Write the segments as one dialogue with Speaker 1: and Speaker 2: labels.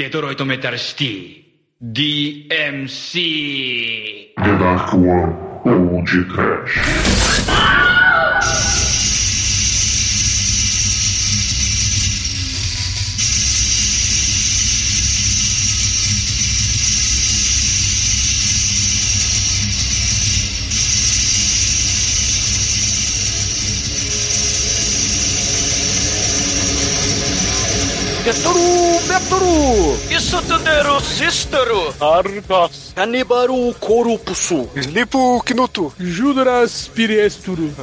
Speaker 1: Dietro to metersti. DMC.
Speaker 2: Dell'acqua oggi crash. Ah! Get!
Speaker 3: Metoru,
Speaker 4: Isso tudo Cícero.
Speaker 5: Argas.
Speaker 3: Canibaru Corupusu,
Speaker 5: Slipo Knuto.
Speaker 6: Judas Piriesturu.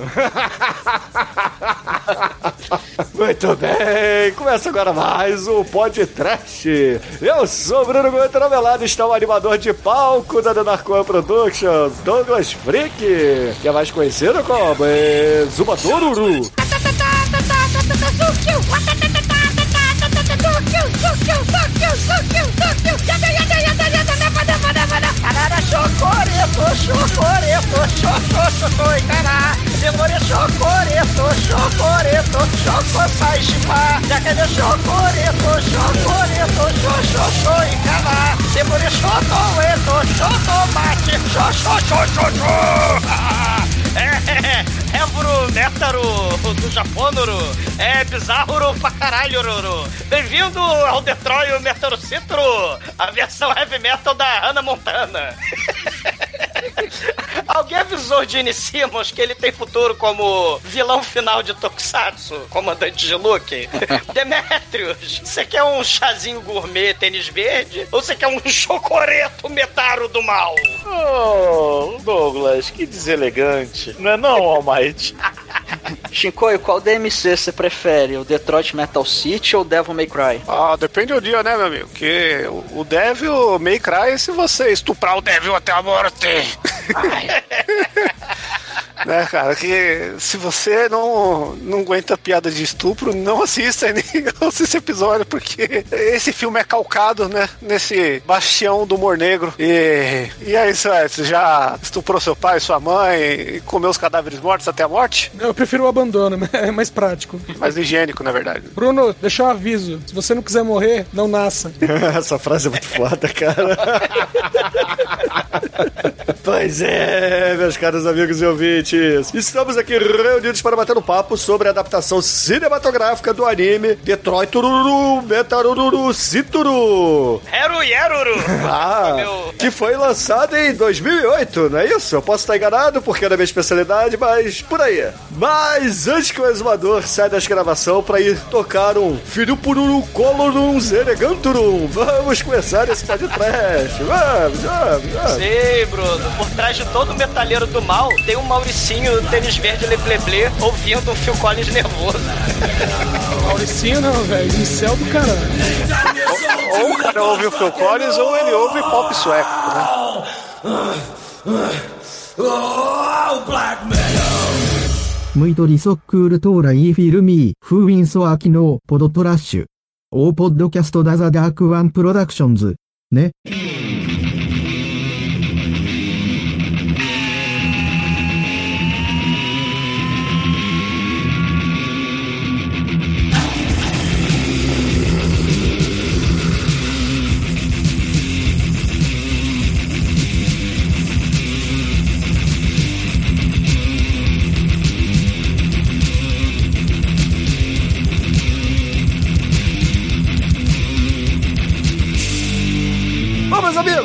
Speaker 3: Muito bem, começa agora mais um podcast. Eu sou o Bruno Gomes Novelado, está o animador de palco da Denarcoa Productions, Douglas Freak, que é mais conhecido como Zubatoruru.
Speaker 4: Chocoreto, chocoreto, chocoreto, cara. Demorei chocoreto, chocoreto, é, é pro Nétaro do Japônoro. É bizarro pra caralho, Roro. Bem-vindo ao Detroit Metaro Citro, a versão heavy metal da Hannah Montana. Alguém avisou Gene Simmons que ele tem futuro como vilão final de Tokusatsu, comandante de Luke? Demetrius, você quer um chazinho gourmet tênis verde? Ou você quer um chocoreto metaro do mal?
Speaker 5: Oh, Douglas, que deselegante. Não é não, Almighty?
Speaker 7: Shinkoi, qual DMC você prefere? O Detroit Metal City ou Devil May Cry?
Speaker 5: Ah, depende do dia, né, meu amigo? Porque o Devil May Cry se você estuprar o Devil até a morte. É. Ai né, cara, que se você não, não aguenta piada de estupro, não assista nem ouça esse episódio, porque esse filme é calcado, né, nesse bastião do humor negro. E, e é isso, é, você já estuprou seu pai, sua mãe, e comeu os cadáveres mortos até a morte?
Speaker 6: Eu prefiro o abandono, é mais prático.
Speaker 5: Mais higiênico, na verdade.
Speaker 6: Bruno, deixa um aviso. Se você não quiser morrer, não nasça.
Speaker 3: Essa frase é muito foda, cara. pois é, meus caros amigos e ouvintes. Estamos aqui reunidos para bater um papo sobre a adaptação cinematográfica do anime Detroit Tururu Metarururu Cituru.
Speaker 4: Heru Yeruru!
Speaker 3: Ah,
Speaker 4: Meu-
Speaker 3: que foi lançado em 2008, não é isso? Eu posso estar enganado porque é da minha especialidade, mas por aí. Mas antes que o exumador saia da escravação para ir tocar um Filho Pururu Colorum Zereganturum, vamos começar esse podcast. Vamos, vamos, vamos.
Speaker 4: Sei, Bruno. Por trás de todo metalheiro do mal tem um Mauricinho tênis verde lebleble ouvindo o Phil Collins nervoso.
Speaker 6: Mauricinho não, velho. Incel do caralho.
Speaker 5: Ou o cara ouve o Phil Collins ou ele ouve pop sueco, né?
Speaker 8: ムイトリソックールトーライーフィルミー、フーウィンソアキノー、ポドトラッシュ。オーポッドキャストダザダークワンプロダクションズ。ね。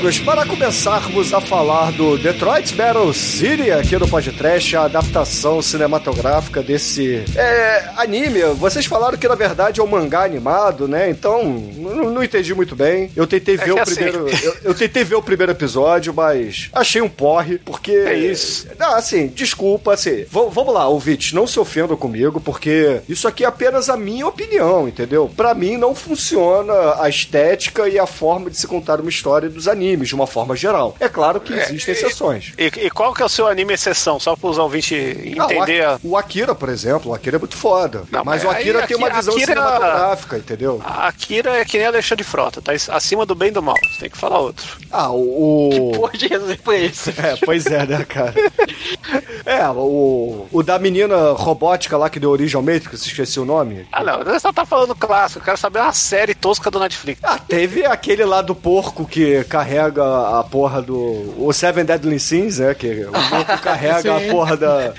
Speaker 3: Amigos, para começarmos a falar do Detroit Battle City aqui no podcast, a adaptação cinematográfica desse é, anime, vocês falaram que na verdade é um mangá animado, né? Então, não, não entendi muito bem. Eu tentei ver
Speaker 5: que
Speaker 3: o
Speaker 5: assim-
Speaker 3: primeiro. Eu, eu tentei ver o primeiro episódio, mas achei um porre, porque.
Speaker 5: É isso.
Speaker 3: Não, assim, desculpa, assim. vamos lá, ouvintes, não se ofendam comigo, porque isso aqui é apenas a minha opinião, entendeu? Pra mim não funciona a estética e a forma de se contar uma história dos animes, de uma forma geral. É claro que existem exceções.
Speaker 5: E, e qual que é o seu anime exceção? Só para os ouvintes
Speaker 3: Ah, o
Speaker 5: entender.
Speaker 3: Ak- o Akira, por exemplo, o Akira é muito foda.
Speaker 5: Não,
Speaker 3: mas
Speaker 5: mas
Speaker 3: o Akira
Speaker 5: aí
Speaker 3: tem uma visão
Speaker 5: Akira-
Speaker 3: cinematográfica, entendeu?
Speaker 5: A Akira é que nem Alexandre Frota, tá acima do bem e do mal. Você tem que falar outro.
Speaker 3: Ah, o. o-
Speaker 7: Porra de exemplo é esse?
Speaker 3: É, pois é, né, cara? É, o, o da menina robótica lá que deu origem ao Matrix, esqueci o nome.
Speaker 5: Ah, não, você só tá falando clássico. Eu quero saber uma série tosca do Netflix.
Speaker 3: Ah, teve aquele lá do porco que carrega a porra do. O Seven Deadly Sins, né? Que o porco carrega a porra da.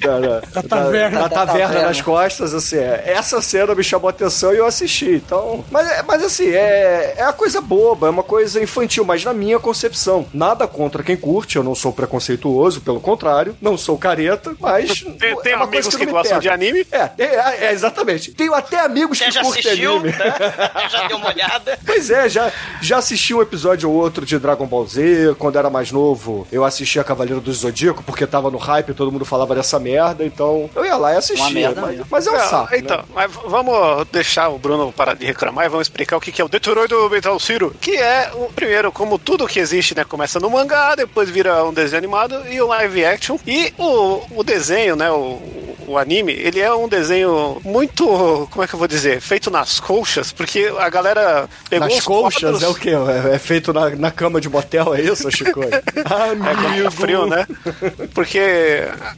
Speaker 3: Da, da-
Speaker 6: Da taverna.
Speaker 3: da
Speaker 7: Da
Speaker 3: taverna nas costas, assim, é, essa cena me chamou a atenção e eu assisti. Então. Mas, é- mas assim, é, é uma coisa boba, é uma coisa infantil, mas na minha concepção. Nada contra quem curte, eu não sou preconceituoso, pelo contrário, não sou careta, mas.
Speaker 5: Tem, tem
Speaker 3: é uma
Speaker 5: amigos
Speaker 3: coisa
Speaker 5: que,
Speaker 3: me
Speaker 5: gostam de anime.
Speaker 3: É, é, é, exatamente. Tenho até amigos
Speaker 4: Você
Speaker 3: que
Speaker 4: já
Speaker 3: curtem
Speaker 4: assistiu,
Speaker 3: anime.
Speaker 4: né? Já deu uma olhada.
Speaker 3: Pois é, já, já assisti um episódio ou outro de Dragon Ball Z. Quando era mais novo, eu assistia Cavaleiro do Zodíaco, porque tava no hype, todo mundo falava dessa merda, então eu ia lá e
Speaker 7: Uma
Speaker 3: assistia.
Speaker 7: merda
Speaker 3: Mas, mas é um
Speaker 5: Não,
Speaker 3: saco.
Speaker 5: então,
Speaker 3: né?
Speaker 5: mas vamos deixar o Bruno parar de reclamar e vamos explicar o que que é o Detroit do Metal Ciro, que é, o primeiro, como tudo que existe, né, começa no mangá, depois vira um desenho animado e o live action. E o, o desenho, né, o, o anime, ele é um desenho muito, como é que eu vou dizer, feito nas colchas, porque a galera pegou
Speaker 3: Nas
Speaker 5: os
Speaker 3: colchas
Speaker 5: quadros-
Speaker 3: é o quê? É, é feito na, na cama de motel, é isso, Chico? Ah,
Speaker 5: É, tá frio, né? Porque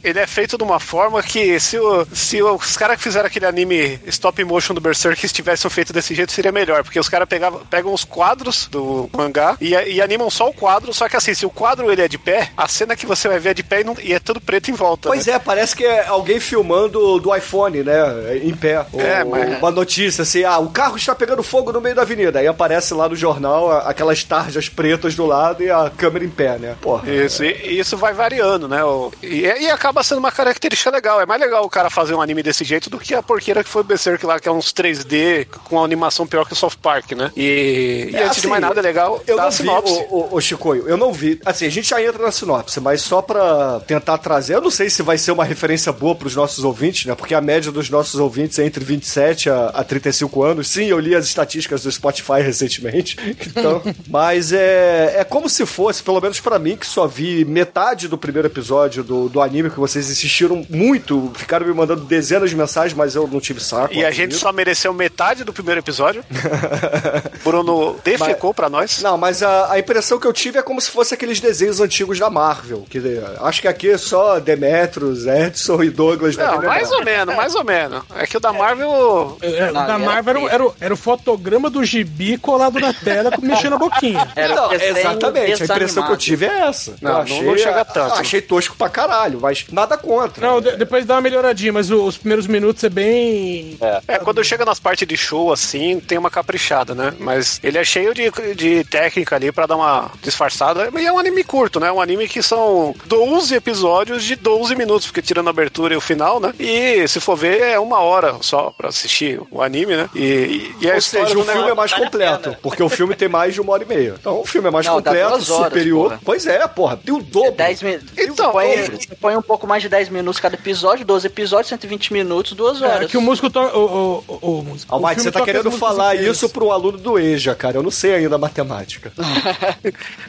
Speaker 5: ele é feito de uma forma que se, o- se os caras que fizeram aquele anime stop motion do Berserk estivessem feito desse jeito, seria melhor. Porque os caras pegam os quadros do mangá e, e animam só o quadro, só que assim, se o quadro ele é de pé, a cena que você vai ver é de pé e, não- e é tudo preto em volta.
Speaker 3: Pois é, parece que é alguém filmando do iPhone, né? Em pé. Ou-
Speaker 5: É, mas-
Speaker 3: Uma notícia assim, ah, o carro está pegando fogo no meio da avenida. Aí aparece lá no jornal aquelas tarjas pretas do lado e a câmera em pé, né? Porra.
Speaker 5: Isso, e, e isso vai variando, né? E, e acaba sendo uma característica legal. É mais legal o cara fazer um anime desse jeito do que a porqueira que foi o Berserk lá, que é uns 3D com a animação pior que o South Park, né? E, e
Speaker 3: É,
Speaker 5: antes de
Speaker 3: assim,
Speaker 5: mais nada, é legal
Speaker 3: Eu não
Speaker 5: a
Speaker 3: vi,
Speaker 5: sinopse.
Speaker 3: o, o, o Chicoio, eu não vi. Assim, a gente já entra na sinopse, mas só pra tentar trazer, eu não sei se vai ser uma referência boa pros nossos ouvintes, né? Porque a média dos nossos ouvintes é entre 27 a, a 35 anos. Sim, eu li as estatísticas do Spotify recentemente. Então, mas é, é como se fosse, pelo menos pra mim, que só vi metade do primeiro episódio do, do anime, que vocês insistiram muito, ficaram me mandando dezenas de mensagens, mas eu não tive saco.
Speaker 5: E a gente só mereceu metade do primeiro episódio. Bruno defecou pra nós.
Speaker 3: Não, mas a, a impressão que eu tive é como se fosse aqueles desenhos antigos da Marvel. Que acho que aqui é só Demetrius, Edson e Douglas.
Speaker 5: Não, mais ou menos, mais ou menos. É que o da Marvel.
Speaker 6: É, o
Speaker 7: Não,
Speaker 6: da
Speaker 7: era
Speaker 6: Marvel era, o- era, o- era o fotograma do gibi colado na tela, mexendo a boquinha.
Speaker 7: Era
Speaker 3: Não, exatamente. A impressão que eu tive é essa.
Speaker 5: Não,
Speaker 3: eu
Speaker 5: não-
Speaker 3: achei,
Speaker 5: não chega tanto.
Speaker 3: Achei tosco pra caralho, mas nada contra.
Speaker 6: Não, de- depois dá uma melhoradinha, mas os primeiros minutos é bem.
Speaker 5: É, quando chega nas partes de show, assim, tem uma caprichada, né? Mas ele é cheio de, de técnica ali pra dar uma disfarçada. E é um anime curto, né? Um anime que são 12 episódios de 12 minutos, porque tirando a abertura e o final, né? E se for ver, é uma hora só pra assistir o anime, né? E, e, e a
Speaker 3: Ou
Speaker 5: história
Speaker 3: seja, o filme é mais completo, porque o filme tem mais de uma hora e meia. Então o filme é mais
Speaker 7: Não,
Speaker 3: completo,
Speaker 7: horas,
Speaker 3: superior.
Speaker 7: porra.
Speaker 3: Pois é, porra, tem o dobro.
Speaker 7: 10 minutos.
Speaker 5: Então,
Speaker 7: põe,
Speaker 5: eu-
Speaker 7: você põe um pouco mais de 10 minutos cada episódio, 12 episódios, 120 minutos, 2 horas.
Speaker 6: É, que o músico toca. O, o, o, músico- filme
Speaker 3: você tá querendo falar isso pro aluno do EJA, cara. Eu não sei ainda matemática.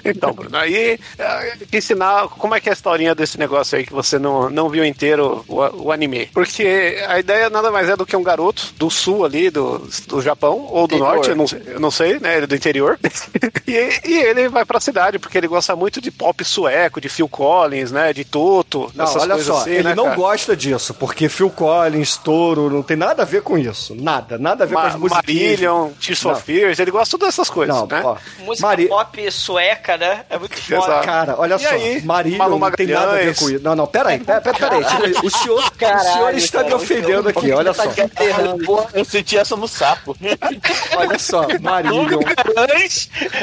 Speaker 5: Então, Bruno, aí é, ensinar como é que é a historinha desse negócio aí que você não, não viu inteiro o, o anime. Porque a ideia nada mais é do que um garoto do sul ali, do, do Japão, ou do
Speaker 7: Interior.
Speaker 5: norte, eu não, sei- eu não sei, né? Ele é do interior. e, e ele vai pra cidade, porque ele gosta muito de pop sueco, de Phil Collins, né? De Toto,
Speaker 3: Não,
Speaker 5: essas
Speaker 3: olha
Speaker 5: coisas
Speaker 3: só,
Speaker 5: assim,
Speaker 3: ele
Speaker 5: né,
Speaker 3: não
Speaker 5: cara?
Speaker 3: gosta disso, porque Phil Collins, Touro, não tem nada a ver com isso. Nada, nada a ver com
Speaker 5: Ma
Speaker 3: as musiquinhas.
Speaker 5: Marillion, Tears for Fears, ele gosta todas essas coisas,
Speaker 3: Não,
Speaker 5: né?
Speaker 3: ó,
Speaker 4: Música
Speaker 3: Mari-
Speaker 4: pop sueca, né? É muito foda.
Speaker 5: Exato.
Speaker 3: Cara, olha
Speaker 5: E
Speaker 3: só,
Speaker 5: aí,
Speaker 3: Marília
Speaker 5: Malu
Speaker 3: não tem nada a ver com isso. Não, não, peraí, peraí, peraí. peraí. O senhor, o
Speaker 7: Caralho,
Speaker 3: senhor está me
Speaker 7: cara,
Speaker 3: ofendendo
Speaker 7: o
Speaker 3: aqui, olha só.
Speaker 7: de
Speaker 9: eu senti essa no saco.
Speaker 3: Olha só, Marillion,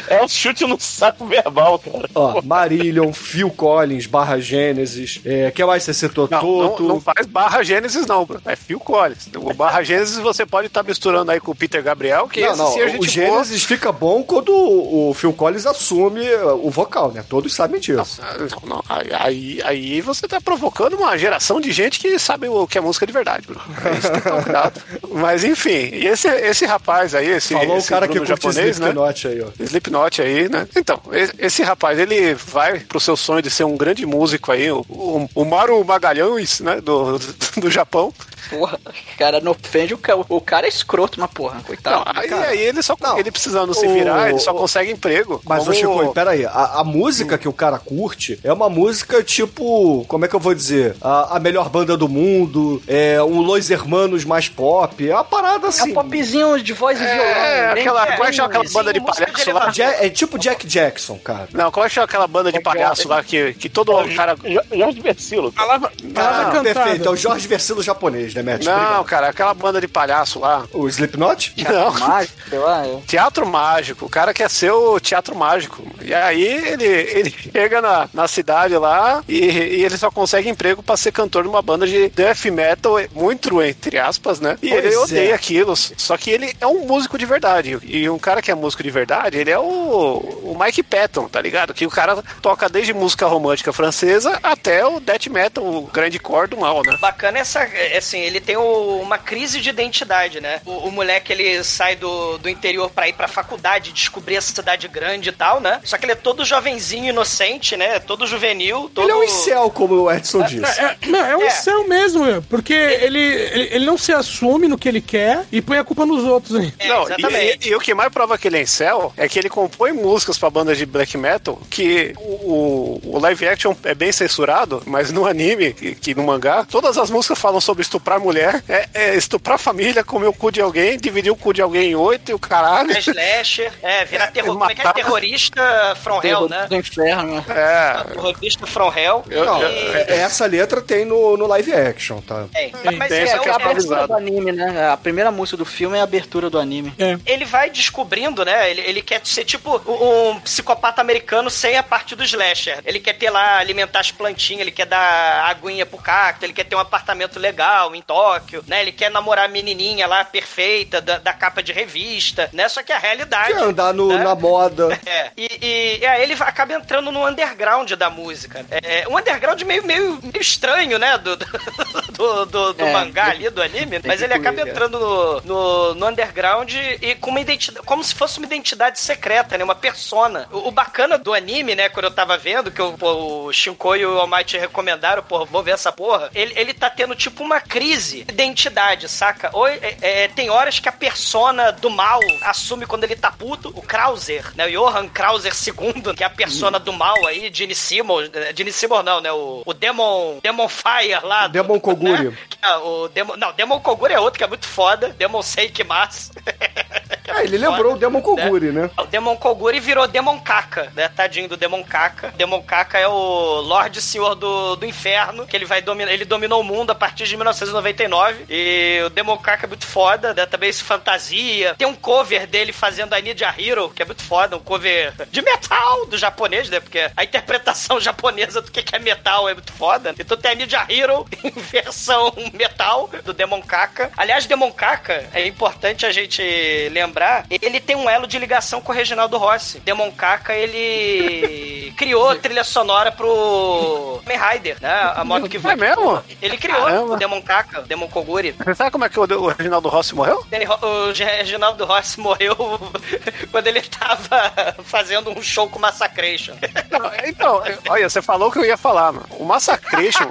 Speaker 9: é chute no saco verbal, cara.
Speaker 3: ó, Marillion, Phil Collins, barra Gênesis, é, que mais você citou?
Speaker 5: Não, não,
Speaker 3: Toto.
Speaker 5: não faz barra Gênesis, não, Bruno. É Phil Collins. O barra Gênesis você pode estar misturando aí com o Peter Gabriel, que
Speaker 3: Não,
Speaker 5: esse
Speaker 3: não, o. Gênesis fica bom quando o, Phil Collins assume uh, o vocal, né? Todos sabem disso.
Speaker 5: Ah, não, aí, aí, aí você tá provocando uma geração de gente que sabe o que é música de verdade, Bruno. É isso que tem que tomar cuidado. Mas enfim, e esse, esse rapaz aí, esse,
Speaker 3: Falou
Speaker 5: esse
Speaker 3: o cara que
Speaker 5: Bruno
Speaker 3: curte
Speaker 5: japonês, né?
Speaker 3: Slipknot aí, ó.
Speaker 5: Slipknot aí, né? Então, esse rapaz, ele vai pro seu sonho de ser um grande músico aí, o, o, o Maru Magalhães, né, do, do, do Japão.
Speaker 7: Porra, cara, não ofende o cara. O cara é escroto, mas porra,
Speaker 5: Não,
Speaker 7: coitado.
Speaker 5: aí,
Speaker 3: cara.
Speaker 5: aí ele só,
Speaker 3: Não,
Speaker 5: ele precisando se
Speaker 3: o-
Speaker 5: virar, ele só
Speaker 3: o-
Speaker 5: consegue emprego.
Speaker 3: Mas,
Speaker 5: Como-
Speaker 3: ô Chico, peraí, a, a música que o cara curte é uma música tipo, como é que eu vou dizer? A, a melhor banda do mundo, é um Los Hermanos mais pop, é uma parada
Speaker 7: É
Speaker 3: assim.
Speaker 7: um popzinho de voz e violão.
Speaker 5: É, aquela,
Speaker 7: bem-
Speaker 5: como é que chama aquela banda de
Speaker 4: de
Speaker 5: palhaço lá?
Speaker 3: Ja- é tipo Jack Jackson, cara.
Speaker 5: Não, como é que chama aquela banda de palhaço lá que, que todo cara.
Speaker 9: Jo- Jorge Versilo.
Speaker 6: Palavra, palavra
Speaker 3: Ah,
Speaker 6: cantada.
Speaker 3: perfeito, é o Jorge Versilo japonês, né, Matt?
Speaker 5: Não,
Speaker 3: Obrigado.
Speaker 5: cara, aquela banda de palhaço lá.
Speaker 3: O Slipknot?
Speaker 5: Não.
Speaker 7: Mágico, sei lá. é.
Speaker 5: Teatro mágico, o cara quer ser o teatro mágico. E aí ele, ele chega na, na cidade lá e, e ele só consegue emprego pra ser cantor de uma banda de death metal, muito entre aspas, né? E
Speaker 3: Pois
Speaker 5: ele
Speaker 3: é.
Speaker 5: odeia aquilo. Só que ele é um músico de verdade. E um cara que é músico de verdade, ele é o, o Mike Patton, tá ligado? Que o cara toca desde música romântica francesa até o death metal, o grande core do mal, né?
Speaker 4: Bacana essa, é, assim, ele tem o- uma crise de identidade, né? O, o moleque, ele sai do, do interior pra ir pra faculdade, descobrir essa cidade grande e tal, né? Só que ele é todo jovenzinho, inocente, né? Todo juvenil, todo...
Speaker 3: Ele é um incel, como o Edson disse.
Speaker 6: É, não, é um
Speaker 4: É.
Speaker 6: céu mesmo, porque ele, ele, ele não se assume no que ele quer e põe a culpa nos outros. hein?
Speaker 4: É,
Speaker 5: Não,
Speaker 4: exatamente.
Speaker 5: e, e o que mais prova que ele é incel é que ele compõe músicas pra bandas de black metal que o, o- o live action é bem censurado, mas no anime, que, que no mangá, todas as músicas falam sobre estuprar mulher, é, é estuprar família, comer o cu de alguém, dividir o cu de alguém em oito e o caralho.
Speaker 4: É slasher, é, virar terror, como é que é?
Speaker 5: matar-
Speaker 4: Terrorista from hell, né?
Speaker 7: Do inferno.
Speaker 5: É.
Speaker 4: Terrorista from hell.
Speaker 3: Não,
Speaker 4: e...
Speaker 3: é- essa letra tem no, no live action, tá?
Speaker 4: É, mas
Speaker 5: tem
Speaker 4: é,
Speaker 5: essa
Speaker 4: é,
Speaker 5: que é
Speaker 4: é,
Speaker 5: a
Speaker 7: A abertura do anime, né? A primeira música do filme é a abertura do anime.
Speaker 6: É.
Speaker 4: ele vai descobrindo, né? Ele, ele quer ser tipo um psicopata americano sem a parte do slasher. Ele quer ter lá, alimentar as plantinhas, ele quer dar aguinha pro cacto, ele quer ter um apartamento legal em Tóquio, né? Ele quer namorar a menininha lá perfeita da, da capa de revista, né? Só que a realidade.
Speaker 3: Quer andar no,
Speaker 4: né?
Speaker 3: na moda.
Speaker 4: É, e, e, aí ele acaba entrando no underground da música. É, um underground meio, meio, meio estranho, né? Do, do, do, do- do
Speaker 7: É,
Speaker 4: mangá ali, do anime. Mas ele acaba
Speaker 7: peculiar.
Speaker 4: entrando no, no, no underground e com uma identidade. Como se fosse uma identidade secreta, né? Uma persona. O, o bacana do anime, né? Quando eu tava vendo, que o, o Shinkoi e o Almighty recomendaram, porra, vou ver essa porra. Ele, ele tá tendo tipo uma crise de identidade, saca? Ou, é, é, tem horas que a persona do mal assume quando ele tá puto. O Krauser, né? O Johann Krauser II, que é a persona do mal aí, Gene Seymour. eh, Gene Seymour não, né? O, o Demon, Demon Fire lá. do-
Speaker 3: Demon Koguri.
Speaker 4: né? Ah, o Demon, não, Demon Koguri é outro que é muito foda. Demon Seikimasu. Que É,
Speaker 3: ele
Speaker 4: muito
Speaker 3: lembrou o
Speaker 4: foda,
Speaker 3: Demon Koguri, né?
Speaker 4: O Demon Koguri virou Demon Kaka, né? Tadinho do Demon Kaka. Demon Kaka é o Lorde Senhor do, do Inferno, que ele vai dominar. Ele dominou o mundo a partir de 1999. E o Demon Kaka é muito foda, né? Também esse fantasia. Tem um cover dele fazendo a Ninja Hero, que é muito foda, um cover de metal do japonês, né? Porque a interpretação japonesa do que que é metal é muito foda. Então tem a Ninja Hero em versão metal do Demon Kaka. Aliás, Demon Kaka, é importante a gente lembrar, ele tem um elo de ligação com o Reginaldo Rossi. Demon Kaka, ele criou trilha sonora pro Kamen Rider, né? A moto que voa.
Speaker 5: É mesmo?
Speaker 4: Ele criou
Speaker 5: Caramba.
Speaker 4: o Demon Kaka, o Demon Koguri.
Speaker 5: Você sabe como é que o, o Reginaldo Rossi morreu?
Speaker 4: Ele- o Reginaldo Rossi morreu quando ele tava fazendo um show com Massacration.
Speaker 5: Não, então, olha, você falou o que eu ia falar, mano. O Massacration,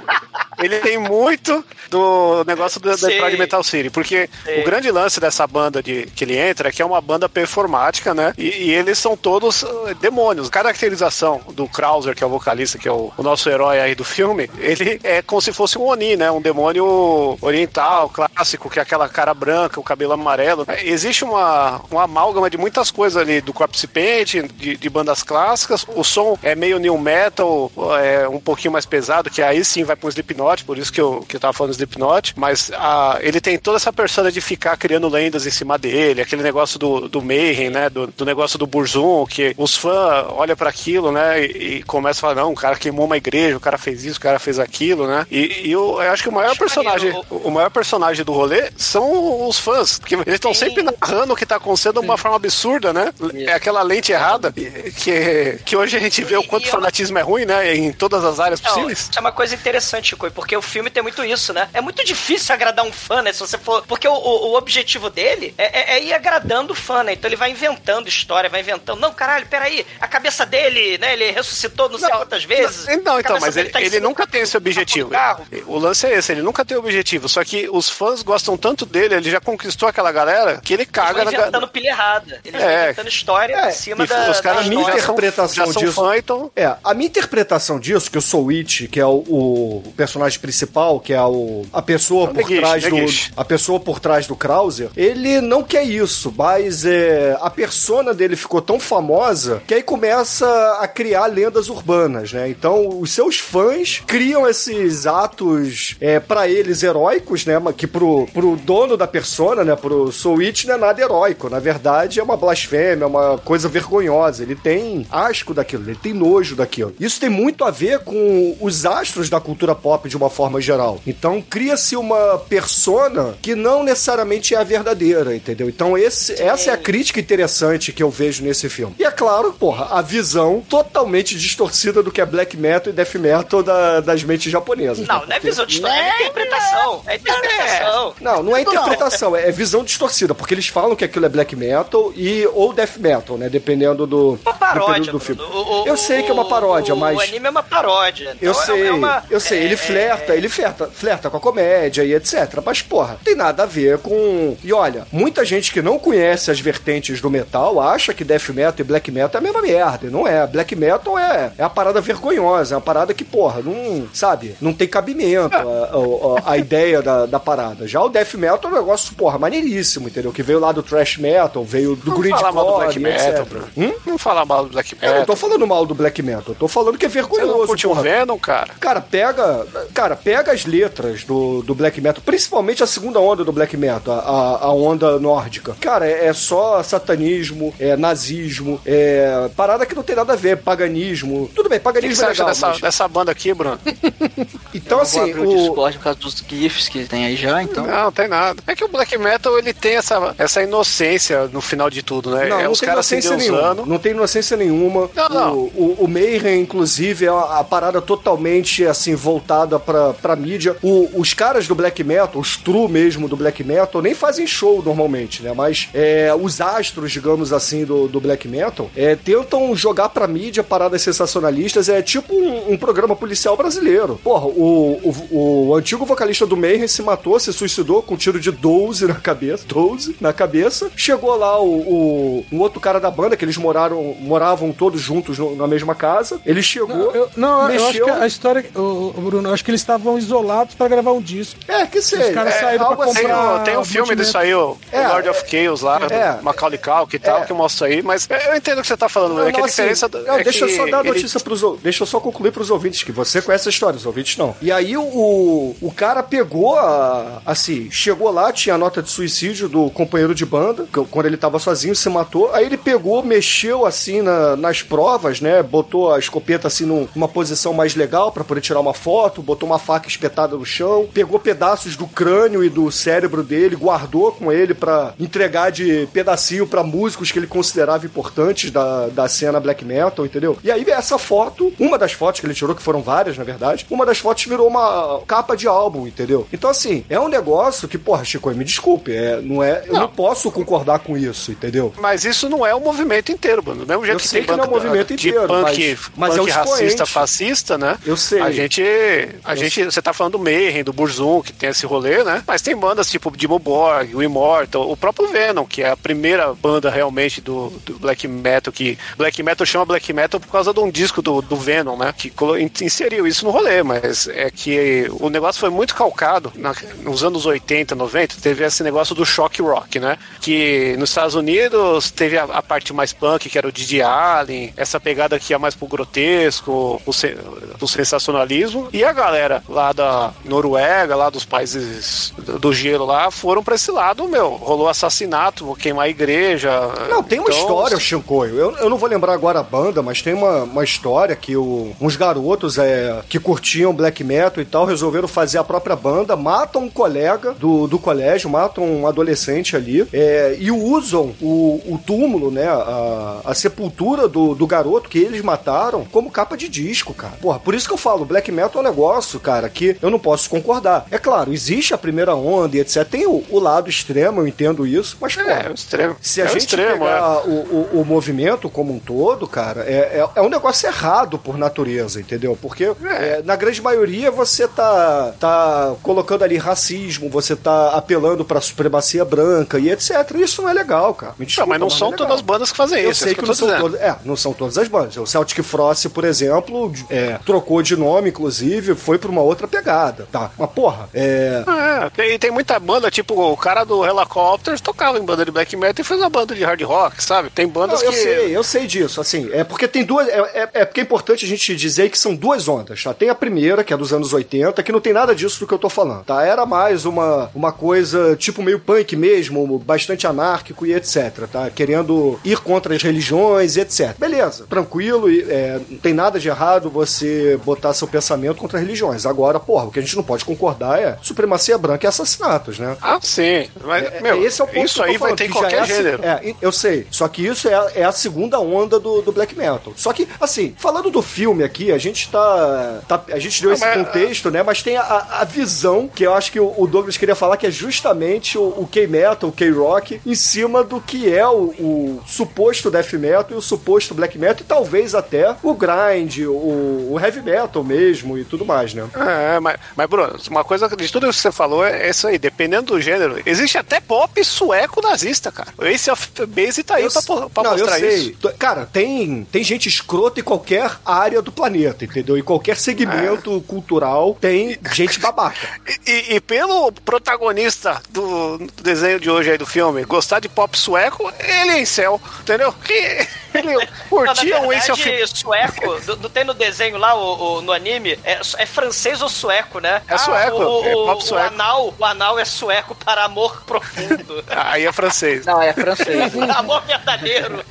Speaker 5: ele tem muito do negócio do. Detroit Metal City, porque
Speaker 4: Sei.
Speaker 5: o grande lance dessa banda de, que ele entra é que é uma banda performática, né? E, e eles são todos uh, demônios. Caracterização do Krauser, que é o vocalista, que é o, o nosso herói aí do filme, ele é como se fosse um Oni, né? Um demônio oriental, clássico, que é aquela cara branca, o cabelo amarelo. É, Existe uma, uma amálgama de muitas coisas ali, do Corpse Paint, de, de bandas clássicas. O som é meio new metal, é um pouquinho mais pesado, que aí sim vai pro Slipknot, por isso que eu, que eu tava falando Slipknot. Mas ah, ele tem toda essa persona de ficar criando lendas em cima dele, aquele negócio do, do Mayhem, né? Do, do negócio do Burzum, que os fãs olham para aquilo, né? E, e começam a falar: não, o cara queimou uma igreja, o cara fez isso, o cara fez aquilo, né? E, e eu, eu acho que o maior personagem, o, o maior personagem do rolê são os fãs, porque eles estão sempre narrando o que tá acontecendo de uma forma absurda, né? É aquela lente errada que, que hoje a gente vê o quanto
Speaker 4: E eu-
Speaker 5: fanatismo é ruim, né? Em todas as áreas
Speaker 4: Não,
Speaker 5: possíveis.
Speaker 4: isso é uma coisa interessante, Chico, Porque o filme tem muito isso, né? É muito difícil agradar um fã, né? Se você for. Porque o, o, o objetivo dele é, é- é ir agradando o fã, né? Então ele vai inventando história, vai inventando. Não, caralho, peraí, a cabeça dele, né? Ele ressuscitou não sei quantas vezes.
Speaker 5: Não, então,
Speaker 4: cabeça
Speaker 5: mas ele,
Speaker 4: tá
Speaker 5: ele nunca
Speaker 4: do-
Speaker 5: tem esse objetivo.
Speaker 4: do carro.
Speaker 5: O lance é esse, ele nunca tem objetivo. Só que os fãs gostam tanto dele, ele já conquistou aquela galera que ele caga na
Speaker 4: inventando pilha errada. Eles
Speaker 5: É.
Speaker 4: inventando história
Speaker 3: É,
Speaker 4: em cima
Speaker 5: E
Speaker 4: da.
Speaker 5: os caras
Speaker 4: da
Speaker 3: minha
Speaker 5: já
Speaker 4: história.
Speaker 5: são,
Speaker 3: interpretação
Speaker 5: já são
Speaker 3: disso-
Speaker 5: fã, então.
Speaker 3: É, a minha interpretação disso, que eu sou o It, que é o, o personagem principal, que é o, a pessoa por
Speaker 5: Neguiche,
Speaker 3: trás do
Speaker 5: Neguiche.
Speaker 3: a pessoa por trás do Krauser, ele não quer isso, mas é, a persona dele ficou tão famosa que aí começa a criar lendas urbanas, né? Então os seus fãs criam esses atos é, para eles heróicos, né? Que pro, pro dono da persona, né? Pro It não é nada heróico, na verdade é uma blasfêmia, é uma coisa vergonhosa. Ele tem asco daquilo, ele tem nojo daquilo. Isso tem muito a ver com os astros da cultura pop de uma forma geral. Então cria-se uma persona que não necessariamente é a verdadeira, entendeu? Então esse, essa é a crítica interessante que eu vejo nesse filme. E é claro, porra, a visão totalmente distorcida do que é black metal e death metal da- das mentes japonesas.
Speaker 4: Não,
Speaker 3: né?
Speaker 4: não é visão de história, é interpretação. É interpretação.
Speaker 3: Não, não é interpretação, é visão distorcida, porque eles falam que aquilo é black metal e ou death metal, né? Dependendo do,
Speaker 4: Uma paródia,
Speaker 3: período do filme.
Speaker 4: O- o-
Speaker 3: eu sei que é uma paródia,
Speaker 4: o,
Speaker 3: mas.
Speaker 4: O anime é uma paródia.
Speaker 3: Eu
Speaker 4: Então é-
Speaker 3: sei,
Speaker 4: é uma-
Speaker 3: eu sei, ele
Speaker 4: é-
Speaker 3: flerta, ele flerta, flerta com a comédia e etc. Mas, porra, tem nada a ver com. E olha, muita gente que não conhece as vertentes do metal acha que death metal e black metal é a mesma merda. e Não é. Black metal é, é a parada vergonhosa, é uma parada que, porra, não. Sabe? Não tem cabimento a, a- a ideia da, da parada. Já o death metal é um negócio, porra, maneiríssimo, entendeu? Que veio lá do thrash metal, veio do
Speaker 5: Não
Speaker 3: grid
Speaker 5: falar mal do black metal, Bruno.
Speaker 3: Hum?
Speaker 5: Não falar mal do black
Speaker 3: Eu não
Speaker 5: metal.
Speaker 3: tô falando mal do black metal, eu tô falando que é
Speaker 5: Você
Speaker 3: vergonhoso.
Speaker 5: não curtiu o
Speaker 3: porra.
Speaker 5: Venom, cara?
Speaker 3: Cara, pega. Cara, pega as letras do, do black metal, principalmente a segunda onda do black metal, a, a onda nórdica. Cara, é, é só satanismo, é nazismo, é parada que não tem nada a ver, paganismo. Tudo bem,
Speaker 5: O que, que
Speaker 3: paganismo
Speaker 5: você
Speaker 3: é
Speaker 5: acha
Speaker 3: legal,
Speaker 5: dessa,
Speaker 3: mas-
Speaker 5: dessa banda aqui, Bruno?
Speaker 3: Então,
Speaker 7: Vou
Speaker 3: assim,
Speaker 7: abrir o
Speaker 3: o.
Speaker 7: Discord por causa dos GIFs que tem aí já, então.
Speaker 5: Não, tem nada. É que o black metal ele tem essa, essa inocência no final de tudo, né?
Speaker 3: Não,
Speaker 5: é
Speaker 3: não
Speaker 5: os
Speaker 3: tem
Speaker 5: caras se.
Speaker 3: Não tem inocência nenhuma.
Speaker 5: Não, não.
Speaker 3: O, o, o Mayhem, inclusive, é a, a parada totalmente, assim, voltada pra, pra mídia. O- os caras do black metal, os true mesmo do black metal, nem fazem show normalmente, né? Mas é, os astros, digamos assim, do, do black metal, é, tentam jogar pra mídia paradas sensacionalistas. É tipo um, um programa policial brasileiro. Porra, o, o, o antigo vocalista do Mayhem se matou, se suicidou com um tiro de 12 na cabeça. 12 na cabeça. Chegou lá o, o um outro cara da banda, que eles moraram, moravam todos juntos no- na mesma casa. Ele chegou.
Speaker 6: Eu- não, eu acho
Speaker 3: mexeu.
Speaker 6: que a história. O, Bruno, eu acho que eles estavam isolados pra gravar um disco.
Speaker 3: É, que sei.
Speaker 6: Os caras
Speaker 3: é,
Speaker 6: saíram pra
Speaker 3: assim,
Speaker 5: Tem,
Speaker 6: comprar-
Speaker 5: o- tem um filme disso aí, o
Speaker 3: É,
Speaker 5: Lord of Chaos lá,
Speaker 3: é.
Speaker 5: do Macaulay Culkin e tal,
Speaker 3: É.
Speaker 5: que mostra aí, mas eu entendo o que você tá falando,
Speaker 3: Não,
Speaker 5: é que
Speaker 3: não,
Speaker 5: a diferença...
Speaker 3: assim, não,
Speaker 5: é
Speaker 3: deixa eu
Speaker 5: que
Speaker 3: só dar a
Speaker 5: ele-
Speaker 3: notícia pros Deixa eu só concluir pros ouvintes, que você conhece a história, os ouvintes não. E aí o, o, cara pegou a. Assim, chegou lá, tinha a nota de suicídio do companheiro de banda, que- quando ele tava sozinho, se matou. Aí ele pegou, mexeu assim na- nas provas, né? Botou a escopeta assim num- numa posição mais legal pra poder tirar uma foto, botou uma faca espetada no chão, pegou pedaços do crânio e do cérebro dele, guardou com ele pra entregar de pedacinho pra músicos que ele considerava importantes da, da cena black metal, entendeu? E aí essa foto, uma das fotos que ele tirou, que foram várias, na verdade, uma das fotos virou uma capa de álbum, entendeu? Então, assim, é um negócio que, porra, Chico, me desculpe, é, não é, eu não posso concordar com isso, entendeu?
Speaker 5: Mas isso não é o movimento inteiro, Bruno. Do mesmo jeito
Speaker 3: Eu
Speaker 5: que
Speaker 3: sei
Speaker 5: tem
Speaker 3: que não é o movimento
Speaker 5: de
Speaker 3: inteiro,
Speaker 5: punk,
Speaker 3: mas- mas é
Speaker 5: punk
Speaker 3: o
Speaker 5: racista, fascista, né?
Speaker 3: Eu sei.
Speaker 5: A gente, a gente, você tá falando do Mayhem, do Burzum, que tem esse rolê, né? Mas tem bandas tipo Dimmu Borg, o Immortal, o próprio Venom, que é a primeira banda realmente do, do black metal, que black metal chama black metal por causa de um disco do, do Venom, né? Que inseriu isso no rolê, mas é que o negócio foi muito calcado na- nos anos 80, 90, teve esse negócio do shock rock, né? Que nos Estados Unidos teve a, a parte mais punk, que era o Didi Allen, essa pegada que ia mais pro grotesco, pro, se- pro sensacionalismo, e a galera lá da Noruega, lá dos países do, do gelo lá, foram pra esse lado, meu, rolou assassinato, vou queimar a igreja.
Speaker 3: Não, tem uma
Speaker 5: Então,
Speaker 3: história, Shinkoio. Eu, eu não vou lembrar agora a banda, mas tem uma, uma história que o- uns garotos é, que curtiam black metal e tal resolveram fazer a própria banda, matam um colega do, do colégio, matam um adolescente ali é, e usam o, o túmulo, né? A, a sepultura do, do garoto que eles mataram como capa de disco, cara. Porra, por isso que eu falo, black metal é um negócio cara, que eu não posso concordar. É claro, existe a primeira onda e etc. Tem o, o lado extremo, eu entendo isso, mas, pô,
Speaker 5: É, o extremo.
Speaker 3: se a
Speaker 5: É
Speaker 3: gente
Speaker 5: extremo,
Speaker 3: pegar o, o, o movimento como um todo, cara, é, é, é um negócio errado por natureza, entendeu? Porque é, na grande maioria você tá, tá colocando ali racismo, você tá apelando pra supremacia branca e etc. Isso não é legal, cara. Me
Speaker 5: Não,
Speaker 3: desculpa,
Speaker 5: mas não
Speaker 3: é
Speaker 5: são todas as bandas que fazem
Speaker 3: Eu
Speaker 5: isso.
Speaker 3: sei
Speaker 5: é
Speaker 3: que, não
Speaker 5: eu tô
Speaker 3: são, todas, é, não são todas as bandas. O Celtic Frost, por exemplo, é, trocou de nome, inclusive, foi pra uma outra pegada, tá? Mas, porra, é...
Speaker 5: É, tem, tem muita banda, tipo, o cara do Helicopters tocava em banda de black metal e fez uma banda de hard rock, sabe? Tem bandas
Speaker 3: Não, eu
Speaker 5: que.
Speaker 3: sei, eu sei disso, assim, é porque tem duas, é, é, é porque é importante a gente dizer que são duas ondas, tá? Tem a primeira, que é dos anos 80, que não tem nada disso do que eu tô falando, tá? Era mais uma, uma coisa, tipo, meio punk mesmo, bastante anárquico e etc, tá? Querendo ir contra as religiões e etc. Beleza, tranquilo, e, é, não tem nada de errado você botar seu pensamento contra religiões. Agora, porra, o que a gente não pode concordar é supremacia branca e assassinatos, né?
Speaker 5: Ah, sim. Mas,
Speaker 3: É,
Speaker 5: meu,
Speaker 3: esse é o ponto
Speaker 5: isso
Speaker 3: eu
Speaker 5: aí vai ter em qualquer
Speaker 3: é
Speaker 5: gênero.
Speaker 3: É, eu sei. Só que isso é, a- é a segunda onda do, do black metal. Só que, assim, falando do filme aqui, a gente tá. tá- a gente deu
Speaker 5: Não,
Speaker 3: esse
Speaker 5: mas-
Speaker 3: contexto, né? Mas tem a, a visão que eu acho que o, o Douglas queria falar, que é justamente o, o K-Metal, o K-Rock, em cima do que é o, o suposto death metal e o suposto black metal, e talvez até o grind, o, o heavy metal mesmo e tudo mais, né?
Speaker 5: É, mas, mas, Bruno, uma coisa de tudo isso que você falou é isso aí, dependendo do gênero. Existe até pop sueco nazista, cara. O Ace of Base tá aí
Speaker 3: Eu
Speaker 5: pra, pra
Speaker 3: não, eu
Speaker 5: mostrar
Speaker 3: sei.
Speaker 5: isso.
Speaker 3: Cara, tem, tem gente escrota em qualquer área do planeta, entendeu? Em qualquer segmento cultural tem gente babaca.
Speaker 5: E, e- e pelo protagonista do, do desenho de hoje aí do filme gostar de pop sueco, ele é em céu, entendeu? Que ele
Speaker 4: Não,
Speaker 5: curtia um Ace of
Speaker 4: sueco, do- não tem no desenho lá, o, o- no anime, é, é francês ou sueco, né?
Speaker 5: É sueco,
Speaker 4: o,
Speaker 5: é
Speaker 4: o-
Speaker 5: pop
Speaker 4: o
Speaker 5: sueco.
Speaker 4: anal, o anal é sueco para amor profundo.
Speaker 5: Aí é francês.
Speaker 7: Não, é francês.
Speaker 4: amor verdadeiro.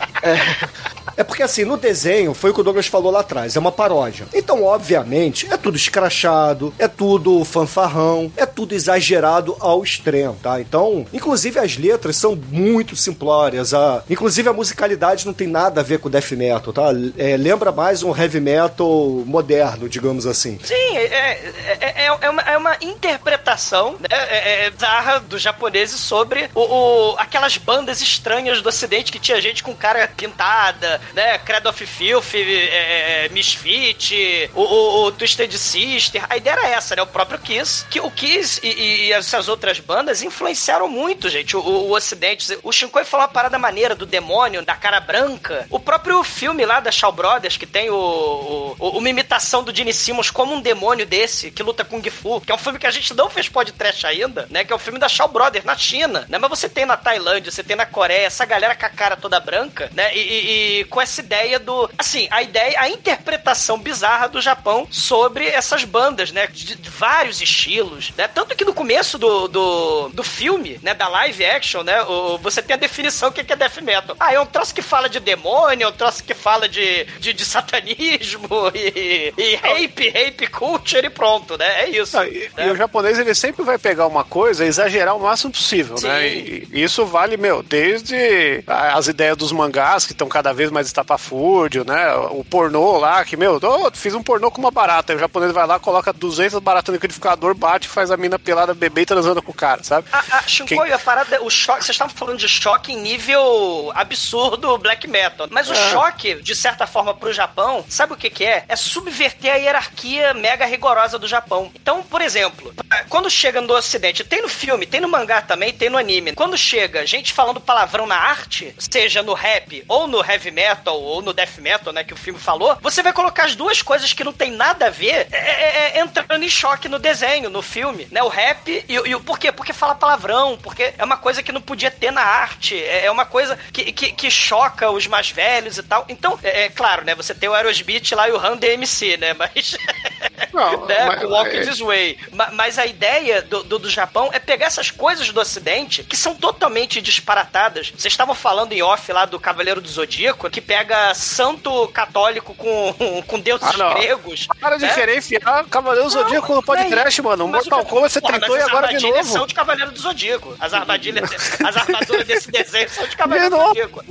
Speaker 3: É porque assim, no desenho, foi o que o Douglas falou lá atrás, é uma paródia. Então, obviamente, é tudo escrachado, é tudo fanfarrão, é tudo exagerado ao extremo, tá? Então, inclusive as letras são muito simplórias, a... inclusive a musicalidade não tem nada a ver com death metal, tá? É, lembra mais um heavy metal moderno, digamos assim.
Speaker 4: Sim, é, é, é, é uma, é uma interpretação né, é, é, bizarra dos japoneses sobre o, o- aquelas bandas estranhas do ocidente que tinha gente com cara pintada, né? Credo of Filth, é, é, Misfit, o, o, o Twisted Sister. A ideia era essa, né? O próprio Kiss. Que o Kiss e, e- essas outras bandas influenciaram muito, gente, o, o, ocidente. O Shinkoi falou uma parada maneira do demônio, da cara branca. O próprio filme lá da Shaw Brothers, que tem o, o- uma imitação do Gene Simmons como um demônio desse, que luta Kung Fu, que é um filme que a gente não fez podcast ainda, né? Que é o filme da Shaw Brothers, na China, né? Mas você tem na Tailândia, você tem na Coreia, essa galera com a cara toda branca, né? E, e- e com essa ideia do... Assim, a ideia, a interpretação bizarra do Japão sobre essas bandas, né? De, de vários estilos, né? Tanto que no começo do, do, do filme, né? Da live action, né? o- você tem a definição do que que é death metal. Ah, é um troço que fala de demônio, é um troço que fala de, de, de satanismo e, e rape, rape culture e pronto, né? É isso.
Speaker 5: E,
Speaker 4: né?
Speaker 5: e o japonês ele sempre vai pegar uma coisa e exagerar o máximo possível,
Speaker 4: Sim.
Speaker 5: né? E, e isso vale, meu, desde as ideias dos mangás que estão cada vez mais estapafúrdio, né? O pornô lá, que, meu, oh, fiz um pornô com uma barata. Aí o japonês vai lá, coloca 200 baratas no liquidificador, bate e faz a mina pelada beber e transando com o cara, sabe?
Speaker 4: Shinkoi, a parada, o choque, vocês estavam falando de choque em nível absurdo black metal. Mas o choque, de certa forma, pro Japão, sabe o que que é? É subverter a hierarquia mega rigorosa do Japão. Então, por exemplo, quando chega no ocidente, tem no filme, tem no mangá também, tem no anime. Quando chega gente falando palavrão na arte, seja no rap, ou no heavy metal, ou no death metal, né, que o filme falou, você vai colocar as duas coisas que não tem nada a ver é, é, é, entrando em choque no desenho, no filme, né? O rap e, e o por quê? Porque fala palavrão, porque é uma coisa que não podia ter na arte, é é uma coisa que, que, que choca os mais velhos e tal. Então, é, é claro, né? Você tem o Aerosmith lá e o Run DMC, né? Mas.
Speaker 5: Não,
Speaker 4: né,
Speaker 5: mas-
Speaker 4: Walk
Speaker 5: é-
Speaker 4: This Way. Ma- Mas a ideia do, do, do Japão é pegar essas coisas do Ocidente que são totalmente disparatadas. Vocês estavam falando em off lá do Cavaleiro do Zodíaco, que pega santo católico com, com deuses
Speaker 5: Ah,
Speaker 4: gregos.
Speaker 5: Para de
Speaker 4: né?
Speaker 5: querer enfiar Cavaleiro do Zodíaco no podcast, mano.
Speaker 4: Mas
Speaker 5: Mortal Kombat você tentou e agora de
Speaker 4: armadilhas
Speaker 5: novo.
Speaker 4: são de Cavaleiro do Zodíaco. As armadilhas, as armaduras desse desenho são de Cavaleiro
Speaker 5: De
Speaker 4: do. Zodíaco.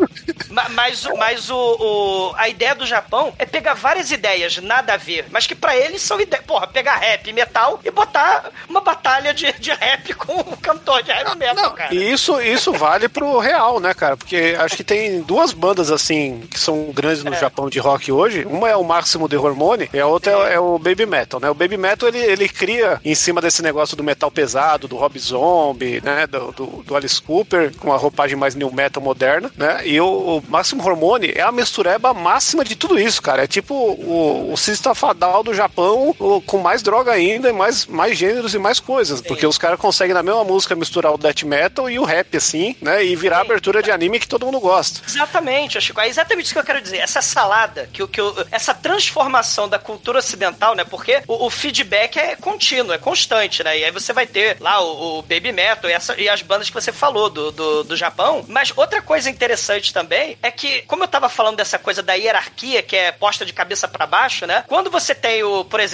Speaker 4: Ma- Mas, mas o, o- a ideia do Japão é pegar várias ideias nada a ver, mas que pra eles são uma ideia. Porra, pegar rap e metal e botar uma batalha de, de rap com um cantor de heavy metal, cara.
Speaker 5: E isso, isso vale pro real, né, cara? Porque acho que tem duas bandas assim que são grandes no Japão de rock hoje. Uma é o Máximo de Hormone e a outra é, é o Baby Metal, né? O Baby Metal ele, ele cria em cima desse negócio do metal pesado, do Rob Zombie, né? Do, do, do Alice Cooper, com a roupagem mais new metal moderna, né? E o, o Máximo Hormone é a mistureba máxima de tudo isso, cara. É tipo o, o Sista Fadal do Japão com mais droga ainda, e mais, mais gêneros e mais coisas. Porque os caras conseguem na mesma música misturar o death metal e o rap, assim, né? E virar abertura de anime que todo mundo gosta.
Speaker 4: Exatamente, Chico. É exatamente isso que eu quero dizer. Essa salada, que, que, essa transformação da cultura ocidental, né? Porque o, o feedback é contínuo, é constante, né? E aí você vai ter lá o, o Baby Metal e, essa- e as bandas que você falou do, do, do Japão. Mas outra coisa interessante também é que, como eu tava falando dessa coisa da hierarquia, que é posta de cabeça pra baixo, né? Quando você tem o, por exemplo,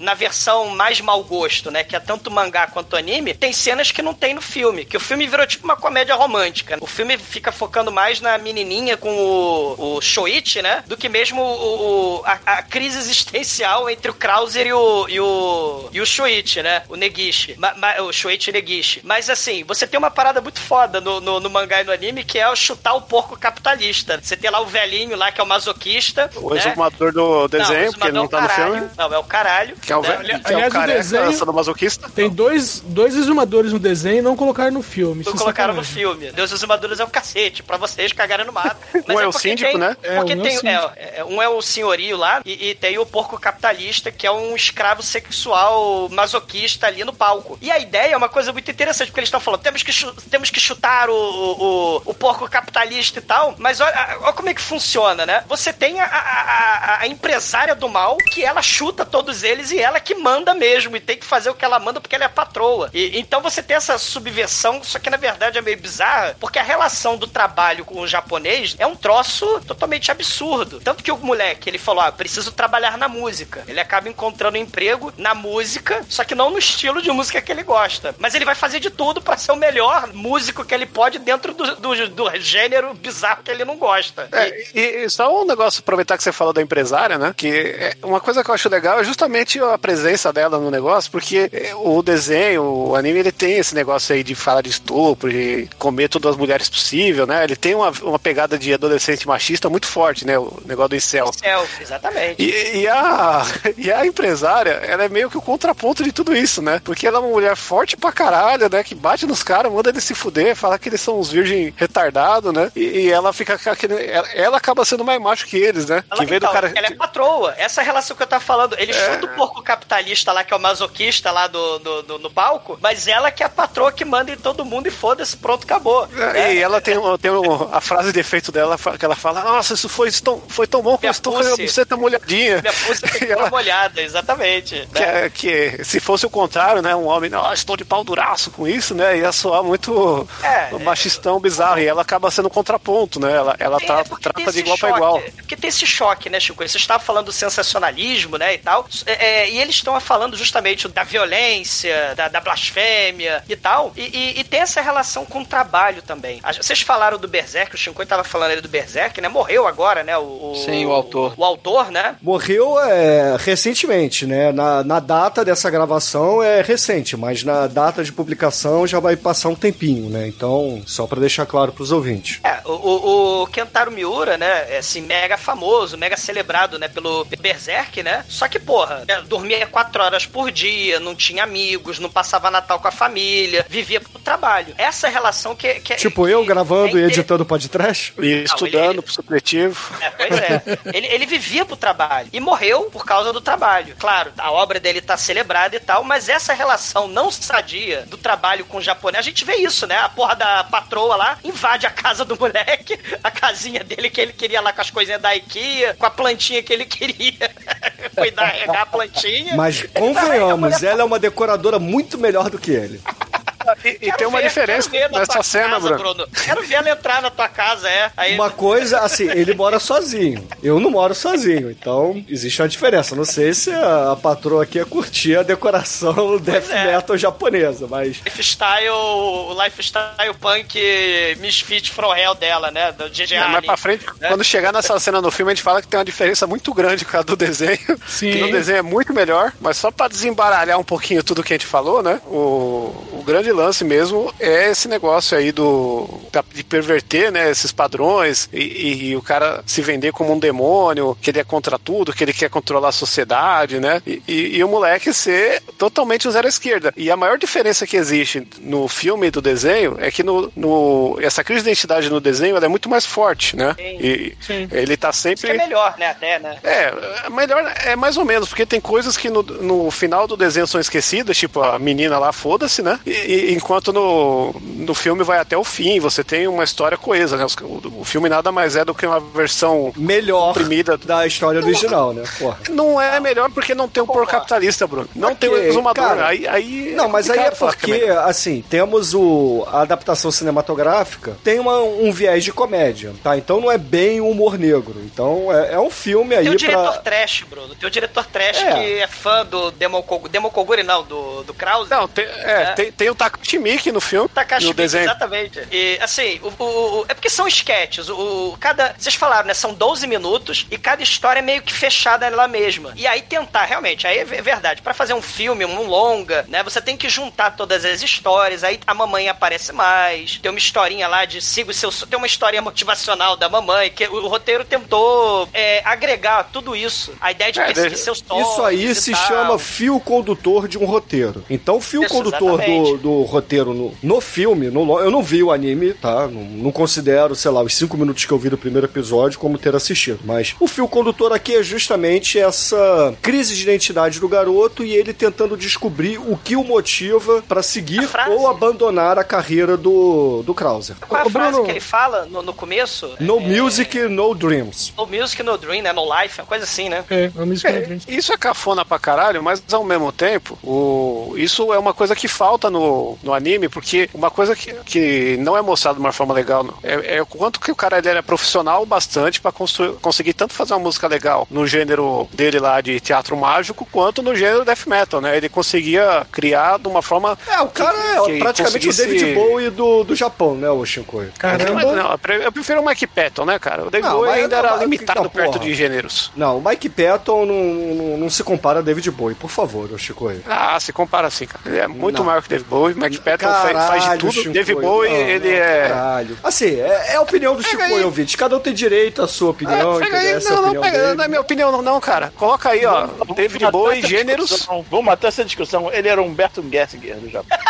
Speaker 4: na versão mais mau gosto, né? Que é tanto mangá quanto anime, tem cenas que não tem no filme. Que o filme virou tipo uma comédia romântica. O filme fica focando mais na menininha com o, o Shoichi, né? Do que mesmo o, o- a, a crise existencial entre o Krauser e o, e o, e o Shoichi, né? O Negishi. Ma- ma- o Shoichi Negishi. Mas assim, você tem uma parada muito foda no, no, no mangá e no anime que é o chutar o porco capitalista. Você tem lá o velhinho lá que é o masoquista.
Speaker 5: O
Speaker 4: né?
Speaker 5: exumador do desenho,
Speaker 4: o
Speaker 5: porque ele não
Speaker 4: é
Speaker 5: tá no
Speaker 4: caralho.
Speaker 5: filme.
Speaker 4: Não, é o caralho.
Speaker 5: Que é o,
Speaker 4: né?
Speaker 5: velho, que é
Speaker 6: Aliás,
Speaker 5: o
Speaker 6: o
Speaker 5: careca
Speaker 6: desenho-
Speaker 5: sadomasoquista.
Speaker 6: Tem dois, dois exumadores no desenho e não colocaram no filme.
Speaker 4: Não
Speaker 6: é
Speaker 4: colocaram no filme. Deus Exumadores é o cacete, pra vocês cagarem no mato. Mas
Speaker 5: Um é o
Speaker 4: porque
Speaker 5: síndico,
Speaker 4: tem-
Speaker 5: né?
Speaker 6: É,
Speaker 4: Porque
Speaker 6: um é o
Speaker 4: tem, é, é, um é o senhorio lá e, e tem o porco capitalista, que é um escravo sexual masoquista ali no palco. E a ideia é uma coisa muito interessante, porque eles estão falando, temos que, temos que chutar o, o, o porco capitalista e tal, mas olha, olha como é que funciona, né? Você tem a, a, a- a empresária do mal, que ela chuta todos eles e ela que manda mesmo, e tem que fazer o que ela manda porque ela é patroa. E, então você tem essa subversão, só que na verdade é meio bizarra, porque a relação do trabalho com o japonês é um troço totalmente absurdo. Tanto que o moleque, ele falou, ah, preciso trabalhar na música. Ele acaba encontrando emprego na música, só que não no estilo de música que ele gosta. Mas ele vai fazer de tudo pra ser o melhor músico que ele pode dentro do, do, do gênero bizarro que ele não gosta.
Speaker 5: É, e, e só um negócio, aproveitar que você falou da empresária, né? Que é- uma coisa que eu acho legal é justamente a presença dela no negócio, porque é, o desenho, o anime, ele tem esse negócio aí de falar de estupro, de comer todas as mulheres possível, né? Ele tem uma, uma pegada de adolescente machista muito forte, né? O negócio do incel.
Speaker 4: Self, exatamente.
Speaker 5: E, e a, e a empresária, ela é meio que o contraponto de tudo isso, né? Porque ela é uma mulher forte pra caralho, né? Que bate nos caras, manda eles se fuder, fala que eles são uns virgem retardados, né? E, e ela fica. aquele- Ela, ela acaba sendo mais macho que eles, né?
Speaker 4: Ela,
Speaker 5: que vem do
Speaker 4: então,
Speaker 5: cara.
Speaker 4: ela é patroa. Essa relação que eu tava falando. Ele chuta o porco capitalista lá, que é o masoquista lá do, do, do- no palco, mas ela que é a patroa que manda em todo mundo e foda-se, pronto, acabou.
Speaker 5: É, E ela tem, um- tem um- a frase de efeito dela, que ela fala: Nossa, isso foi tão, foi tão bom que eu estou com a buceta molhadinha.
Speaker 4: Minha que ficar
Speaker 5: ela-
Speaker 4: molhada, exatamente.
Speaker 5: Que,
Speaker 4: né?
Speaker 5: é- que se fosse o contrário, né? Um homem, não, estou de pau duraço com isso, né? Ia soar muito
Speaker 4: É,
Speaker 5: machistão bizarro. E ela acaba sendo contraponto, né? Ela, ela
Speaker 4: É,
Speaker 5: tá- trata de igual pra
Speaker 4: choque,
Speaker 5: igual.
Speaker 4: Porque tem esse choque, né, Chico? Você estava falando do sensacionalismo, né, e tal. É, é, e eles estão falando justamente da violência, da, da blasfêmia e tal. E, e- e tem essa relação com o trabalho também. Vocês falaram do Berserk, o Shinkoi tava falando ali do Berserk, né? Morreu agora, né? O,
Speaker 7: Sim, o autor.
Speaker 4: O autor, né?
Speaker 3: Morreu é, recentemente, né? Na, na data dessa gravação é recente, mas na data de publicação já vai passar um tempinho, né? Então, só pra deixar claro pros ouvintes.
Speaker 4: É, o, o, o Kentaro Miura, né, é assim, mega famoso, mega celebrado, né, pelo Berserk, né? Só que, porra, né, dormia quatro horas por dia, não tinha amigos, não passava Natal com a família, vivia pro trabalho. Essa relação que, que
Speaker 3: Tipo eu
Speaker 4: que
Speaker 3: gravando
Speaker 4: é
Speaker 3: e editando podcast.
Speaker 5: E estudando
Speaker 4: ele-
Speaker 5: pro supletivo.
Speaker 4: É, pois é. Ele, ele vivia pro trabalho e morreu por causa do trabalho. Claro, a obra dele tá celebrada e tal, mas essa relação não sadia do trabalho com o japonês, a gente vê isso, né? A porra da patroa lá invade a casa do moleque, a casinha dele que ele queria lá com as coisinhas da IKEA, com a plantinha que ele queria cuidar, regar a plantinha.
Speaker 3: Mas
Speaker 4: A
Speaker 3: convenhamos, ela é uma decoradora muito melhor do que ele.
Speaker 5: E, e tem uma
Speaker 4: ver-
Speaker 5: diferença nessa cena,
Speaker 4: casa,
Speaker 5: Bruno.
Speaker 4: Quero ver ela entrar na tua casa, é. Aí,
Speaker 3: Uma coisa, assim, ele mora sozinho. Eu não moro sozinho. Então, existe uma diferença. Não sei se a, a patroa aqui ia curtir a decoração death
Speaker 4: é.
Speaker 3: metal japonesa, mas.
Speaker 4: lifestyle, o lifestyle punk misfit from hell dela, né? Do GG
Speaker 5: É, mais
Speaker 4: Allen.
Speaker 5: pra frente,
Speaker 4: É.
Speaker 5: quando chegar nessa cena no filme, a gente fala que tem uma diferença muito grande com a do desenho.
Speaker 6: Sim.
Speaker 5: Que no desenho é muito melhor, mas só pra desembaralhar um pouquinho tudo que a gente falou, né? O, o grande lance mesmo é esse negócio aí do de perverter, né? Esses padrões e, e- e o cara se vender como um demônio, que ele é contra tudo, que ele quer controlar a sociedade, né? E, e- e o moleque ser totalmente um zero à esquerda. E a maior diferença que existe no filme e do desenho é que no, no- essa crise de identidade no desenho é muito mais forte, né? E ele tá
Speaker 4: Isso que
Speaker 5: sempre
Speaker 4: é melhor, né? Até, né?
Speaker 5: é, melhor é mais ou menos, porque tem coisas que no, no final do desenho são esquecidas, tipo a menina lá, foda-se, né? E- enquanto no, no filme vai até o fim, você tem uma história coesa, né? O, o filme nada mais é do que uma versão
Speaker 3: Melhor
Speaker 5: comprimida.
Speaker 3: da história original, né? Porra.
Speaker 5: Não é melhor porque não tem um porco capitalista, Bruno. Não tem o
Speaker 3: Ok,
Speaker 5: exumador.
Speaker 3: cara.
Speaker 5: aí, aí
Speaker 3: Não, mas aí é
Speaker 5: que
Speaker 3: porque,
Speaker 5: melhor.
Speaker 3: assim, temos o, a adaptação cinematográfica, tem uma- um viés de comédia, tá? Então não é bem humor negro. Então é, é um filme aí
Speaker 4: Tem o diretor
Speaker 3: pra.
Speaker 4: trash, Bruno. Tem o diretor trash
Speaker 3: É.
Speaker 4: que é fã do Demokoguri, Demokoguri não, do, do Krause.
Speaker 5: Não, tem, é, Tem, tem o Takashi Miike no filme.
Speaker 4: Takashi Miike,
Speaker 5: desenho.
Speaker 4: exatamente. E, assim, o, o- o- é porque são sketches. O, cada, vocês falaram, né? São 12 minutos e cada história é meio que fechada nela mesma. E aí tentar, realmente, aí é ve- verdade. Pra fazer um filme, um longa, né? Você tem que juntar todas as histórias. Aí a mamãe aparece mais. Tem uma historinha lá de siga o seu... Tem uma história motivacional da mamãe que o, roteiro tentou é, agregar tudo isso. A ideia de
Speaker 5: É,
Speaker 4: perseguir
Speaker 5: deixa-
Speaker 4: seus sonhos
Speaker 3: Isso aí se
Speaker 4: tal.
Speaker 3: chama fio condutor de um roteiro. Então, o fio
Speaker 4: Isso,
Speaker 3: condutor do, do roteiro no, no filme, no, eu não vi o anime, tá? Não, não considero, sei lá, os cinco minutos que eu vi do primeiro episódio como ter assistido. Mas o fio condutor aqui é justamente essa crise de identidade do garoto e ele tentando descobrir o que o motiva pra seguir ou abandonar a carreira do, do Krauser.
Speaker 4: Qual é a
Speaker 6: Ô,
Speaker 4: frase
Speaker 6: Bruno.
Speaker 4: que ele fala no, no começo?
Speaker 3: No
Speaker 4: É,
Speaker 3: music, no dreams.
Speaker 4: No music, no dream, né? No life, uma coisa assim, né?
Speaker 6: É, é uma música
Speaker 5: É,
Speaker 6: diferente.
Speaker 5: isso é cafona pra caralho, mas ao mesmo tempo, o, isso é uma coisa que falta no, no anime, porque uma coisa que, que não é mostrado de uma forma legal não, é, é o quanto que o cara ele era profissional bastante pra construir- conseguir tanto fazer uma música legal no gênero dele lá de teatro mágico, quanto no gênero death metal, né? Ele conseguia criar de uma forma.
Speaker 3: É, o cara é
Speaker 5: que
Speaker 3: praticamente o
Speaker 5: conseguisse-
Speaker 3: David Bowie do, do Japão, né, o Shinkoi?
Speaker 6: Caramba.
Speaker 5: Mas não, eu pre- eu prefiro o Mike Patton, né, cara? O David
Speaker 3: Não,
Speaker 5: Bowie
Speaker 3: mas
Speaker 5: ainda
Speaker 3: não,
Speaker 5: era
Speaker 3: mas-
Speaker 5: limitado
Speaker 3: não,
Speaker 5: perto
Speaker 3: porra.
Speaker 5: de gêneros.
Speaker 3: Não, o Mike Patton não, não, não se compara a David Bowie, por favor, ô Chico.
Speaker 5: Ah, se compara assim, cara. Ele é muito
Speaker 3: Não.
Speaker 5: maior que o David Bowie. Mike Patton faz, faz de tudo.
Speaker 3: Chico,
Speaker 5: David Bowie,
Speaker 3: não,
Speaker 5: ele
Speaker 3: não,
Speaker 5: é.
Speaker 3: Caralho. Assim, é, é a opinião do Chico,
Speaker 5: aí.
Speaker 3: ouvinte. Cada um tem direito à sua opinião,
Speaker 5: Ah, pega
Speaker 3: entendeu?
Speaker 5: aí,
Speaker 3: Essa é a
Speaker 5: não, não,
Speaker 3: opinião
Speaker 5: pega, não é minha opinião, não, não, cara. Coloca aí, ó. David
Speaker 9: matar
Speaker 5: Bowie, gêneros.
Speaker 9: discussão. Vamos matar essa discussão. Ele era Humberto Gessinger do Japão.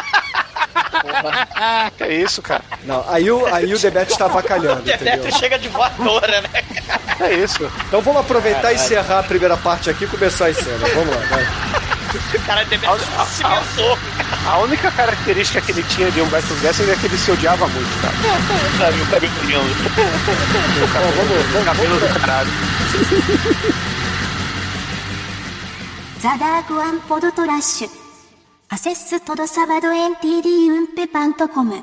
Speaker 5: Que é isso, cara.
Speaker 3: Não, aí o, aí o Demet tá avacalhando,
Speaker 4: O Demetrio
Speaker 3: entendeu?
Speaker 4: chega de voadora, né?
Speaker 5: É isso.
Speaker 3: Então vamos aproveitar e encerrar a primeira parte aqui e começar as cenas. Vamos lá, vai.
Speaker 4: Cara, o Demetrio se cimentou.
Speaker 5: A única característica que ele tinha de Humberto Gessinger é que ele se odiava muito, cara.
Speaker 9: Sabe, o cabelo lindo.
Speaker 5: O cabelo, o cabelo do caralho.
Speaker 10: ザ・ダークワンポドトラッシュアセッストドサバドエンティディウンペパントコム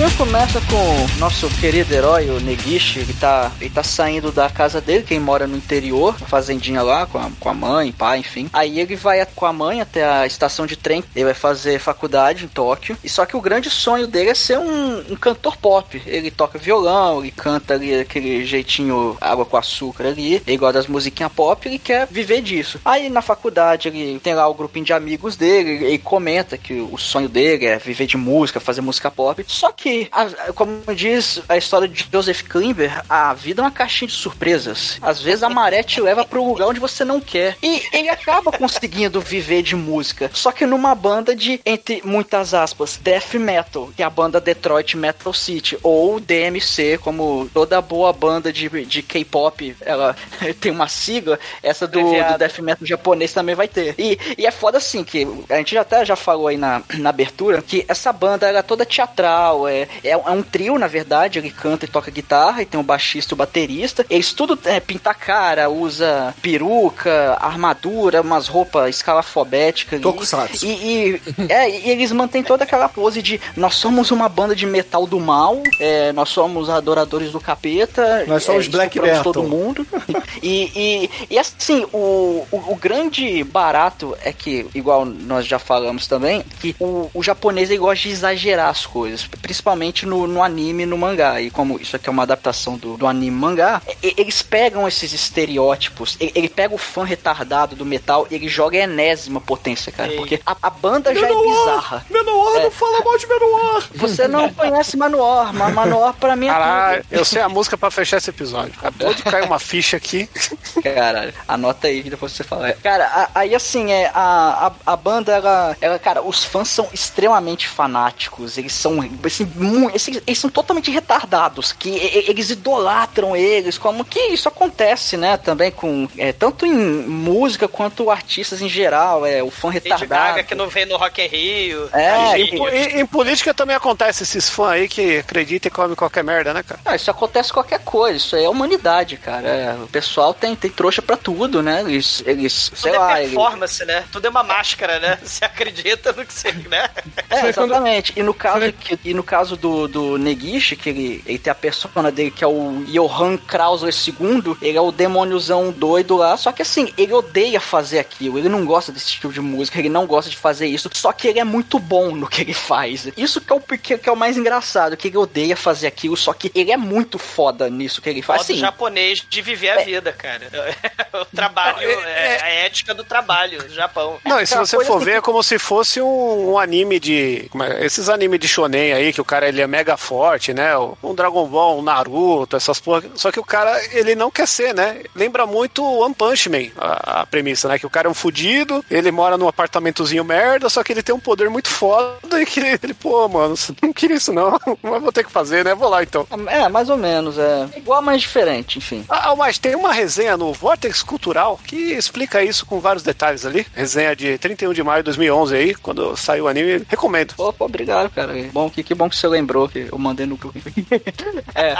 Speaker 7: filme começa com nosso querido herói, o Negishi, ele tá, ele tá saindo da casa dele, quem mora no interior, fazendinha lá, com a, com a mãe, pai, enfim. Aí ele vai com a mãe até a estação de trem, ele vai fazer faculdade em Tóquio, e só que o grande sonho dele é ser um, um cantor pop. Ele toca violão, ele canta ali aquele jeitinho água com açúcar ali, ele gosta das musiquinhas pop, ele quer viver disso. Aí na faculdade ele tem lá o grupinho de amigos dele, ele comenta que o sonho dele é viver de música, fazer música pop. Só que a- como diz a história de Joseph Klimber, a vida é uma caixinha de surpresas. Às vezes a maré te leva para um lugar onde você não quer. E ele acaba conseguindo viver de música. Só que numa banda de, entre muitas aspas, death metal, que é a banda Detroit Metal City, ou DMC, como toda boa banda de, de K-pop, ela tem uma sigla, essa do, do death metal japonês também vai ter. E, e é foda assim, que a gente já até já falou aí na, na abertura, que essa banda era toda teatral, é, é, é um trio, na verdade, ele canta e toca guitarra, e tem um baixista e o baterista. Eles tudo é, pinta a cara, usa peruca, armadura, umas roupas escalafobéticas.
Speaker 3: Tokusatsu.
Speaker 7: E, e, é, e eles mantêm toda aquela pose de nós somos uma banda de metal do mal, é, nós somos adoradores do capeta.
Speaker 3: Nós somos
Speaker 7: é,
Speaker 3: black metal.
Speaker 7: todo mundo. E, e, e assim, o, o, o grande barato é que, igual nós já falamos também, que o, o japonês gosta de exagerar as coisas, principalmente no, no anime e no mangá. E como isso aqui é uma adaptação do, do anime mangá, e- eles pegam esses estereótipos, ele, ele pega o fã retardado do metal e ele joga a enésima potência, cara. Porque a, a banda já é bizarra.
Speaker 3: Menor,
Speaker 7: É.
Speaker 3: não fala mal de Menor!
Speaker 7: Você não conhece Manowar, mas Manowar pra mim é
Speaker 5: Caralho, eu sei a música pra fechar esse episódio. Acabou de cair uma ficha aqui.
Speaker 7: Caralho, anota aí que depois você fala. Cara, a- aí assim, é, a, a, a banda, ela, ela, cara, os fãs são extremamente fanáticos. Eles são, assim, eles, eles são totalmente retardados. Que eles idolatram eles, como que isso acontece, né? Também com, é, tanto em música quanto artistas em geral. É, o fã
Speaker 4: Lady
Speaker 7: retardado.
Speaker 4: Gaga que não veio no Rock in Rio.
Speaker 7: É, e-.
Speaker 5: Em, em política também acontece esses fãs aí que acreditam e comem qualquer merda, né, cara?
Speaker 7: Ah, isso acontece com qualquer coisa, isso aí é humanidade, cara. É, o pessoal tem, tem trouxa pra tudo, né? Eles, eles sei
Speaker 4: Tudo
Speaker 7: lá,
Speaker 4: é
Speaker 7: eles,
Speaker 4: performance, né? Tudo é uma máscara, né? Você acredita no que você, né?
Speaker 7: É, exatamente. E no caso, que, e no caso do, do Negishi, que ele, ele tem a persona dele, que é o Johann Krausler II, ele é o demôniozão doido lá, só que assim, ele odeia fazer aquilo, ele não gosta desse tipo de música, ele não gosta de fazer isso, só que ele é muito bom no que ele faz. Isso que é o, que, que é o mais engraçado, que ele odeia fazer aquilo, só que ele é muito foda nisso que ele faz. Assim,
Speaker 4: japonês de viver a vida, cara. O trabalho, é, a ética do trabalho, Japão.
Speaker 5: Não, e se
Speaker 7: É
Speaker 5: você for
Speaker 7: assim
Speaker 5: ver, é como se fosse um, um anime de. é? Esses animes de shonen aí, que o cara ele é mega forte, né? Um Dragon Ball, um Naruto, essas porra. Só que o cara, ele não quer ser, né? Lembra muito One Punch Man, a, a premissa, né? Que o cara é um fudido, ele mora num apartamentozinho merda, só que ele tem um poder muito foda e que ele, pô, mano, não queria isso não, mas vou ter que fazer, né? Vou lá então.
Speaker 7: é, mais ou menos, é igual, mas diferente, enfim.
Speaker 5: Ah, mas tem uma resenha no Vortex Cultural que explica isso com vários detalhes ali. Resenha de 31 de maio de 2011 aí, quando saiu o anime. Recomendo.
Speaker 7: Pô, obrigado, cara. Bom, que, que bom que você lembrou que eu mandei no grupo. é.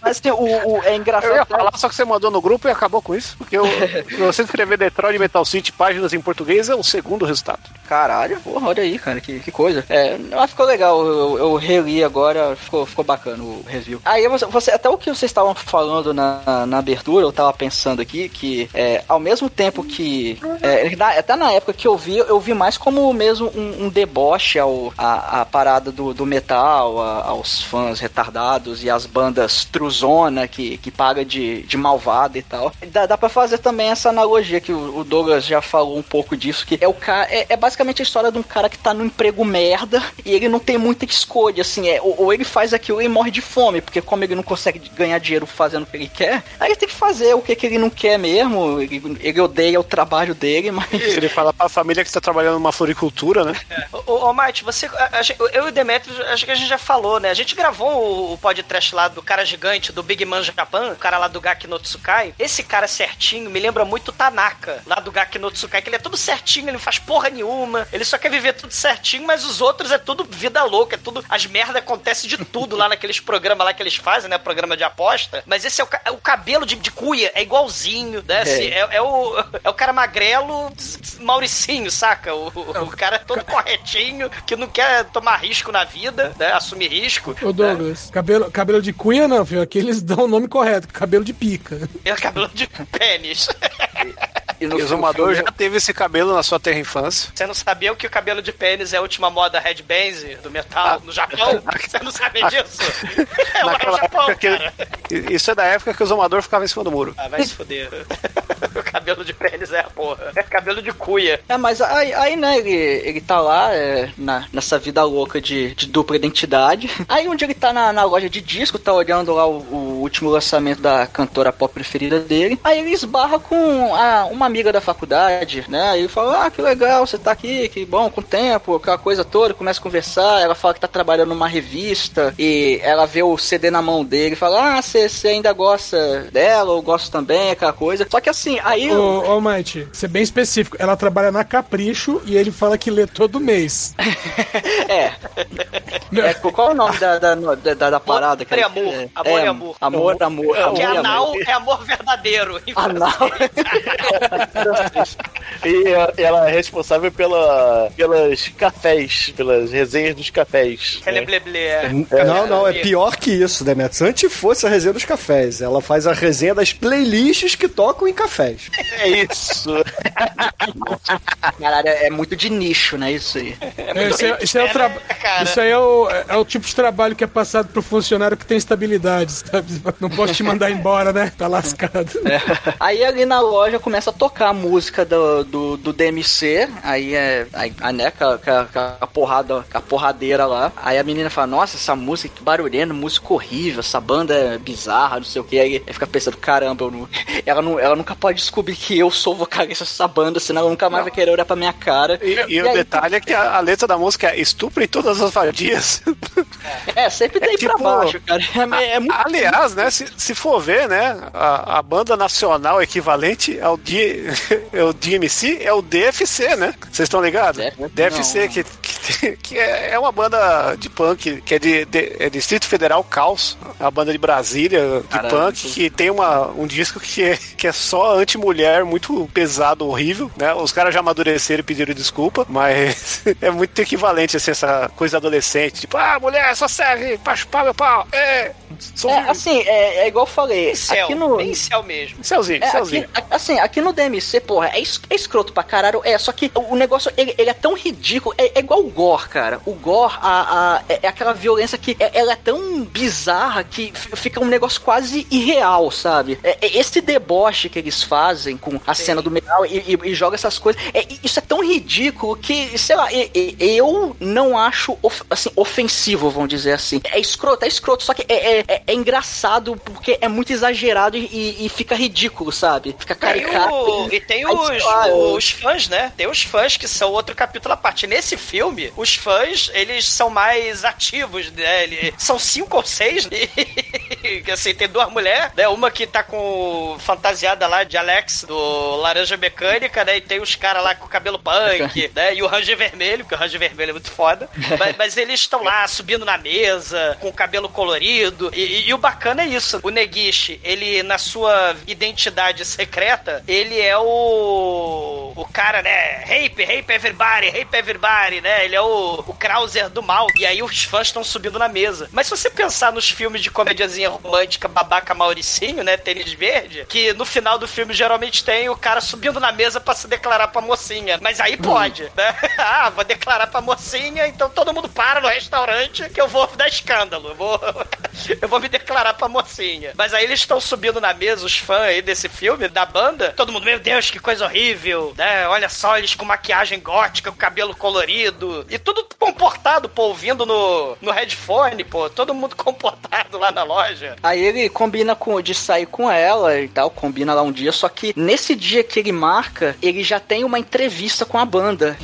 Speaker 7: Mas assim, o, o- é engraçado.
Speaker 5: Eu ia falar, só que você mandou no grupo e acabou com isso. Porque eu, se você escrever Detroit Metal City páginas em português, é o segundo resultado.
Speaker 7: Caralho, porra, olha aí, cara, que, que coisa. É, mas ficou legal, eu, eu reli agora, ficou, ficou bacana o review. Aí você, você- até o que vocês estavam falando na, na abertura, eu tava pensando aqui que é, ao mesmo tempo que. é, até na época que eu vi, eu vi mais como mesmo um, um deboche ao, a, a parada do, do metal, a- aos fãs retardados e as bandas truzona que, que paga de, de malvada e tal. Dá, dá pra fazer também essa analogia que o, o Douglas já falou um pouco disso, que é o cara. É, é basicamente a história de um cara que tá no emprego merda e ele não tem muita escolha, assim, é, ou, ou ele faz aquilo e morre de fome, porque como ele não consegue ganhar dinheiro fazendo o que ele quer, aí ele tem que fazer o que, que ele não quer mesmo, ele, ele odeia o trabalho dele, mas.
Speaker 5: Ele fala pra família que está trabalhando numa floricultura, né?
Speaker 4: Ô, ô, ô Mate, você. a- a eu e o Demetrius, acho que a gente já falou, né? A gente gravou o, o podcast lá do cara gigante, do Big Man Japan, o cara lá do Gaki no Tsukai. Esse cara certinho me lembra muito o Tanaka, lá do Gaki no Tsukai, que ele é tudo certinho, ele não faz porra nenhuma, ele só quer viver tudo certinho, mas os outros é tudo vida louca, é tudo. As merdas acontecem de tudo lá naqueles programas lá que eles fazem, né? Programa de aposta. Mas esse é o, ca- o cabelo de, de cuia, é igualzinho, né? Assim, é, é o, é o cara magrelo, Mauricinho, saca? O, o, o cara todo corretinho, que não quer tomar risco na vida, né? Assumir risco.
Speaker 6: Ô Douglas, cabelo, cabelo de cunha não, filho. Aqui eles dão o nome correto, cabelo de pica.
Speaker 4: É o cabelo de pênis.
Speaker 7: E no
Speaker 5: o Zumador já teve esse cabelo na sua terra infância.
Speaker 4: Você não sabia que o cabelo de pênis é a última moda headbands do metal no Japão? Você não sabia disso? É lá no
Speaker 5: Naquela
Speaker 4: Japão,
Speaker 5: que.
Speaker 4: cara.
Speaker 5: Isso é da época que o Zumador ficava em cima do muro.
Speaker 4: Ah, vai se foder. Cabelo de pênis é, porra. É cabelo de cuia.
Speaker 7: É, mas aí, aí né, ele, ele tá lá é, na, nessa vida louca de, de dupla identidade. Aí dia ele tá na, na loja de disco, tá olhando lá o, o último lançamento da cantora pop preferida dele. Aí ele esbarra com a, uma amiga da faculdade, né? Aí ele fala, ah, que legal, você tá aqui, que bom, com tempo, aquela coisa toda, começa a conversar. Ela fala que tá trabalhando numa revista e ela vê o CD na mão dele e fala, ah, você ainda gosta dela, ou gosto também, aquela coisa. Só que assim, aí.
Speaker 6: Ô, ô Mate, ser bem específico, ela trabalha na Capricho e ele fala que lê todo mês.
Speaker 7: é. é. Qual é o nome da, da, da, da parada?
Speaker 4: Amor, é amor.
Speaker 7: É,
Speaker 4: amor é amor.
Speaker 7: Amor, amor.
Speaker 4: Porque
Speaker 7: amor,
Speaker 4: anal é amor verdadeiro.
Speaker 7: Anal.
Speaker 9: e ela é responsável pela, pelas cafés, pelas resenhas dos cafés.
Speaker 4: Ela é blé.
Speaker 3: Não, não, é pior que isso, Demetrius. Antes fosse a resenha dos cafés. Ela faz a resenha das playlists que tocam em cafés.
Speaker 9: É isso.
Speaker 7: Caralho, é muito de nicho, né? Isso aí.
Speaker 6: É, isso, é, isso, é o tra... isso aí é o, é o tipo de trabalho que é passado pro funcionário que tem estabilidade, sabe? Não posso te mandar embora, né? Tá lascado.
Speaker 7: É. Aí ali na loja começa a tocar a música do, do, do DMC, aí é. Aí, né, com a, com a porrada, com a porradeira lá. Aí a menina fala, nossa, essa música que barulhenta, música horrível, essa banda é bizarra, não sei o que. Aí, fica pensando, caramba, eu não, ela, não, ela nunca pode descobrir que eu sou vocalista dessa banda, senão ela nunca mais não. vai querer olhar pra minha cara.
Speaker 5: E, e, e o aí, detalhe é que a, a, letra da música é estupro em todas as vadias.
Speaker 7: É, sempre tem é tipo, pra baixo, cara. É, é muito
Speaker 5: aliás, né, se, se for ver, né, a, a banda nacional equivalente ao, D, é o DMC é o DFC, né? Vocês estão ligados? DFC, não, que, que, que, é uma banda de punk, que é de, de é Distrito Federal Caos, é uma banda de Brasília, de Caramba, punk, que tem uma, um disco que é, que é só anti-mulher, muito pesado, horrível, né? Os caras já amadureceram e pediram desculpa, mas é muito equivalente, assim, essa coisa adolescente, tipo, ah, mulher só serve pra chupar meu pau, é...
Speaker 7: é assim, é, é, igual eu falei,
Speaker 4: céu,
Speaker 7: aqui no...
Speaker 4: bem céu mesmo.
Speaker 5: Céuzinho,
Speaker 7: é,
Speaker 5: céuzinho.
Speaker 7: Aqui, assim, aqui no DMC, porra, é, es, é escroto pra caralho, é, só que o negócio, ele, ele é tão ridículo, é, é, igual o gore, cara. O gore, a, a, é, é aquela violência que é, ela é tão bizarra que fica um negócio quase irreal, sabe? É, é, esse deboche que eles fazem com a Sim. cena do metal e, e, e, joga essas coisas, é, isso é tão ridículo que, sei lá, eu não acho, of, assim, ofensivo, vamos dizer assim. É escroto, é escroto, só que é, é, é engraçado porque é muito exagerado e, e fica ridículo, sabe? Fica caricato.
Speaker 4: E, tem os, os fãs, né? Tem os fãs que são outro capítulo à parte. Nesse filme, os fãs, eles são mais ativos, né? Eles são cinco ou seis. E, assim, tem duas mulheres, né? Uma que tá com fantasiada lá de Alex, do Laranja Mecânica, né? E tem os caras lá com o cabelo punk, né? E o Ranger Vermelho, que o Ranger Vermelho é muito foda. mas, mas, eles estão lá subindo na mesa, com o cabelo colorido. E, e, e o bacana é isso. O Negishi, ele, na sua identidade secreta, ele é o. O cara, né? Rape, rape everybody, rape everybody, né? Ele é o, o Krauser do mal. E aí os fãs estão subindo na mesa. Mas se você pensar nos filmes de comédiazinha romântica, babaca Mauricinho, né? Tênis verde, que no final do filme geralmente tem o cara subindo na mesa para se declarar pra mocinha. Mas aí pode, hum. né? ah, vou declarar pra mocinha, então todo mundo para no restaurante que eu vou dar escândalo. Eu vou, eu vou me declarar pra mocinha. Mas aí eles estão subindo na mesa, os fãs aí desse filme, da banda, todo mundo, meu Deus, que coisa horrível, né? Olha só, eles com maquiagem gótica, com cabelo colorido, e tudo comportado, pô, ouvindo no, no headphone, pô, todo mundo comportado lá na loja.
Speaker 7: Aí ele combina com, de sair com ela e tal, combina lá um dia, só que nesse dia que ele marca, ele já tem uma entrevista com a banda.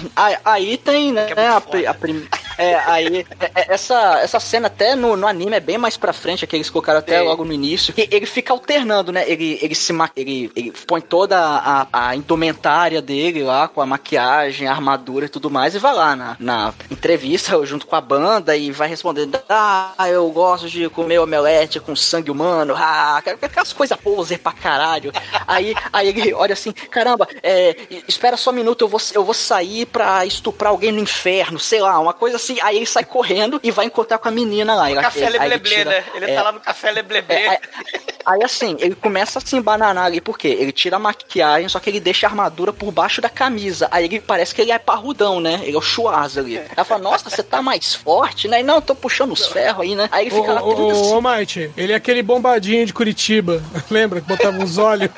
Speaker 7: Aí, tem, né, é a, a prim... É, aí, é, é, essa, essa cena até no, no anime é bem mais pra frente, que eles colocaram até logo no início. E ele fica alternando, né? Ele, ele se ele, ele põe toda a, a indumentária dele lá, com a maquiagem, a armadura e tudo mais, e vai lá na, na entrevista junto com a banda e vai respondendo: Ah, eu gosto de comer omelete com sangue humano, ah, aquelas coisas poser pra caralho. aí, aí ele olha assim: caramba, é, espera só um minuto, eu vou, eu vou sair pra estuprar alguém no inferno, sei lá, uma coisa assim. Aí ele sai correndo e vai encontrar com a menina lá.
Speaker 4: O café Lebleble, né? Ele tá é, tá lá no café Lebleble. É,
Speaker 7: Aí assim, ele começa a se embananar ali, porque ele tira a maquiagem, só que ele deixa a armadura por baixo da camisa. Aí ele parece que ele é parrudão, né? Ele é o Schwarz ali. Ela fala, nossa, você tá mais forte, né? E não, eu tô puxando os ferros aí, né? Aí ele fica
Speaker 6: ô,
Speaker 7: lá
Speaker 6: ô, ô,
Speaker 7: assim.
Speaker 6: ô, Might, ele é aquele bombadinho de Curitiba. Lembra que botava uns olhos?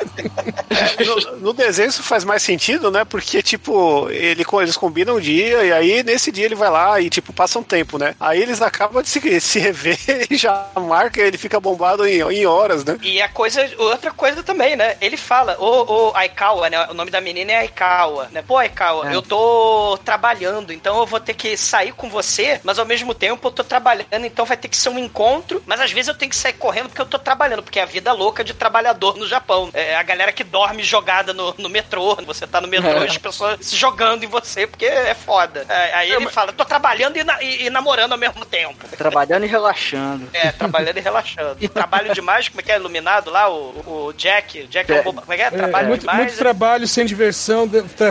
Speaker 5: No, no desenho isso faz mais sentido, né? Porque, tipo, ele, eles combinam um dia e aí nesse dia ele vai lá e, tipo, passa um tempo, né? Aí eles acabam de se, se rever e já marca ele fica bombado em, em horas, né?
Speaker 4: E a coisa, outra coisa também, né? Ele fala, o, o Aikawa, né? O nome da menina é Aikawa, né? Pô, Aikawa,
Speaker 7: É.
Speaker 4: eu tô trabalhando, então eu vou ter que sair com você, mas ao mesmo tempo eu tô trabalhando, então vai ter que ser um encontro, mas às vezes eu tenho que sair correndo porque eu tô trabalhando, porque é a vida louca de trabalhador no Japão. É a galera que dorme jogada no, no metrô, você tá no metrô
Speaker 7: É.
Speaker 4: e as pessoas se jogando em você, porque é foda. É, aí ele fala, tô trabalhando e, na- e- e namorando ao mesmo tempo.
Speaker 7: Trabalhando e relaxando.
Speaker 4: É, trabalhando e relaxando. E trabalho demais, como é que é iluminado lá? O, o Jack. Jack é um boba. Como é que é?
Speaker 6: É,
Speaker 4: Trabalho
Speaker 6: muito,
Speaker 4: demais.
Speaker 6: muito trabalho sem diversão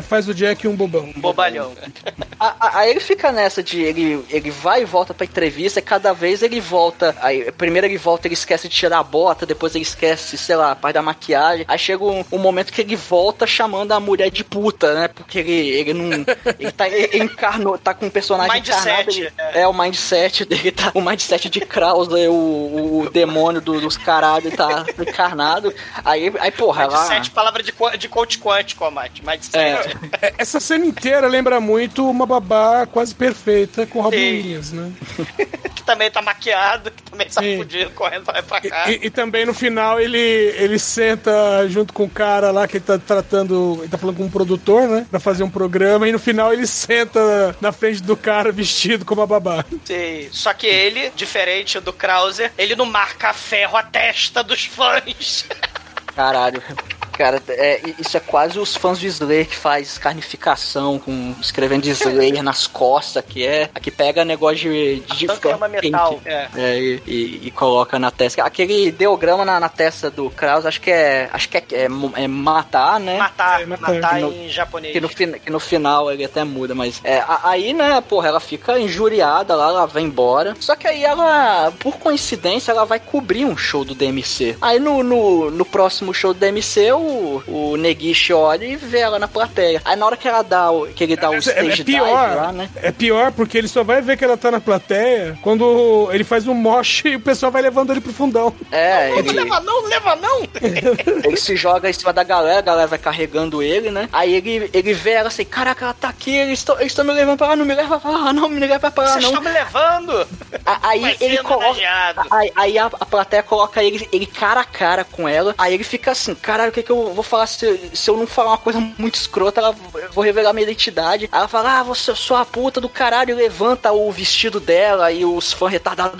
Speaker 6: faz o Jack um bobão.
Speaker 4: é bobalhão.
Speaker 7: Aí ele fica nessa de ele, ele vai e volta pra entrevista, e cada vez ele volta. Aí, primeiro ele volta, ele esquece de tirar a bota, depois ele esquece, sei lá, a parte da maquiagem. Aí chega um, um momento que ele volta chamando a mulher de puta, né? Porque ele, ele não. Ele tá ele encarnou, tá com um personagem
Speaker 4: Mindset,
Speaker 7: ele-
Speaker 4: é.
Speaker 7: é. o mindset dele, tá. O mindset de Krauser, o, o, o demônio do- dos caralho, tá encarnado. Aí, aí porra, ela.
Speaker 4: Sete palavras de, co- de coach quântico, Mate. Mais de
Speaker 7: É.
Speaker 6: É, Essa cena inteira lembra muito uma babá quase perfeita com Robin. Williams, né?
Speaker 4: Que também tá maquiado, que também tá
Speaker 6: Sim.
Speaker 4: fudido, correndo pra lá e pra cá.
Speaker 6: E, e também no final ele, ele senta junto com o cara lá que ele tá tratando. Ele tá falando com um produtor, né? Pra fazer um programa. E no final ele senta na frente do cara vestido como a babá.
Speaker 4: Sim. Só que ele, diferente do Krauser, ele não marca a ferro a testa dos fãs.
Speaker 7: Caralho. Cara, é, isso é quase os fãs de Slayer que faz carnificação com escrevendo Slayer nas costas, que é a que pega negócio de, de
Speaker 4: Arranca
Speaker 7: fã
Speaker 4: metal, é.
Speaker 7: é, e, e- e coloca na testa. Aquele ideograma na, na testa do Kraus, acho que é acho que é, é, é matar, né?
Speaker 4: Matar,
Speaker 6: É, matar.
Speaker 4: matar
Speaker 7: no-
Speaker 4: em japonês.
Speaker 7: Que no, que no final ele até muda, mas é, a- aí, né, porra, ela fica injuriada lá, ela vai embora. Só que aí ela, por coincidência, ela vai cobrir um show do DMC. Aí no, no, no próximo show do DMC, o, o Negishi olha e vê ela na plateia. Aí na hora que ela dá o, que ele dá o
Speaker 6: É,
Speaker 7: stage
Speaker 6: é
Speaker 7: dive
Speaker 6: pior.
Speaker 7: lá, né?
Speaker 6: É pior porque ele só vai ver que ela tá na plateia quando ele faz um moche e o pessoal vai levando ele pro fundão.
Speaker 7: É,
Speaker 4: Não
Speaker 7: ele,
Speaker 4: leva não, leva não!
Speaker 7: ele se joga em cima da galera, a galera vai carregando ele, né? Aí ele, ele vê ela assim, caraca, ela tá aqui, eles estão me levando pra lá, não me leva pra lá, não me leva pra lá,
Speaker 4: Vocês
Speaker 7: não.
Speaker 4: estão me levando!
Speaker 7: Aí ele coloca. Aí, aí a, a plateia coloca ele, ele cara a cara com ela. Aí ele fica assim: caralho, o que, que eu vou falar se, se eu não falar uma coisa muito escrota? Ela, eu vou revelar minha identidade. Ela fala: ah, você sou a puta do caralho. Levanta o vestido dela e os fãs retardados.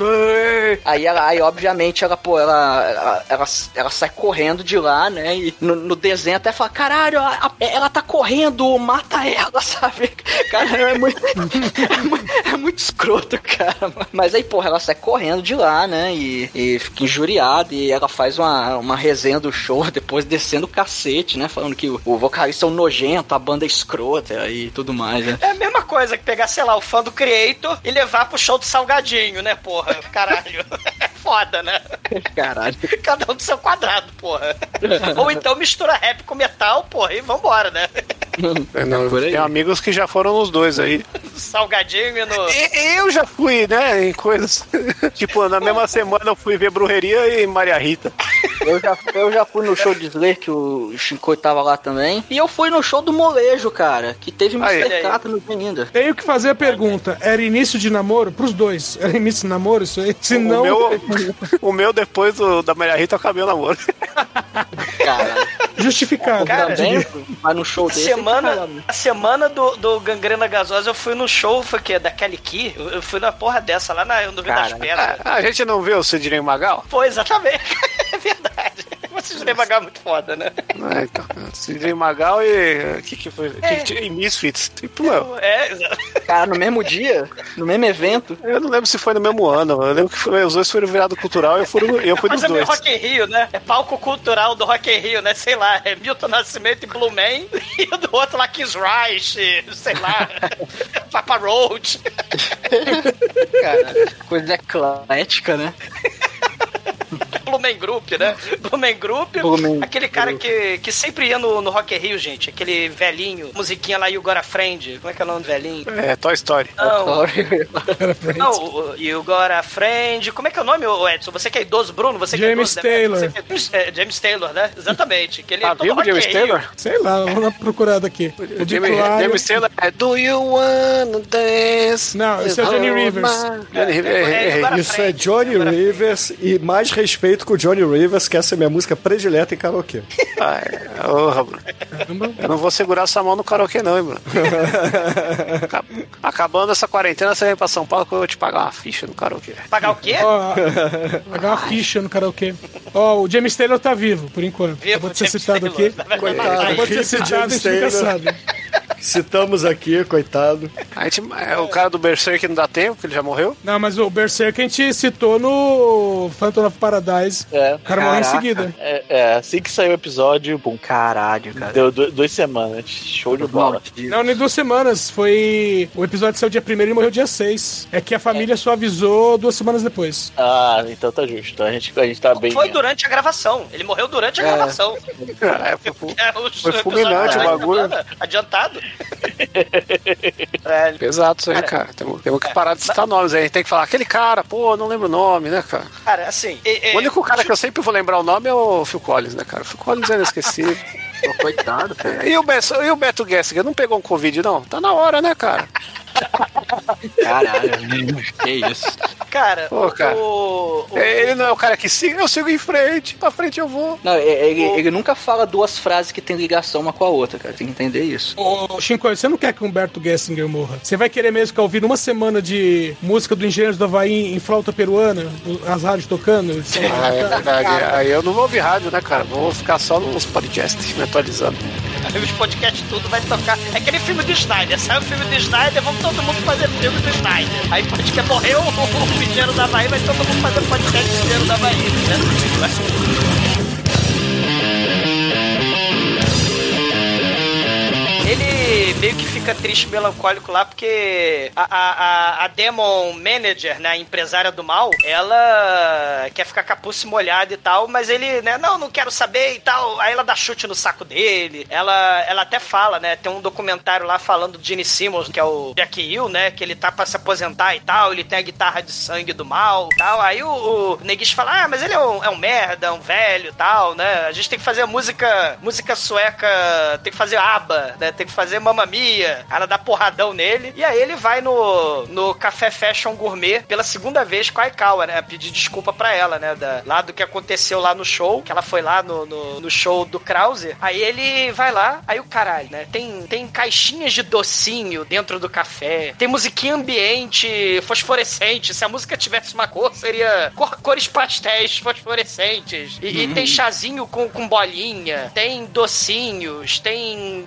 Speaker 7: Aí ela, aí obviamente ela, pô, ela, ela, ela, ela sai correndo de lá, né? E no, no desenho até fala: caralho, ela tá correndo, mata ela, sabe? Cara, é muito, é muito, é muito escroto, cara. Mas aí, porra, ela sai correndo de lá, né? E, e fica injuriada. E ela faz uma, uma resenha do show, depois descendo o cacete, né? Falando que o, o vocalista é um nojento, a banda é escrota e tudo mais, né?
Speaker 4: É a mesma coisa que pegar, sei lá, o fã do Creator e levar pro show do Salgadinho, né, porra? Caralho. É foda, né?
Speaker 7: Caralho.
Speaker 4: Cada um do seu quadrado, porra. Ou então mistura rap com metal, porra, e vambora, né?
Speaker 5: É, não,
Speaker 7: aí.
Speaker 5: tem amigos que já foram nos dois aí.
Speaker 4: Salgadinho e no.
Speaker 5: E- Eu já fui, né, em coisas. tipo, na mesma semana eu fui ver Brujeria e Maria Rita.
Speaker 7: Eu já, eu já fui no show de Slayer, que o Shinkoi tava lá também. E eu fui no show do Molejo, cara, que teve. Mr. Catra no dia ainda.
Speaker 6: Tenho que fazer a pergunta: era início de namoro? Pros dois. Era início de namoro isso aí? Se não.
Speaker 5: meu, o meu depois do, da Maria Rita eu acabei o namoro.
Speaker 7: Cara,
Speaker 6: Justificado.
Speaker 4: Cara,
Speaker 7: também no show
Speaker 4: A
Speaker 7: desse.
Speaker 4: semana, a semana do, do Gangrena Gasosa eu fui no show, foi o quê? Da Kelly Key? Eu, eu fui na porra dessa, lá na, no Rio das Pedras.
Speaker 5: A, a gente não viu o Sidney Magal?
Speaker 4: Pô, exatamente. é verdade. Vocês devagar muito foda, né?
Speaker 5: Ah, então. Sidney Magal e. O que, que foi? Que que e Misfits. Tipo, meu,
Speaker 4: É, exato.
Speaker 7: Cara, no mesmo dia, no mesmo evento.
Speaker 5: eu não lembro se foi no mesmo ano. Eu lembro que foi- os dois foram virados cultural e eu fui, no- eu fui
Speaker 4: Mas é
Speaker 5: dois.
Speaker 4: Rock in Rio, né? É palco cultural do Rock in Rio, né? Sei lá, é Milton Nascimento e Blue Man, e o do outro lá, Kiss Reich, sei lá, Papa Roach.
Speaker 7: Cara, coisa eclética, né?
Speaker 4: Blumen Group, né? Blumen Group,
Speaker 7: Blumen
Speaker 4: aquele cara que, que sempre ia no, no Rock Rio, gente. Aquele velhinho, musiquinha lá, You Got a Friend. Como é que é o nome do velhinho?
Speaker 5: É, Toy Story.
Speaker 4: Não,
Speaker 6: Era Friends.
Speaker 4: não, o- You Got a Friend. Como é que é o nome, Edson? Você que é idoso, Bruno? Você que
Speaker 6: James
Speaker 4: é idoso, né?
Speaker 6: Taylor.
Speaker 4: Você que é- James, é, James Taylor, né? Exatamente. Que ele
Speaker 5: Tá
Speaker 4: todo
Speaker 5: vivo,
Speaker 4: Rock in
Speaker 5: James
Speaker 4: Rio.
Speaker 5: Taylor?
Speaker 6: Sei lá, vamos dar uma procurada aqui. O
Speaker 5: James,
Speaker 6: Claro-
Speaker 5: James Taylor é Do You Wanna Dance?
Speaker 6: Não, esse é o Johnny Rivers.
Speaker 5: Johnny Rivers,
Speaker 4: É,
Speaker 3: Isso é Johnny. Rivers e mais respeito com o Johnny Rivers, que essa é minha música predileta em karaokê.
Speaker 5: Ai, Porra, Bruno. Eu não vou segurar essa mão no karaokê, não, hein, Bruno. Acab- Acabando essa quarentena, você vem pra São Paulo que eu vou te pagar uma ficha no karaokê.
Speaker 4: Pagar o quê?
Speaker 6: Ó, pagar uma ficha no karaokê. Ó, o James Taylor tá vivo, por enquanto.
Speaker 4: Vivo,
Speaker 6: Acabou de ser
Speaker 4: James
Speaker 6: citado
Speaker 4: Taylor.
Speaker 6: aqui.
Speaker 3: Coitado.
Speaker 6: Acabou de ser citado, a
Speaker 3: James
Speaker 6: gente nunca
Speaker 3: Taylor.
Speaker 6: sabe.
Speaker 3: Citamos aqui, coitado.
Speaker 5: A gente, é o cara do Berserk não dá tempo, que ele já morreu.
Speaker 6: Não, mas o Berserk a gente citou no Phantom of Paradise.
Speaker 9: É.
Speaker 6: O cara morreu em seguida.
Speaker 9: É, é, assim que saiu o episódio, pum,
Speaker 7: Caralho, cara.
Speaker 9: deu du- duas semanas. Show de bola.
Speaker 6: Não, nem duas semanas. Foi. O episódio saiu dia 1 e ele morreu dia 6. É que a família só avisou duas semanas depois.
Speaker 9: Ah, então tá justo. A gente, a gente tá bem.
Speaker 4: Foi durante a gravação. Ele morreu durante a gravação.
Speaker 5: É, foi,
Speaker 4: É,
Speaker 5: Foi
Speaker 4: episódios
Speaker 5: fulminante o bagulho.
Speaker 4: Adiantado. É,
Speaker 5: pesado isso aí, cara. Temos, temos que parar de citar nomes aí. A gente tem que falar, aquele cara, pô, não lembro o nome, né, cara?
Speaker 4: cara, assim. e- e-
Speaker 5: O único cara que eu sempre vou lembrar o nome é o Phil Collins, né, cara? O Phil Collins é inesquecível.
Speaker 7: Coitado, cara.
Speaker 5: E o, Beto, e o Beto Gessinger não pegou um Covid, não? Tá na hora, né, cara?
Speaker 7: Caralho, que isso.
Speaker 4: Cara,
Speaker 5: Pô, cara.
Speaker 4: o. o-
Speaker 5: Ele não é o cara que siga, eu sigo em frente, pra frente eu vou.
Speaker 7: Não, ele, ele nunca fala duas frases que tem ligação uma com a outra, cara. Tem que entender isso.
Speaker 6: Ô, Shinko, você não quer que o Humberto Gessinger morra? Você vai querer mesmo ficar ouvindo uma semana de música do Engenheiros do Havaí em flauta peruana? As rádios tocando?
Speaker 5: Ah, é verdade. Aí eu não vou ouvir rádio, né, cara? Vou ficar só nos podcasts, me atualizando.
Speaker 4: Os podcasts tudo vai tocar. É aquele filme do Snyder. Sai o filme do Snyder, vamos todo mundo fazer filme do Snyder. Aí podcast morreu o, o Engenheiro da Bahia, vai todo mundo fazer podcast do Engenheiro da Bahia. Né? Meio que fica triste, melancólico lá, porque a, a, a- Demon Manager, né, a empresária do mal, ela quer ficar pulse molhada e tal, mas ele, né, não, não quero saber e tal. Aí ela dá chute no saco dele. Ela, ela até fala, né, tem um documentário lá falando do Gene Simmons, que é o Jack Hill, né, que ele tá pra se aposentar e tal, ele tem a guitarra de sangue do mal e tal. Aí o, o Neguish fala, ah, mas ele é um, é um merda, um velho e tal, né, a gente tem que fazer música, música sueca, tem que fazer aba, né, tem que fazer Mamma Mia. Ela dá porradão nele. E aí ele vai no, no Café Fashion Gourmet pela segunda vez com a Aikawa, né? Pedir desculpa pra ela, né? Da, lá do que aconteceu lá no show, que ela foi lá no, no, no show do Krause. Aí ele vai lá, aí o caralho, né? Tem, tem caixinhas de docinho dentro do café. Tem musiquinha ambiente fosforescente. Se a música tivesse uma cor, seria cor- cores pastéis fosforescentes. E, e tem chazinho com, com bolinha. Tem docinhos. Tem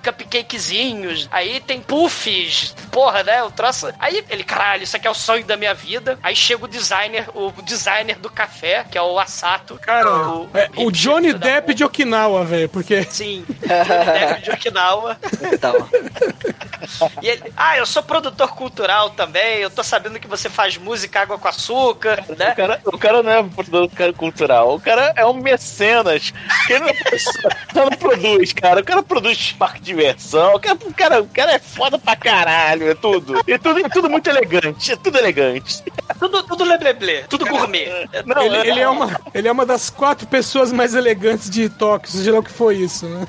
Speaker 4: Aí tem puffs. Porra, né? O troço. Aí ele, caralho, isso aqui é o sonho da minha vida. Aí chega o designer, o designer do café, que é o Asato.
Speaker 6: Cara, é, o Johnny Depp de Okinawa, velho, porque...
Speaker 4: Sim, Depp de Okinawa.
Speaker 7: Tá,
Speaker 4: E ele, ah, eu sou produtor cultural também, eu tô sabendo que você faz música água com açúcar, né?
Speaker 9: O cara, o cara não é um produtor cultural, o cara é um mecenas. Ele não, o cara não produz, cara. O cara produz parque de diversão. O cara, o cara, o cara é foda pra caralho, é tudo. E tudo, e tudo muito elegante, é tudo elegante.
Speaker 4: Tudo, tudo lebleble, tudo gourmet.
Speaker 9: Não,
Speaker 6: Ele, ele é uma, ele é uma das quatro pessoas mais elegantes de Tóquio, seja lá o que foi isso, né?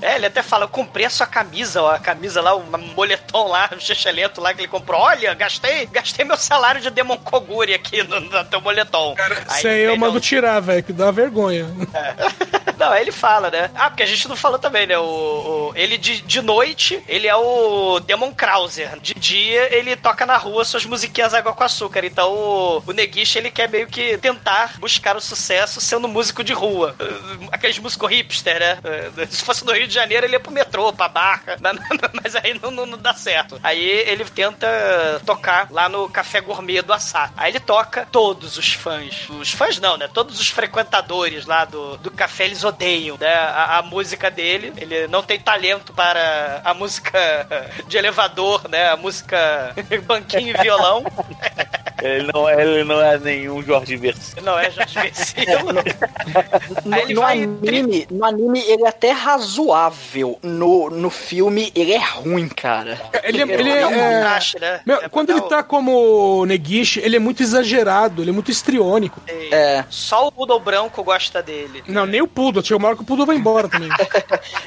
Speaker 4: É, ele até fala, eu comprei a sua camisa, ó, a camisa lá, um moletom lá, um xixelento lá que ele comprou. Olha, gastei, gastei meu salário de Demon Koguri aqui no, no teu moletom.
Speaker 6: Isso aí eu mando tirar, velho, que dá vergonha.
Speaker 4: Não, aí ele fala, né? Ah, porque a gente não falou também, né? O, o- ele de, noite, ele é o Demon Krauser. De dia, ele toca na rua suas musiquinhas água com açúcar. Então, o, Negish, ele quer meio que tentar buscar o sucesso sendo músico de rua. Uh, Aqueles músicos hipster, né? Uh, Se fosse no Rio de Janeiro, ele ia pro metrô, pra barca. Mas, mas aí não, não, não dá certo. Aí ele tenta tocar lá no Café Gourmet do Assá. Aí ele toca todos os fãs. Os fãs não, né? Todos os frequentadores lá do, do café, eles odeiam né? a, a música dele. Ele não tem talento para a música de elevador, né? A música banquinho e violão.
Speaker 9: Ele não, é- ele não é nenhum Jorge Versilo.
Speaker 4: Não é Jorge Versilo.
Speaker 7: No,
Speaker 4: ele
Speaker 7: no
Speaker 4: vai
Speaker 7: anime, no anime ele é até razoável. No, no filme ele é ruim, cara.
Speaker 6: Ele, é- ele é,
Speaker 4: É um
Speaker 6: é-
Speaker 4: né?
Speaker 6: Meu,
Speaker 4: É
Speaker 6: quando ele tá como Negishi, ele é muito exagerado, ele é muito estriônico.
Speaker 4: o-
Speaker 7: É.
Speaker 4: Só o Poodle branco gosta dele.
Speaker 6: Não, nem o Poodle. Tinha uma hora que o Poodle vai embora também.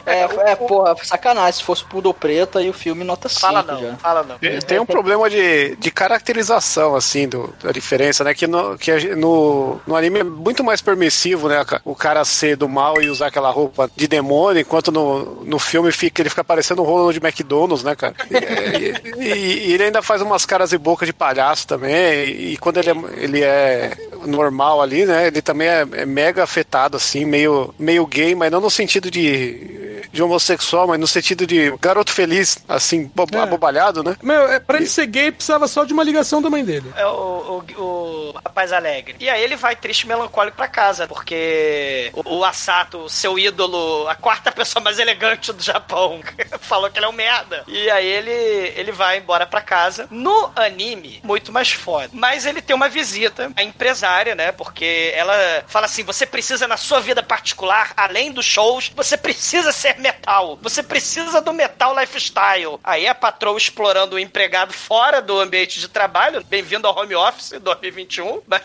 Speaker 7: É, é, porra, sacanagem. Se fosse Poodle preto, aí o filme nota 5
Speaker 4: Fala não,
Speaker 7: já.
Speaker 4: fala não.
Speaker 5: Tem- Tem um problema de, de caracterização, assim, do, da diferença, né? Que, no, que no, no anime é muito mais permissivo, né? O cara ser do mal e usar aquela roupa de demônio, enquanto no, no filme fica, ele fica parecendo um Ronald McDonald's, né, cara? E, e- e ele ainda faz umas caras e boca de palhaço também. E, e quando ele é, ele é normal ali, né? Ele também é, é mega afetado, assim, meio, meio gay, mas não no sentido de, de homossexual, mas no sentido de garoto feliz, assim, bo-
Speaker 6: É.
Speaker 5: abobalhado, né?
Speaker 6: Meu, é, pra ele ser gay, precisava só de uma ligação da mãe dele.
Speaker 4: É o, o, o rapaz alegre. E aí ele vai triste e melancólico pra casa, porque o, o Asato, seu ídolo, a quarta pessoa mais elegante do Japão, falou que ele é um merda. E aí ele, ele vai embora pra casa. No anime, muito mais foda. Mas ele tem uma visita, a empresária, né? Porque ela fala assim: você precisa na sua vida particular, além dos shows, você precisa ser metal. Você precisa do metal lifestyle. Aí a patroa explorando o empregado fora do ambiente de trabalho. Bem-vindo ao home office 2021. Mas,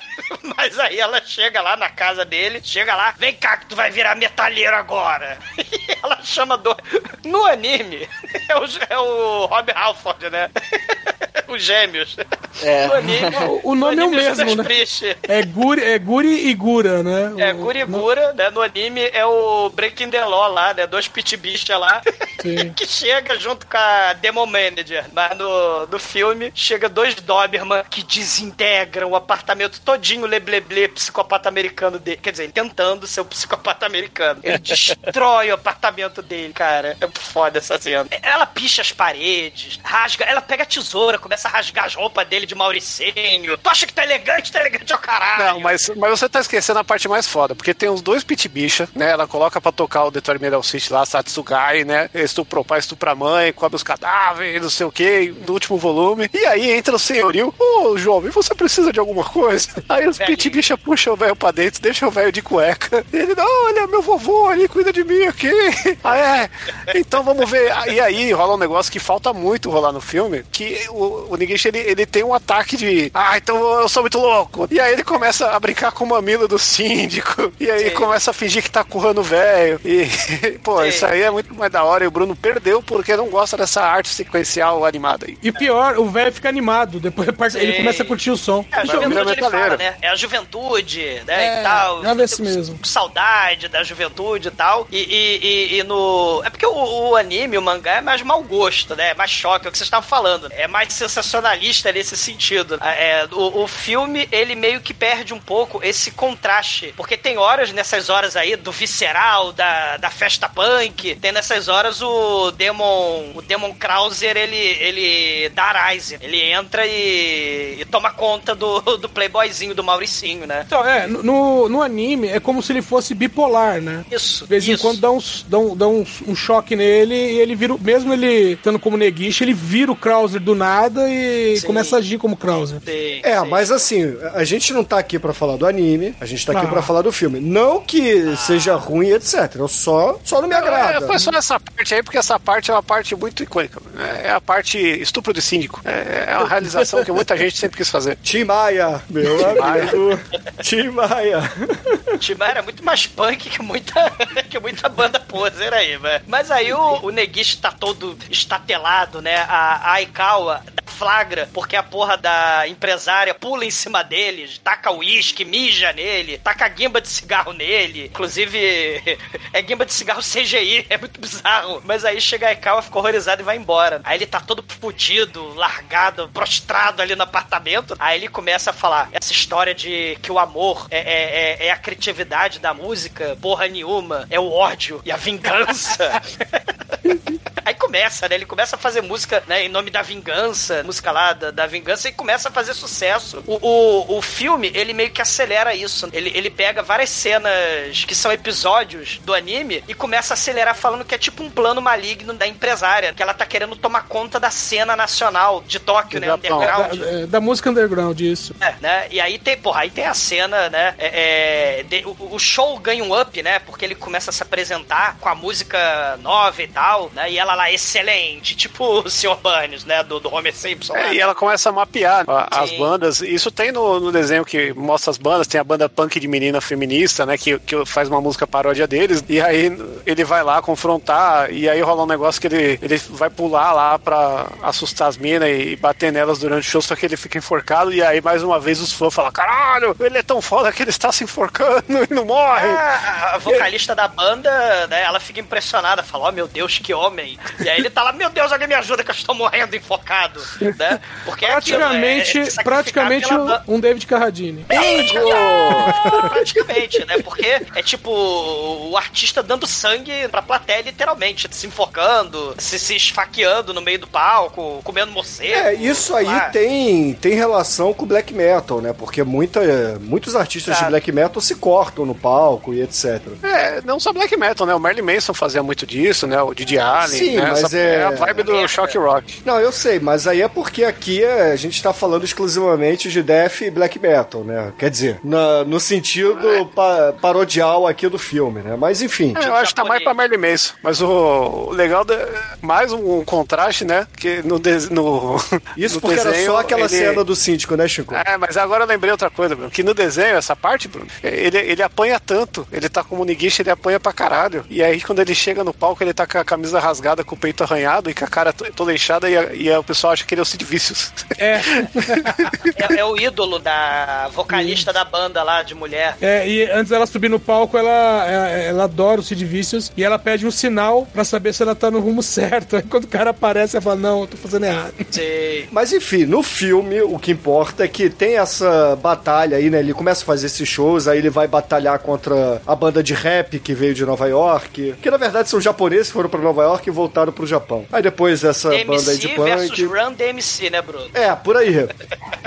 Speaker 4: mas aí ela chega lá na casa dele, chega lá, vem cá que tu vai virar metalheiro agora. E ela chama do. No anime, é o, é o Rob Halford, né? Os gêmeos.
Speaker 7: É.
Speaker 4: No anime,
Speaker 6: O- o nome
Speaker 4: no
Speaker 6: é o
Speaker 4: anime,
Speaker 6: mesmo, né? É Guri, é Guri e Gura, né?
Speaker 4: É,
Speaker 6: O-
Speaker 4: Gurigura, né? No anime é o Breaking the Law lá, né? Dois pit bicha lá.
Speaker 6: Sim.
Speaker 4: que chega junto com a Demon Manager. Mas no, no filme, chega dois Doberman que desintegram o apartamento todinho, lebleble, psicopata americano dele. Quer dizer, tentando ser o psicopata americano. Ele destrói o apartamento dele, cara. É foda essa cena. Ela picha as paredes, rasga, ela pega a tesoura, começa a rasgar as roupas dele de Mauricênio. Tu acha que tá elegante? Tá elegante ao caralho.
Speaker 5: Não, mas, mas você tá esquecendo a parte mais foda, porque tem os dois pit bicha, né? Ela coloca pra tocar o Detroit Metal City lá, Satsugai, né? Estupro o pai, estupra a mãe, cobre os cadáveres, não sei o que, do último volume. E aí entra o senhorio, ô jovem, você precisa de alguma coisa? Aí os pit
Speaker 4: Velhinho.
Speaker 5: bicha puxam o velho pra dentro, deixam o velho de cueca. E ele, não, olha, meu vovô ali cuida de mim aqui. Ah, é? Então vamos ver. E aí rola um negócio que falta muito rolar no filme, que o, o Nigishi, ele, ele tem um ataque de, ah, então eu sou muito louco. E aí ele começa a brincar com o mamilo do síndico. E aí
Speaker 4: Sim.
Speaker 5: começa a fingir que tá currando o velho. E, pô. Isso aí é muito mais da hora. E o Bruno perdeu porque não gosta dessa arte sequencial animada aí.
Speaker 6: E pior, o velho fica animado. Depois ele
Speaker 4: Sim.
Speaker 6: começa a curtir o som.
Speaker 4: É, a juventude
Speaker 5: vira
Speaker 4: ele fala, né? É a juventude, né?
Speaker 6: É,
Speaker 4: e tal.
Speaker 6: é desse mesmo.
Speaker 4: Saudade da juventude e tal. E, e, e- e no. É porque o, o anime, o mangá, é mais mau gosto, né? É mais choque, é o que vocês estavam falando. É mais sensacionalista nesse sentido. É, o, o filme, ele meio que perde um pouco esse contraste. Porque tem horas, nessas horas aí, do visceral, da, da festa punk, tem nessas horas o Demon. O Demon Krauser, ele, ele dá rise. Ele entra e, e toma conta do, do playboyzinho, do Mauricinho, né?
Speaker 6: Então, é, no, no anime é como se ele fosse bipolar, né?
Speaker 4: Isso.
Speaker 6: De vez em
Speaker 4: isso.
Speaker 6: quando dá, uns, dá, um, dá uns- um choque nele e ele vira. Mesmo ele estando como Negishi, ele vira o Krauser do nada e
Speaker 4: Sim.
Speaker 6: começa a agir como Krauser.
Speaker 4: Sim,
Speaker 3: É,
Speaker 4: sim.
Speaker 3: mas assim, a gente não tá aqui pra falar do anime, a gente tá aqui
Speaker 6: Ah.
Speaker 3: pra falar do filme. Não que seja ruim, etc. Eu só, só não me
Speaker 5: É,
Speaker 3: agrada.
Speaker 5: foi só essa parte aí, porque essa parte é uma parte muito icônica. né? É a parte estupro de síndico. É, é uma realização que muita gente sempre quis fazer.
Speaker 3: Tim Maia, meu amigo. Tim Maia.
Speaker 4: O Timar era muito mais punk que muita, que muita banda poser aí, velho. Mas aí o, o Negishi tá todo estatelado, né? A, a Aikawa flagra porque a porra da empresária pula em cima dele, taca uísque, mija nele, taca guimba de cigarro nele. Inclusive, é guimba de cigarro CGI, é muito bizarro. Mas aí chega a Aikawa, fica horrorizado e vai embora. Aí ele tá todo fudido, largado, prostrado ali no apartamento. Aí ele começa a falar essa história de que o amor é, é, é- é a criatividade da música, porra nenhuma, é o ódio e a vingança. Aí começa, né? Ele começa a fazer música, né, em nome da vingança, música lá da, da vingança, e começa a fazer sucesso. O, o, o filme, ele meio que acelera isso. Ele, ele pega várias cenas que são episódios do anime e começa a acelerar falando que é tipo um plano maligno da empresária, que ela tá querendo tomar conta da cena nacional de Tóquio, né? Underground.
Speaker 6: Da, é, da música underground, isso.
Speaker 4: É, né? E aí tem, porra, aí tem a cena, né? é, é, de- o, o show ganha um up, né? Porque ele começa a se apresentar com a música nova e tal, né? E ela lá, excelente, tipo o Sr. Burns, né? Do, do Homer Simpson.
Speaker 5: É,
Speaker 4: lá.
Speaker 5: e ela começa a mapear a- as bandas. Isso tem no, no desenho que mostra as bandas. Tem a banda punk de menina feminista, né? Que, que faz uma música paródia deles. E aí ele vai lá confrontar. E aí rola um negócio que ele, ele vai pular lá pra assustar as minas e bater nelas durante o show. Só que ele fica enforcado. E aí mais uma vez os fãs falam: Caralho, ele é tão foda que ele está se enforcando e não morre.
Speaker 4: Ah, a vocalista da banda, né, ela fica impressionada, fala, oh meu Deus, que homem. E aí ele tá lá, meu Deus, alguém me ajuda que eu estou morrendo enfocado, né? Porque é aquilo,
Speaker 6: Praticamente,
Speaker 4: é- é
Speaker 6: praticamente
Speaker 4: pela
Speaker 6: um, um David Carradine.
Speaker 4: Praticamente, né? Porque é tipo o artista dando sangue pra plateia, literalmente, se enfocando, se, se esfaqueando no meio do palco, comendo morcego.
Speaker 3: É, isso aí
Speaker 4: lá.
Speaker 3: tem, tem relação com o black metal, né? Porque muita, muitos artistas de
Speaker 4: Claro.
Speaker 3: black metal se cortam no palco e etc.
Speaker 5: É, não só black metal, né? O Marilyn Manson fazia muito disso, né? O Didi Allen.
Speaker 3: Sim,
Speaker 5: né?
Speaker 3: mas
Speaker 5: Essa
Speaker 3: é-
Speaker 5: a vibe do shock rock.
Speaker 3: Não, eu sei, mas aí é porque aqui é- a gente tá falando exclusivamente de death e black metal, né? Quer dizer, na- no sentido pa- parodial aqui do filme, né? Mas enfim.
Speaker 5: É, eu acho que tá mais pra Marilyn Manson. Mas o, o legal, da, mais um, contraste, né? Que no, no
Speaker 3: Isso
Speaker 5: no
Speaker 3: porque era
Speaker 5: desenho,
Speaker 3: só aquela
Speaker 5: ele-
Speaker 3: cena do síndico, né, Chico?
Speaker 5: É, mas agora eu lembrei outra coisa, Bruno. Que no desenho, essa parte, Bruno, ele, ele apanha tanto. Ele tá como Nigishi, ele apanha pra caralho. E aí, quando ele chega no palco, ele tá com a camisa rasgada, com o peito arranhado e com a cara to- toda inchada. E, a- e a- o pessoal acha que ele é o Sid Vicious.
Speaker 6: É,
Speaker 4: É, é o ídolo da vocalista da banda lá de mulher.
Speaker 6: é, e antes dela subir no palco, ela, é, ela adora o Sid Vicious e ela pede um sinal pra saber se ela tá no rumo certo. Aí quando o cara aparece, ela fala, não, eu tô fazendo errado.
Speaker 4: Sei.
Speaker 3: Mas enfim, no filme o que importa é que tem essa batalha aí, né? Ele começa a fazer esses shows, aí ele vai batalhar contra a banda de rap que veio de Nova York, que na verdade são japoneses que foram pra Nova York e voltaram pro Japão. Aí depois essa banda aí de
Speaker 4: DMC versus
Speaker 3: punk.
Speaker 4: Run DMC, né, Bruno?
Speaker 3: É, por aí.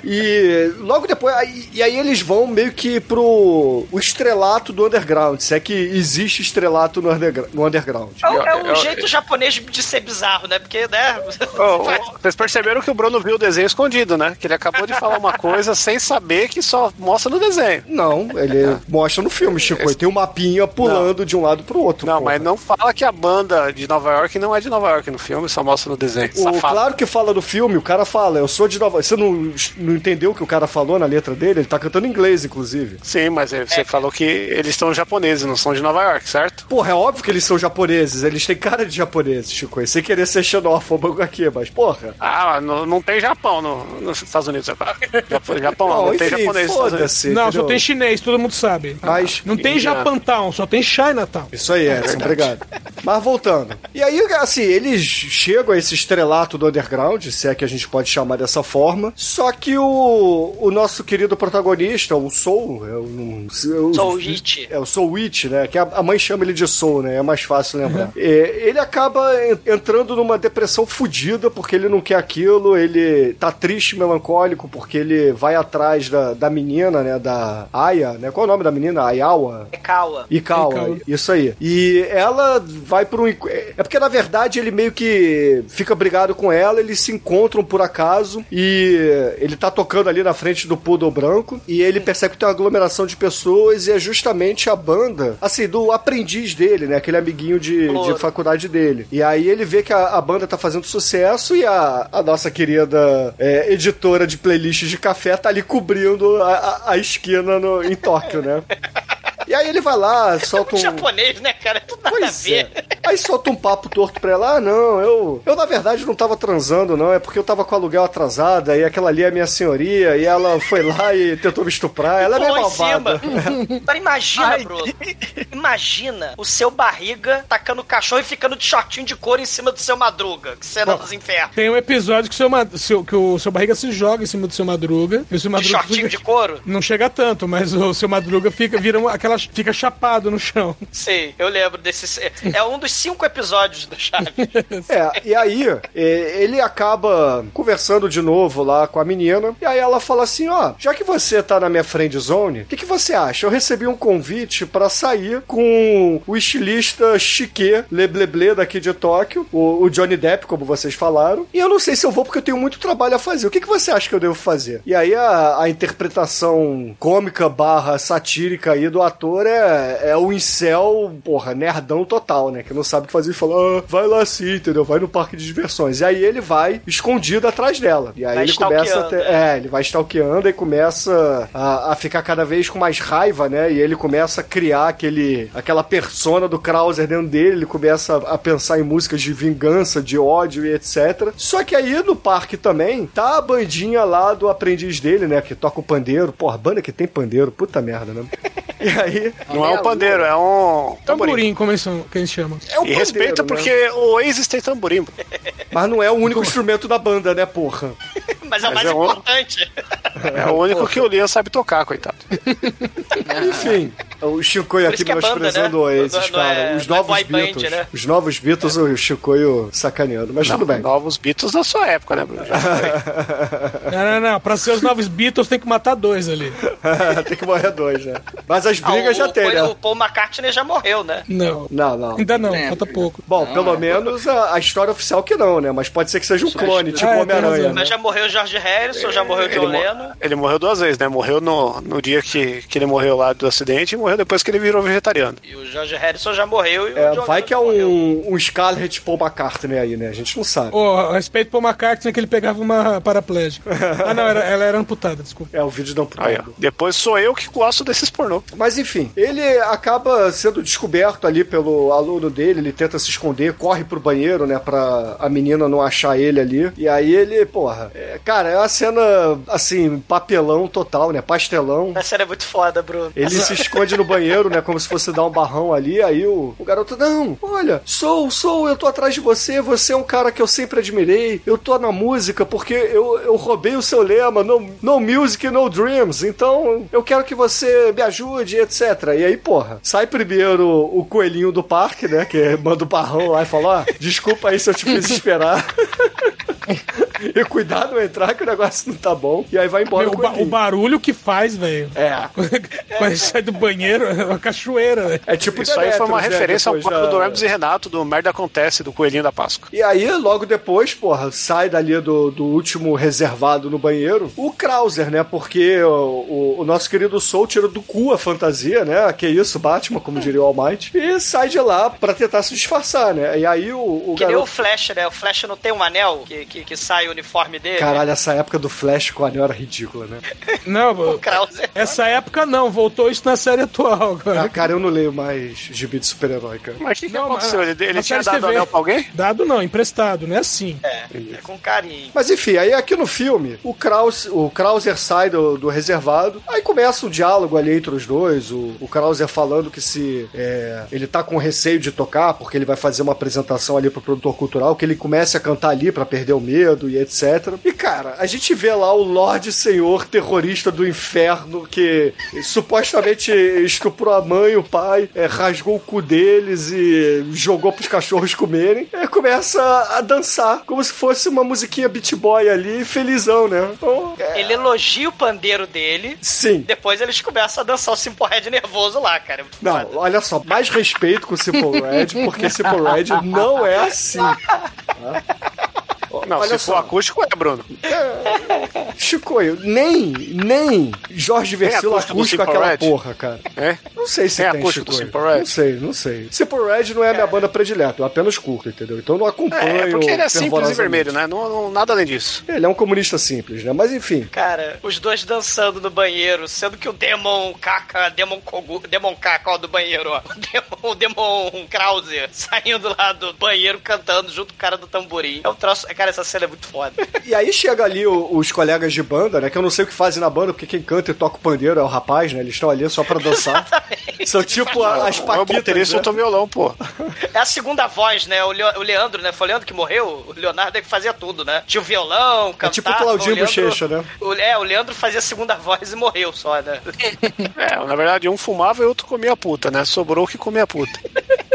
Speaker 3: E logo depois, aí, e aí eles vão meio que pro o estrelato do underground, se é que existe estrelato no, undergra- no underground.
Speaker 4: É, é um
Speaker 5: eu-
Speaker 4: jeito japonês de ser bizarro, né? Porque, né?
Speaker 5: Ô, Vocês perceberam que o Bruno viu o desenho escondido, né? Que ele acabou de falar uma coisa sem saber que só mostra no desenho.
Speaker 3: Não, ele mostra no filme, Chico. E tem um mapinha pulando de um lado pro outro.
Speaker 5: Não,
Speaker 3: porra.
Speaker 5: mas não fala que a banda de Nova York não é de Nova York no filme, só mostra no desenho.
Speaker 3: O,
Speaker 5: Safado.
Speaker 3: claro que fala no filme, o cara fala, eu sou de Nova Você não, não entendeu o que o cara falou na letra dele? Ele tá cantando em inglês, inclusive.
Speaker 5: Sim, mas você falou que eles são japoneses, não são de Nova York, certo?
Speaker 3: Porra, é óbvio que eles são japoneses, eles têm cara de japoneses, Chico. Sem querer ser xenófobo aqui, mas porra.
Speaker 5: Ah, não, não tem Japão no, nos Estados Unidos. Japão, Japão não, não tem
Speaker 3: enfim,
Speaker 5: japonês Estados Unidos.
Speaker 3: foda-se.
Speaker 6: não,
Speaker 3: entendeu?
Speaker 6: só tem chinês, todo mundo sabe.
Speaker 3: Mas-
Speaker 6: não tem. Japantown, só tem Chinatown.
Speaker 3: Isso aí, Edson, obrigado. Mas voltando. E aí, assim, eles chegam a esse estrelato do underground, se é que a gente pode chamar dessa forma. Só que o, o nosso querido protagonista, o Soul, é o,
Speaker 4: Soul It.
Speaker 3: É o Soul It, né? Que a, a mãe chama ele de Soul, né? É mais fácil lembrar. É, ele acaba en- entrando numa depressão fodida porque ele não quer aquilo, ele tá triste, melancólico, porque ele vai atrás da, da menina, né? Da Aya, né? Qual é o nome da menina? Ayawa?
Speaker 4: É Kawa.
Speaker 3: Ikawa,
Speaker 6: Ikawa.
Speaker 3: isso aí. E ela vai por um. É porque na verdade ele meio que fica brigado com ela, eles se encontram por acaso e ele tá tocando ali na frente do Poodle Branco e ele percebe que tem uma aglomeração de pessoas e é justamente a banda, assim, do aprendiz dele, né? Aquele amiguinho de, de faculdade dele. E aí ele vê que a, a banda tá fazendo sucesso e a, a nossa querida é, editora de playlists de café tá ali cobrindo a, a- a esquina no- em Tóquio, né? E aí ele vai lá, solta um.
Speaker 4: Japonês, né, cara? Tudo nada a
Speaker 3: Pois
Speaker 4: ver.
Speaker 3: é. Aí solta um papo torto pra ela. Ah, não, eu. Eu, na verdade, não tava transando, não. É porque eu tava com o aluguel atrasado. E aquela ali é minha senhoria. E ela foi lá e tentou me estuprar. Ela é meio malvada.
Speaker 4: cima. Agora imagina, Bruno. Imagina o seu barriga tacando o cachorro e ficando de shortinho de couro em cima do seu madruga. Que cena dos infernos.
Speaker 6: Tem um episódio que, o seu, seu- que o seu barriga se joga em cima do seu madruga. E o seu
Speaker 4: De
Speaker 6: madruga
Speaker 4: shortinho de
Speaker 6: fica-
Speaker 4: couro?
Speaker 6: Não chega tanto, mas o seu madruga fica, vira uma- aquela, fica chapado no chão.
Speaker 4: Sei, eu lembro desse. É um dos cinco episódios do Chaves.
Speaker 3: É, e aí é, ele acaba conversando de novo lá com a menina, e aí ela fala assim, ó, já que você tá na minha friend zone, o que, que você acha? Eu recebi um convite pra sair com o estilista Chique Lebleble daqui de Tóquio, o, o Johnny Depp, como vocês falaram, e eu não sei se eu vou porque eu tenho muito trabalho a fazer. O que, que você acha que eu devo fazer? E aí a, a interpretação cômica barra satírica aí do ator é, é o incel, porra, nerdão total, né? Que não sabe o que fazer e fala, ah, vai lá sim, entendeu? Vai no parque de diversões. E aí ele vai escondido atrás dela. E aí
Speaker 4: Vai
Speaker 3: ele começa a ter,
Speaker 4: né?
Speaker 3: É, ele vai stalkeando e começa a, a ficar cada vez com mais raiva, né? E ele começa a criar aquele, aquela persona do Krauser dentro dele, ele começa a, a pensar em músicas de vingança, de ódio e etc. Só que aí no parque também tá a bandinha lá do aprendiz dele, né? Que toca o pandeiro. Porra, banda que tem pandeiro, puta merda, né? E aí.
Speaker 5: Não é um pandeiro, é um tamborim.
Speaker 6: Tamborim, como eles, são, que eles chamam.
Speaker 3: É um
Speaker 5: E respeita
Speaker 3: pandeiro,
Speaker 5: porque
Speaker 3: né?
Speaker 5: o Oasis tem tamborim.
Speaker 3: Mas não é o único instrumento da banda, né, porra?
Speaker 4: Mas é o
Speaker 5: Mas
Speaker 4: mais
Speaker 5: é um-
Speaker 4: importante.
Speaker 5: É o único que o Liam sabe tocar, coitado.
Speaker 3: Enfim, o Chicoio
Speaker 4: Por
Speaker 3: aqui
Speaker 4: isso que é banda,
Speaker 3: menosprezando
Speaker 4: né?
Speaker 3: o Oasis,
Speaker 4: Não- não
Speaker 3: cara.
Speaker 4: é-
Speaker 3: Os
Speaker 4: não é
Speaker 3: novos
Speaker 4: boy band,
Speaker 3: Beatles.
Speaker 4: né?
Speaker 3: Os novos Beatles, o Chicoio sacaneando. Mas tudo bem.
Speaker 5: Novos Beatles da sua época, né, Bruno?
Speaker 6: Não, não, não. Pra ser os novos Beatles tem que matar dois ali.
Speaker 3: tem que morrer dois, né? Mas as
Speaker 4: Ah,
Speaker 3: brigas
Speaker 4: o,
Speaker 3: já tem,
Speaker 4: o,
Speaker 3: né?
Speaker 4: o Paul McCartney já morreu, né?
Speaker 6: Não.
Speaker 3: Não, não.
Speaker 6: Ainda não,
Speaker 7: Lembro.
Speaker 6: falta pouco.
Speaker 3: Bom,
Speaker 7: Não,
Speaker 3: pelo
Speaker 7: é.
Speaker 3: menos a, a história oficial que não, né? Mas pode ser que seja um clone, tipo
Speaker 6: É, tem
Speaker 3: Homem-Aranha. Né?
Speaker 4: Mas já morreu o George Harrison, já morreu o John
Speaker 5: Ele, mo-
Speaker 4: Lennon.
Speaker 5: ele morreu duas vezes, né? Morreu no, no dia que, que ele morreu lá do acidente e morreu depois que ele virou vegetariano.
Speaker 4: E o George Harrison já morreu e o
Speaker 3: É,
Speaker 4: John
Speaker 3: vai
Speaker 4: Lennon
Speaker 3: que é um, um Scarlett Paul McCartney aí, né? A gente não sabe.
Speaker 6: A respeito pro McCartney que ele pegava uma paraplégica. Ah, não, era- ela era amputada, desculpa.
Speaker 3: É o vídeo não
Speaker 5: Aí, ó. Depois sou eu que gosto desses pornô.
Speaker 3: Mas enfim, ele acaba sendo descoberto ali pelo aluno dele, ele tenta se esconder, corre pro banheiro, né, pra a menina não achar ele ali. E aí ele, porra, é, cara, é uma cena, assim, papelão total, né, pastelão.
Speaker 4: Essa cena é muito foda, Bruno.
Speaker 3: Ele se esconde no banheiro, né? Como se fosse dar um barrão ali. Aí o, o garoto, não, olha, sou, sou, eu tô atrás de você. Você é um cara que eu sempre admirei. Eu tô na música porque eu, eu roubei o seu lema: no, no music, no dreams. Então eu quero que você me ajude, etc. E aí, porra, sai primeiro o coelhinho do parque, né? Que manda o barrão lá e fala: ó, desculpa aí se eu te fiz esperar. lá. e cuidado ao entrar que o negócio não tá bom. E aí vai embora
Speaker 6: Meu,
Speaker 3: o
Speaker 6: ba- o barulho que faz, velho.
Speaker 3: É.
Speaker 6: Quando ele sai do banheiro, é uma cachoeira, velho.
Speaker 3: É tipo
Speaker 5: Isso aí foi uma
Speaker 3: né,
Speaker 5: referência ao quadro
Speaker 3: da-
Speaker 5: do Hermes e Renato, do Merda Acontece, do Coelhinho da Páscoa.
Speaker 3: E aí, logo depois, porra, sai dali do, do último reservado no banheiro o Krauser, né? Porque o, o, o nosso querido Soul tira do cu a fantasia, né? Que isso, Batman, como diria o All Might, e sai de lá pra tentar se disfarçar, né? E aí o, o
Speaker 4: Que nem o
Speaker 3: garoto.
Speaker 4: Flash, né? O Flash não tem um anel que, que, que sai o uniforme dele.
Speaker 3: Caralho, essa época do Flash com o anel era ridícula, né?
Speaker 6: Não,
Speaker 4: O Krauser.
Speaker 6: essa época não, voltou isso na série atual
Speaker 3: Ah,
Speaker 6: agora.
Speaker 3: cara, eu não leio mais gibi de super-herói, cara.
Speaker 5: Mas o que, que
Speaker 6: Não,
Speaker 5: aconteceu?
Speaker 6: mas-
Speaker 5: Ele, ele tinha dado
Speaker 6: TV.
Speaker 5: anel pra alguém?
Speaker 6: Dado não, emprestado, não é assim.
Speaker 4: É, é com carinho.
Speaker 3: Mas enfim, aí aqui no filme, o, Kraus, o Krauser sai do, do reservado, aí começa um diálogo ali entre os dois, o, o Krauser falando que se é, ele tá com receio de tocar, porque ele vai fazer uma apresentação ali pro produtor cultural, que ele comece a cantar ali pra perder o medo e etc. E cara, a gente vê lá o Lorde Senhor terrorista do inferno que supostamente estuprou a mãe e o pai, é, rasgou o cu deles e jogou pros cachorros comerem. E começa a dançar, como se fosse uma musiquinha beat boy ali, felizão, né? Então, é,
Speaker 4: Ele elogia o pandeiro dele.
Speaker 3: sim.
Speaker 4: Depois eles começam a dançar o Simple Red nervoso lá, cara. É
Speaker 3: Não,
Speaker 4: foda.
Speaker 3: olha só, mais respeito com o Simple Red, porque Simple Red não é assim.
Speaker 5: Não,
Speaker 3: Olha
Speaker 5: se
Speaker 3: só.
Speaker 5: for acústico, é, Bruno.
Speaker 3: Chicoio, nem, nem Jorge Versilo
Speaker 5: acústico
Speaker 3: aquela
Speaker 5: Red?
Speaker 3: porra, cara.
Speaker 5: É?
Speaker 3: Não sei se
Speaker 5: Tem
Speaker 3: tem,
Speaker 5: acústico do
Speaker 3: Chicoio.
Speaker 5: Simple Red?
Speaker 3: Não sei, não sei. Simple Red não é a minha banda predileta, eu apenas curto, entendeu? Então eu não acompanho.
Speaker 5: É, porque ele é simples e vermelho, né? Não, não- nada além disso.
Speaker 3: Ele é um comunista simples, né? Mas enfim.
Speaker 4: Cara, os dois dançando no banheiro, sendo que o Demon Caca, Demon Kogu, Demon Caca, ó, do banheiro, ó. O Demon, o Demon Krause saindo lá do banheiro cantando junto com o cara do tamborim. É um troço. Cara, essa cena é muito foda.
Speaker 3: E aí chega ali o- os colegas de banda, né? Que eu não sei o que fazem na banda, porque quem canta e toca o pandeiro é o rapaz, né? Eles estão ali só pra dançar. São tipo a- as
Speaker 5: O meu
Speaker 3: paquitas.
Speaker 5: baterista
Speaker 3: né?
Speaker 5: violão, pô.
Speaker 4: É a segunda voz, né? O, Leo- o Leandro, né? Foi o Leandro que morreu? O Leonardo é que fazia tudo, né? Tinha o violão, cantava.
Speaker 3: tipo o Claudinho Bochecha, né?
Speaker 4: O, é, o Leandro fazia a segunda voz e morreu só, né?
Speaker 5: É, na verdade, um fumava e outro comia puta, né? Sobrou o que comia puta.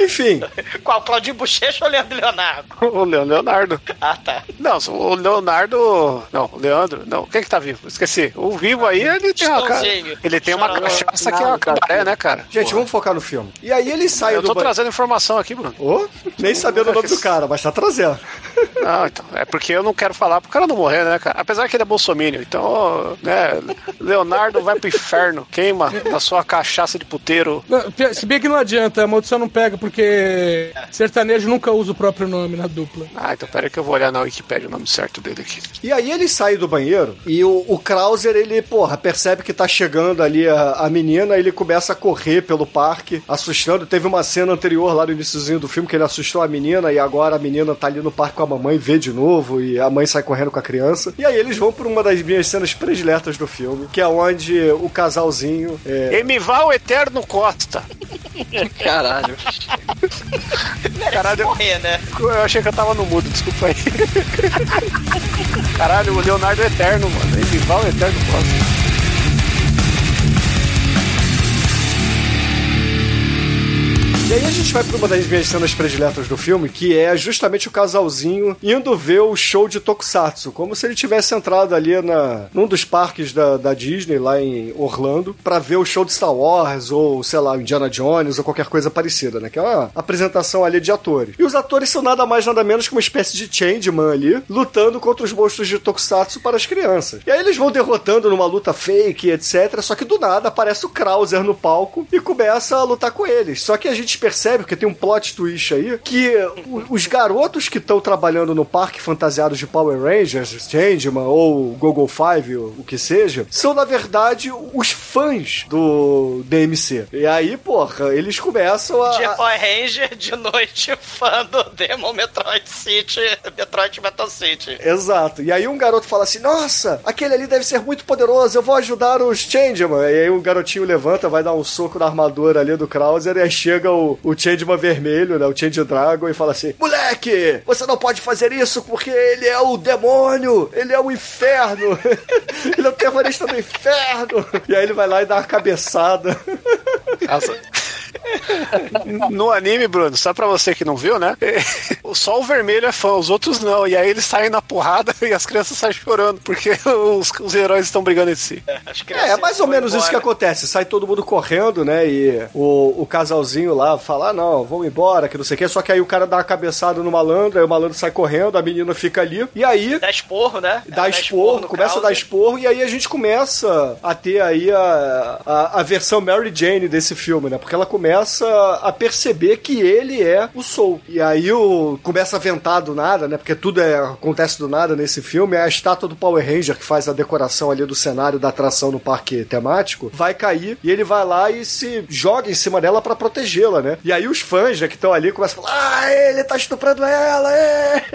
Speaker 3: Enfim,
Speaker 4: Qual? Claudinho Bochecha ou Leandro Leonardo?
Speaker 5: O Leon- Leonardo.
Speaker 4: Ah, tá.
Speaker 5: Não, o Leonardo. Não, o Leandro. Não, quem que tá vivo? Esqueci. O vivo aí, ele tem uma. ca-
Speaker 4: Chitãozinho.
Speaker 5: Ele tem uma cachaça que é uma cabaré, né, cara?
Speaker 3: gente, vamos focar no filme. E aí ele sai
Speaker 5: Eu
Speaker 3: do
Speaker 5: tô
Speaker 3: banheiro.
Speaker 5: trazendo informação aqui, Bruno.
Speaker 3: Ô, nem sabendo o nome do cara, mas tá trazendo.
Speaker 5: Não, então. É porque eu não quero falar pro cara não morrer, né, cara? Apesar que ele é bolsomínio. Então, né, Leonardo vai pro inferno, queima na sua cachaça de puteiro.
Speaker 6: Não, Se bem que não adianta, a maldição não pega, porque sertanejo nunca usa o próprio nome na dupla.
Speaker 5: Ah, então pera aí que eu vou olhar na Wikipedia o nome certo dele aqui.
Speaker 3: E aí ele sai do banheiro e o, o Krauser, ele, porra, percebe que tá chegando ali a, a menina, ele começa a correr pelo parque, assustando. Teve uma cena anterior lá no iníciozinho do filme que ele assustou a menina e agora a menina tá ali no parque com a mamãe, vê de novo e a mãe sai correndo com a criança. E aí eles vão por uma das minhas cenas prediletas do filme, que é onde o casalzinho é,
Speaker 5: Emival Eterno Costa.
Speaker 7: Caralho.
Speaker 5: Caralho,
Speaker 4: Morrer, né?
Speaker 5: eu achei que eu tava no mudo, desculpa aí. Caralho, o Leonardo é Eterno, mano. Emival Eterno Costa.
Speaker 3: E aí a gente vai pra uma das minhas cenas prediletas do filme, que é justamente o casalzinho indo ver o show de Tokusatsu, como se ele tivesse entrado ali na, num dos parques da, da Disney, lá em Orlando, pra ver o show de Star Wars, ou, sei lá, Indiana Jones, ou qualquer coisa parecida, né? Que é uma apresentação ali de atores. E os atores são nada mais, nada menos que uma espécie de Changeman ali, lutando contra os monstros de Tokusatsu para as crianças. E aí eles vão derrotando numa luta fake, etc. Só que do nada aparece o Krauser no palco e começa a lutar com eles. Só que a gente percebe, porque tem um plot twist aí, que o- os garotos que estão trabalhando no parque fantasiados de Power Rangers, Changeman ou Google Five, o o que seja, são na verdade os fãs do DMC. E aí, porra, eles começam a.
Speaker 4: Dia Power Ranger, de noite, fã do Demon Metroid City, Metroid Metal City.
Speaker 3: Exato. E aí um garoto fala assim: Nossa, aquele ali deve ser muito poderoso, eu vou ajudar os Changeman. E aí um garotinho levanta, vai dar um soco na armadura ali do Krauser, e aí chega o, o Changeman vermelho, né? O Change Dragon, e fala assim: Moleque, você não pode fazer isso porque ele é o demônio, ele é o inferno, ele é o terrorista do inferno. E aí ele vai lá e dá uma cabeçada.
Speaker 5: Nossa. No anime, Bruno, só pra você que não viu, né? Só o vermelho é fã, os outros não. E aí eles saem na porrada e as crianças saem chorando, porque os, os heróis estão brigando entre si.
Speaker 4: As
Speaker 3: É,
Speaker 4: crianças
Speaker 3: é mais ou menos isso que acontece. Sai todo mundo correndo, né? E o, o casalzinho lá fala: ah, não, vamos embora, que não sei o quê. Só que aí o cara dá uma cabeçada no malandro, aí o malandro sai correndo, a menina fica ali. E aí.
Speaker 4: Dá esporro, né?
Speaker 3: Dá esporro,
Speaker 4: no
Speaker 3: começa a dar
Speaker 4: Krauser.
Speaker 3: esporro, e aí a gente começa a ter aí a, a, a versão Mary Jane desse filme, né? Porque ela começa a perceber que ele é o Soul. E aí o, começa a ventar do nada, né? Porque tudo é, acontece do nada nesse filme. É a estátua do Power Ranger, que faz a decoração ali do cenário da atração no parque temático, vai cair e ele vai lá e se joga em cima dela pra protegê-la, né? E aí os fãs né, que estão ali começam a falar: Ah, ele tá estuprando ela, é!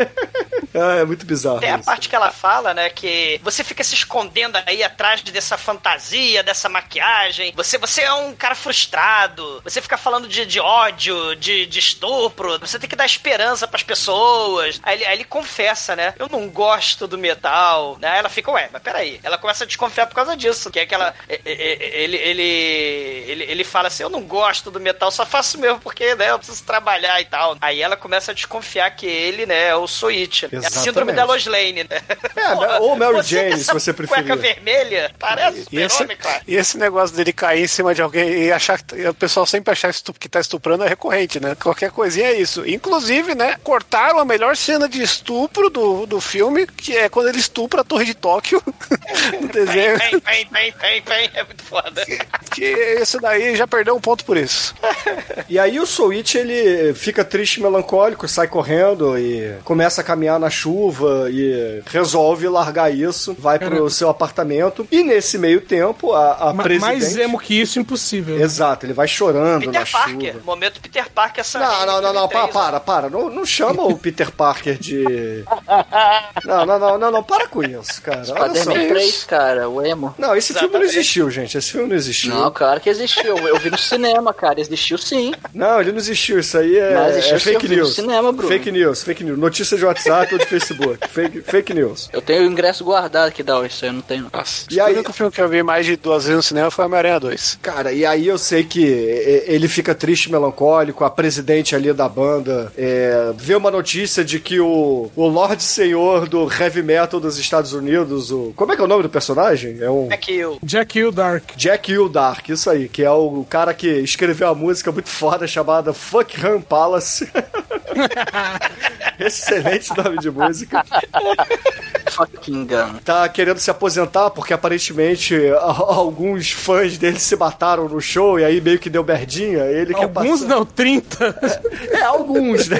Speaker 3: é, é muito bizarro.
Speaker 4: Tem a parte que ela fala, né, que você fica se escondendo aí atrás dessa fantasia, dessa maquiagem. Você, você é um cara frustrado. Você fica falando de, de ódio, de, de estupro. Você tem que dar esperança pras pessoas. Aí ele, aí ele confessa, né? Eu não gosto do metal. Né? Aí ela fica, ué, mas peraí. Ela começa a desconfiar por causa disso. Que é aquela. Ele, ele, ele, ele fala assim: eu não gosto do metal, só faço mesmo porque, né, eu preciso trabalhar e tal. Aí ela começa a desconfiar que ele, né, é o Soichi. É a síndrome da Lois Lane, né?
Speaker 3: É, ou Mary Jane, se você preferir.
Speaker 4: Cueca vermelha, parece
Speaker 5: E esse,
Speaker 4: super-homem, cara.
Speaker 5: e esse negócio dele cair em cima de alguém e achar que e o pessoal sempre achar que tá estuprando é recorrente, né? Qualquer coisinha é isso. Inclusive, né, cortaram a melhor cena de estupro do, do filme, que é quando ele estupra a Torre de Tóquio no desenho.
Speaker 4: Vem, vem, vem, vem, vem, é muito foda.
Speaker 5: Que esse daí já perdeu um ponto por isso.
Speaker 3: E aí o Switch ele fica triste e melancólico, sai correndo e começa a caminhar na chuva e resolve largar isso, vai pro seu apartamento. E nesse meio tempo, a, a
Speaker 6: Ma-
Speaker 3: presidente...
Speaker 6: Mais emo que isso, impossível. né?
Speaker 3: Exato, ele vai chorando na
Speaker 4: Peter Parker,
Speaker 3: chuva.
Speaker 4: momento Peter Parker essa
Speaker 3: Não, não, não, não, para, para, para. Não, não chama o Peter Parker de. Não, não, não, não, não, para com isso, cara.
Speaker 7: Spider-Man 3, cara, o emo.
Speaker 3: Não, esse filme não existiu, gente. Esse filme não existiu.
Speaker 7: Não, claro que existiu. Eu vi no cinema, cara. Existiu sim.
Speaker 3: Não, ele não existiu. Isso aí é,
Speaker 7: Não, existiu
Speaker 3: é fake news.
Speaker 7: cinema, Bruno.
Speaker 3: Fake news, fake news. Notícia de WhatsApp ou de Facebook. Fake, fake news.
Speaker 7: Eu tenho o ingresso guardado aqui da isso aí eu não tenho.
Speaker 5: Nossa,
Speaker 3: E aí-
Speaker 5: o único filme que eu vi mais de duas vezes no cinema foi Homem-Aranha 2.
Speaker 3: Cara, e aí eu sei que ele fica triste, melancólico, a presidente ali da banda é, vê uma notícia de que o, o Lorde Senhor do Heavy Metal dos Estados Unidos, o... Como é que é o nome do personagem? É um...
Speaker 4: Que eu.
Speaker 6: Jack Hill Dark.
Speaker 3: Jack Hill Dark, isso aí, que é o cara que escreveu a música muito foda chamada Fuck Ram Palace. Excelente nome de música.
Speaker 7: Fucking gun.
Speaker 3: Tá querendo se aposentar porque aparentemente alguns fãs dele se mataram no show e aí meio que deu merdinha. Ele quer
Speaker 6: Alguns
Speaker 3: passar-
Speaker 6: não, 30.
Speaker 3: É, alguns, né?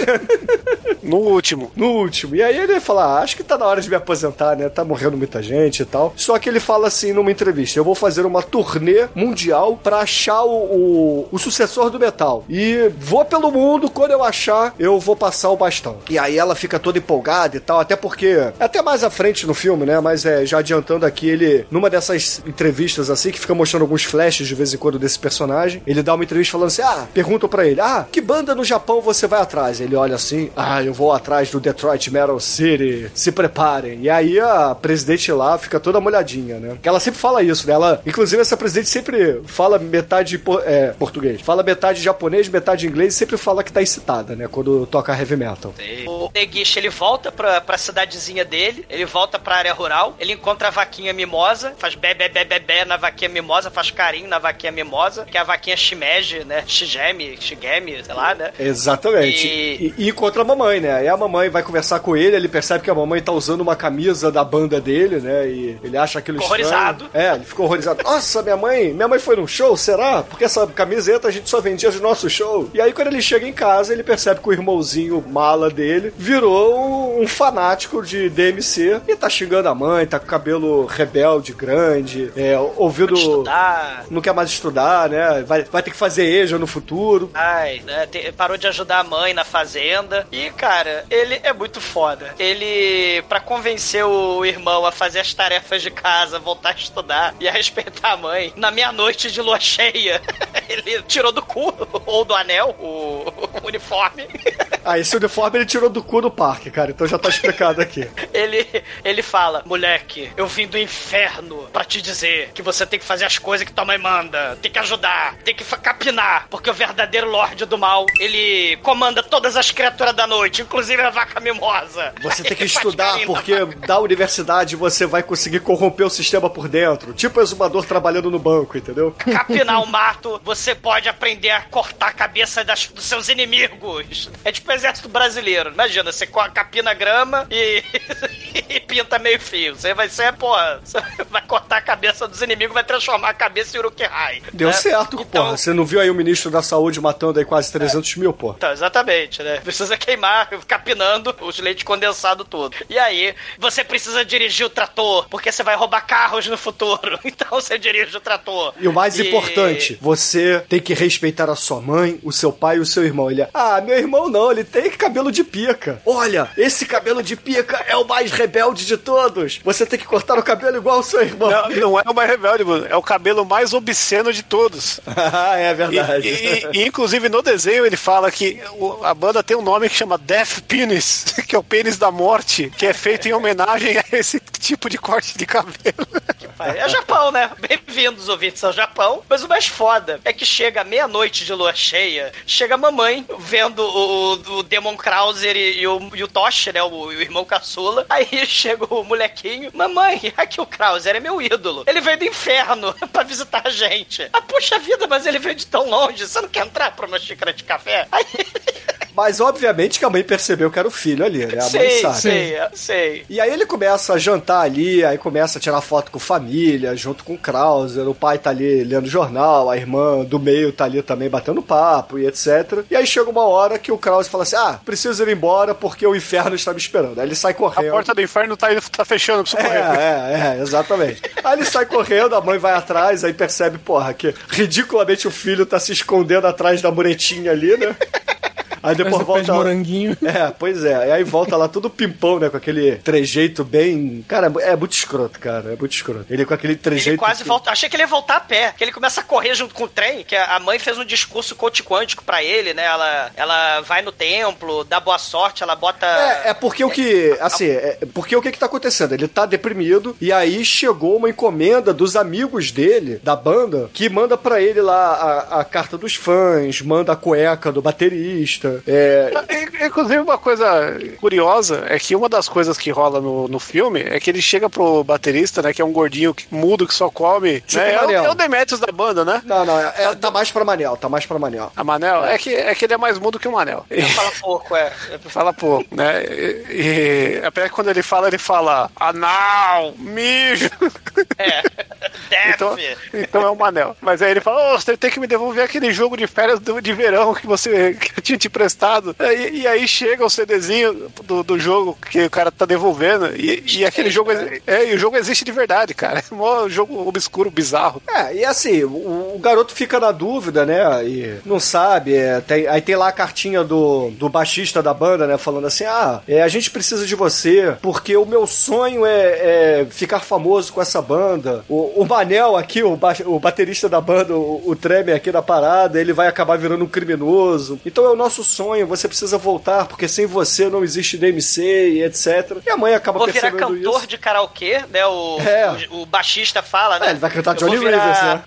Speaker 5: No último.
Speaker 3: No último. E aí ele fala: ah, acho que tá na hora de me aposentar, né? Tá morrendo muita gente e tal. Só que ele fala assim numa entrevista: eu vou fazer uma turnê mundial pra achar o, o, o sucessor do metal. E vou pelo mundo, quando eu achar, eu vou passar o bastão. E aí ela fica toda empolgada e tal, até porque. é Até mais à frente no filme, né? Mas é, já adiantando aqui, ele, numa dessas entrevistas assim, que fica mostrando alguns flashes de vez em quando desse personagem, ele dá uma entrevista falando assim: ah, perguntam pra ele, ah, que banda no Japão você vai atrás? Ele olha assim, ah, eu vou atrás do Detroit Metal City, se preparem. E aí a presidente lá fica toda molhadinha, né? Ela sempre fala isso, né? Ela, inclusive, essa presidente sempre fala metade é, português, fala metade japonês, metade inglês, e sempre fala que tá excitada, né? Quando toca heavy metal.
Speaker 4: O Neguiche, ele volta pra, pra cidadezinha dele, ele volta pra área rural, ele encontra a vaquinha mimosa, faz bé, bé, bé na vaquinha mimosa, faz carinho na vaquinha mimosa, que é a vaquinha shimeji, né? Shigemi, shigemi, sei lá, né?
Speaker 3: Exatamente.
Speaker 4: E-
Speaker 3: E, e encontra a mamãe, né? Aí a mamãe vai conversar com ele, ele percebe que a mamãe tá usando uma camisa da banda dele, né? E ele acha aquilo
Speaker 4: Ficou
Speaker 3: estranho.
Speaker 4: horrorizado.
Speaker 3: É, ele ficou horrorizado. Nossa, minha mãe, minha mãe foi num show, será? Porque essa camiseta a gente só vendia no nosso show. E aí quando ele chega em casa, ele percebe que o irmãozinho mala dele virou um fanático de DMC e tá xingando a mãe, tá com o cabelo rebelde, grande, é, ouvindo... Não quer mais estudar, né? Vai, vai ter que fazer EJA no futuro.
Speaker 4: Ai, né, te- parou de ajudar a mãe na fazenda. E, cara, ele é muito foda. Ele, pra convencer o irmão a fazer as tarefas de casa, voltar a estudar e a respeitar a mãe, na meia-noite de lua cheia, ele tirou do cu, ou do anel, o, o uniforme.
Speaker 3: Ah, esse uniforme ele tirou do cu do parque, cara. Então já tá explicado aqui.
Speaker 4: Ele, ele fala: Moleque, eu vim do inferno pra te dizer que você tem que fazer as coisas que tua mãe manda, tem que ajudar, tem que fa- porque o verdadeiro Lorde do Mal ele comanda todas as criaturas da noite, inclusive a vaca mimosa.
Speaker 3: Você tem que estudar, porque da universidade você vai conseguir corromper o sistema por dentro. Tipo exumador trabalhando no banco, entendeu?
Speaker 4: capinar o mato, você pode aprender a cortar a cabeça das- dos seus inimigos. É tipo o exército brasileiro. Imagina, você capina grama e, e pinta meio fio. Você vai ser, pô, você vai cortar a cabeça dos inimigos, vai transformar a cabeça em Uruk-hai.
Speaker 3: Deu
Speaker 4: né?
Speaker 3: certo,
Speaker 4: Então,
Speaker 3: porra. Você não viu aí o ministro da saúde matando aí quase 300 mil, pô?
Speaker 4: Então, exatamente, né? Precisa queimar, capinando os leite condensado todo. E aí, você precisa dirigir o trator, porque você vai roubar carros no futuro. Então você dirige o trator.
Speaker 3: E o mais importante, você tem que respeitar a sua mãe, o seu pai e o seu irmão. Ele, ah, meu irmão não, ele tem cabelo de pica. Olha, esse cabelo de pica é o mais rebelde de todos. Você tem que cortar o cabelo igual o seu irmão.
Speaker 5: Não, não é o mais rebelde, Bruno. É o cabelo mais obsceno de todos.
Speaker 3: ah, é
Speaker 5: E,
Speaker 3: verdade.
Speaker 5: e- e, inclusive no desenho ele fala que a banda tem um nome que chama Death Penis, que é o pênis da morte, que é feito em homenagem a esse tipo de corte de cabelo.
Speaker 4: É Japão, né? Bem-vindos, ouvintes ao Japão. Mas o mais foda é que chega meia-noite de lua cheia, chega a mamãe vendo o, o Demon Krauser e, e o, e o Toshi, né? O, o irmão caçula. Aí chega o molequinho. Mamãe, aqui o Krauser é meu ídolo. Ele veio do inferno pra visitar a gente. Ah, puxa vida, mas ele veio de tão longe. Você não quer entrar pra uma xícara de café? Aí,
Speaker 3: Mas obviamente que a mãe percebeu que era o filho ali, né? A mãe
Speaker 4: sei,
Speaker 3: sabe.
Speaker 4: sei, sei.
Speaker 3: E aí ele começa a jantar ali, aí começa a tirar foto com família, junto com o Krauser, o pai tá ali lendo jornal, a irmã do meio tá ali também batendo papo e etc. E aí chega uma hora que o Krauser fala assim, ah, preciso ir embora porque o inferno está me esperando. Aí ele sai
Speaker 5: A
Speaker 3: correndo.
Speaker 5: porta do inferno tá, tá fechando, preciso correr.
Speaker 3: É, é, é, exatamente. Aí ele sai correndo, a mãe vai atrás, aí percebe, porra, que ridiculamente o filho tá se escondendo atrás da muretinha ali, né? Aí depois
Speaker 6: de
Speaker 3: volta.
Speaker 6: moranguinho.
Speaker 3: É, pois é. E aí volta lá todo pimpão, né? Com aquele trejeito bem. Cara, é muito escroto, cara. É muito escroto. Ele com aquele
Speaker 4: Ele
Speaker 3: trejeito.
Speaker 4: quase
Speaker 3: que-
Speaker 4: volta. Achei que ele ia voltar a pé. Que ele começa a correr junto com o trem. Que a a mãe fez um discurso coach quântico pra ele, né? Ela, ela vai no templo, dá boa sorte, ela bota.
Speaker 3: É, é porque o que. Assim, é porque o que que tá acontecendo? Ele tá deprimido e aí chegou uma encomenda dos amigos dele, da banda, que manda pra ele lá a, a carta dos fãs, manda a cueca do baterista. É.
Speaker 5: In- Inclusive, uma coisa curiosa é que uma das coisas que rola no, no filme é que ele chega pro baterista, né? Que é um gordinho que- mudo que só come.
Speaker 3: Tipo
Speaker 5: né, é, o,
Speaker 3: Manel.
Speaker 5: é o Demetrius da banda, né?
Speaker 3: Não, não, é, é- tá mais pra Manel, tá mais pra Manel.
Speaker 5: A Manel? É que, é que ele é mais mudo que o Manel.
Speaker 4: Fala pouco, é.
Speaker 5: Fala pouco, né? E, e até quando ele fala, ele fala anal, mijo.
Speaker 4: É. Def.
Speaker 5: Então, então é o Manel. Mas aí ele fala: Ô, você tem que me devolver aquele jogo de férias do- de verão que você que eu tinha te prestado. E, e aí chega o CDzinho do, do jogo que o cara tá devolvendo. E, e aquele jogo. É, e o jogo existe de verdade, cara. É um jogo obscuro, bizarro.
Speaker 3: É, e assim, o, o garoto fica na dúvida, né? E não sabe. é, tem- aí tem lá a cartinha do, do baixista da banda, né? Falando assim: ah, é, a gente precisa de você, porque o meu sonho é, é ficar famoso com essa banda. O, o Manel aqui, o, ba- o baterista da banda, o, o Treme aqui da parada, ele vai acabar virando um criminoso. Então é o nosso sonho, você precisa voltar, porque sem você não existe DMC e etc. E a mãe acaba
Speaker 4: Vou virar
Speaker 3: percebendo
Speaker 4: cantor
Speaker 3: isso.
Speaker 4: de karaokê, né? O,
Speaker 3: É.
Speaker 4: o, o baixista fala, né?
Speaker 3: É, ele vai cantar Johnny
Speaker 4: vou virar-
Speaker 3: Rivers, né?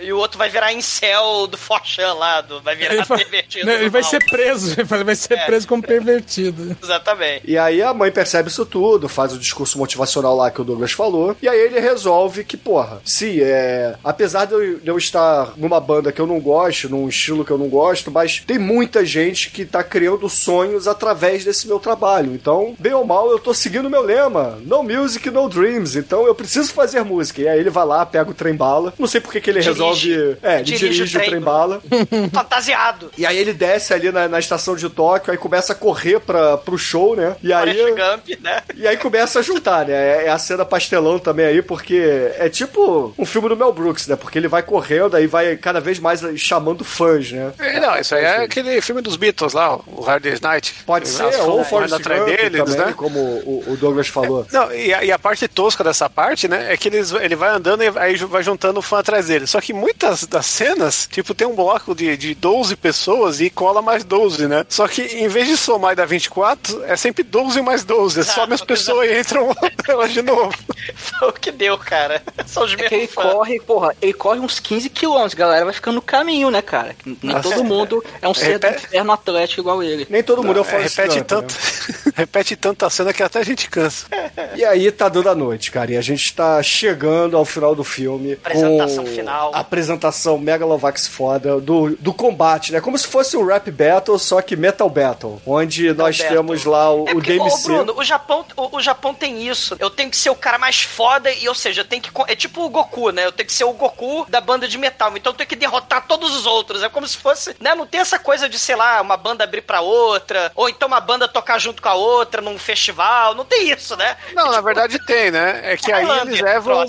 Speaker 4: É, e o outro vai virar incel do Forchan lá, do, vai virar
Speaker 6: Ele,
Speaker 4: pervertido.
Speaker 6: né, ele vai
Speaker 4: mal.
Speaker 6: ser preso, ele vai ser
Speaker 4: É.
Speaker 6: preso como pervertido.
Speaker 4: Exatamente.
Speaker 3: E aí a mãe percebe isso tudo, faz o discurso motivacional lá que o Douglas falou, e aí ele resolve que, porra, se é. Apesar de eu, de eu estar numa banda que eu não gosto, num estilo que eu não gosto, mas tem muita gente que tá criando sonhos através desse meu trabalho. Então, bem ou mal, eu tô seguindo o meu lema: No music, no dreams. Então eu preciso fazer música. E aí ele vai lá, pega o trem bala. Não sei por que que ele
Speaker 4: Dirige.
Speaker 3: resolve. É, ele
Speaker 4: Dirige
Speaker 3: dirige,
Speaker 4: o
Speaker 3: o
Speaker 4: trem.
Speaker 3: trem bala.
Speaker 4: Fantasiado.
Speaker 3: E aí ele desce ali na, na estação de Tóquio, aí começa a correr pra, pro show, né? E aí.
Speaker 4: Gump, né?
Speaker 3: E aí começa a juntar, né? É é a cena pastelão também aí, porque é tipo um filme do Mel Brooks, né? Porque ele vai correndo, aí vai cada vez mais chamando fãs, né?
Speaker 5: É, não, isso aí é aquele filme dos Beatles lá, o Hard Day's Night.
Speaker 3: Pode ser,
Speaker 5: As fãs
Speaker 3: ou Forrest
Speaker 5: atrás
Speaker 3: Gump
Speaker 5: deles,
Speaker 3: também,
Speaker 5: né?
Speaker 3: como o, o Douglas falou.
Speaker 5: Não, e a, e a parte tosca dessa parte, né, é que eles, ele vai andando e aí vai juntando o fã atrás dele. Só que muitas das cenas, tipo, tem um bloco de, de 12 pessoas e cola mais 12, né? Só que em vez de somar e dar 24, é sempre 12 mais 12. É só as pessoas e entram elas de novo.
Speaker 4: Foi o que deu, cara. São os
Speaker 7: É que ele
Speaker 4: mesmos fãs.
Speaker 7: corre, porra, ele corre uns 15 quilômetros, galera vai ficando no caminho, né, cara? Nem
Speaker 5: Nossa.
Speaker 7: todo mundo é um ser do
Speaker 5: Repete-
Speaker 7: inferno atlético igual ele.
Speaker 3: Nem todo mundo é o
Speaker 5: É,
Speaker 3: Forrest
Speaker 5: repete,
Speaker 3: Gump,
Speaker 5: tanto, repete tanta cena que até a gente cansa.
Speaker 3: né? E aí tá dando a noite, cara, e a gente tá chegando ao final do filme.
Speaker 4: Apresentação
Speaker 3: com
Speaker 4: final.
Speaker 3: a Apresentação Megalovax foda do, do combate, né? Como se fosse um rap battle, só que metal battle. Onde nós
Speaker 4: Battle.
Speaker 3: temos lá o,
Speaker 4: É
Speaker 3: o
Speaker 4: porque, ô,
Speaker 3: DMC.
Speaker 4: Bruno, o Japão, o, o Japão tem isso. Eu tenho que ser o cara mais foda e, ou seja, eu tenho que. É tipo o Goku, né? Eu tenho que ser o Goku da banda de metal. Então eu tenho que derrotar todos os outros. É como se fosse. Né? Não tem essa coisa de, sei lá, uma banda abrir pra outra. Ou então uma banda tocar junto com a outra num festival. Não tem isso, né?
Speaker 5: Não, na verdade tem, né? É que aí eles levam.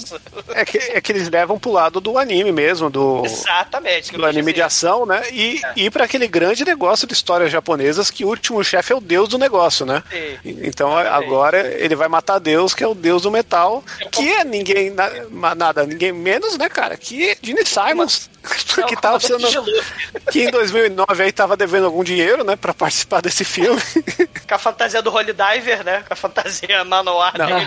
Speaker 5: É que, é que eles levam pro lado do anime mesmo, do.
Speaker 4: Exatamente.
Speaker 5: do anime de
Speaker 4: dizer.
Speaker 5: ação, né? E
Speaker 4: É.
Speaker 5: ir para aquele grande negócio de histórias japonesas que o último chefe é o deus do negócio, né?
Speaker 4: Sim.
Speaker 5: Então agora ele vai matar Deus, que é o deus do metal, que é ninguém na- nada, ninguém menos, né, cara? Que Gene Simons,
Speaker 4: É
Speaker 5: que tava sendo
Speaker 4: de
Speaker 5: que em 2009 aí tava devendo algum dinheiro, né, para participar desse filme.
Speaker 4: Com a fantasia do Holy Diver, né? Com a fantasia Manowar
Speaker 5: Não.
Speaker 4: né?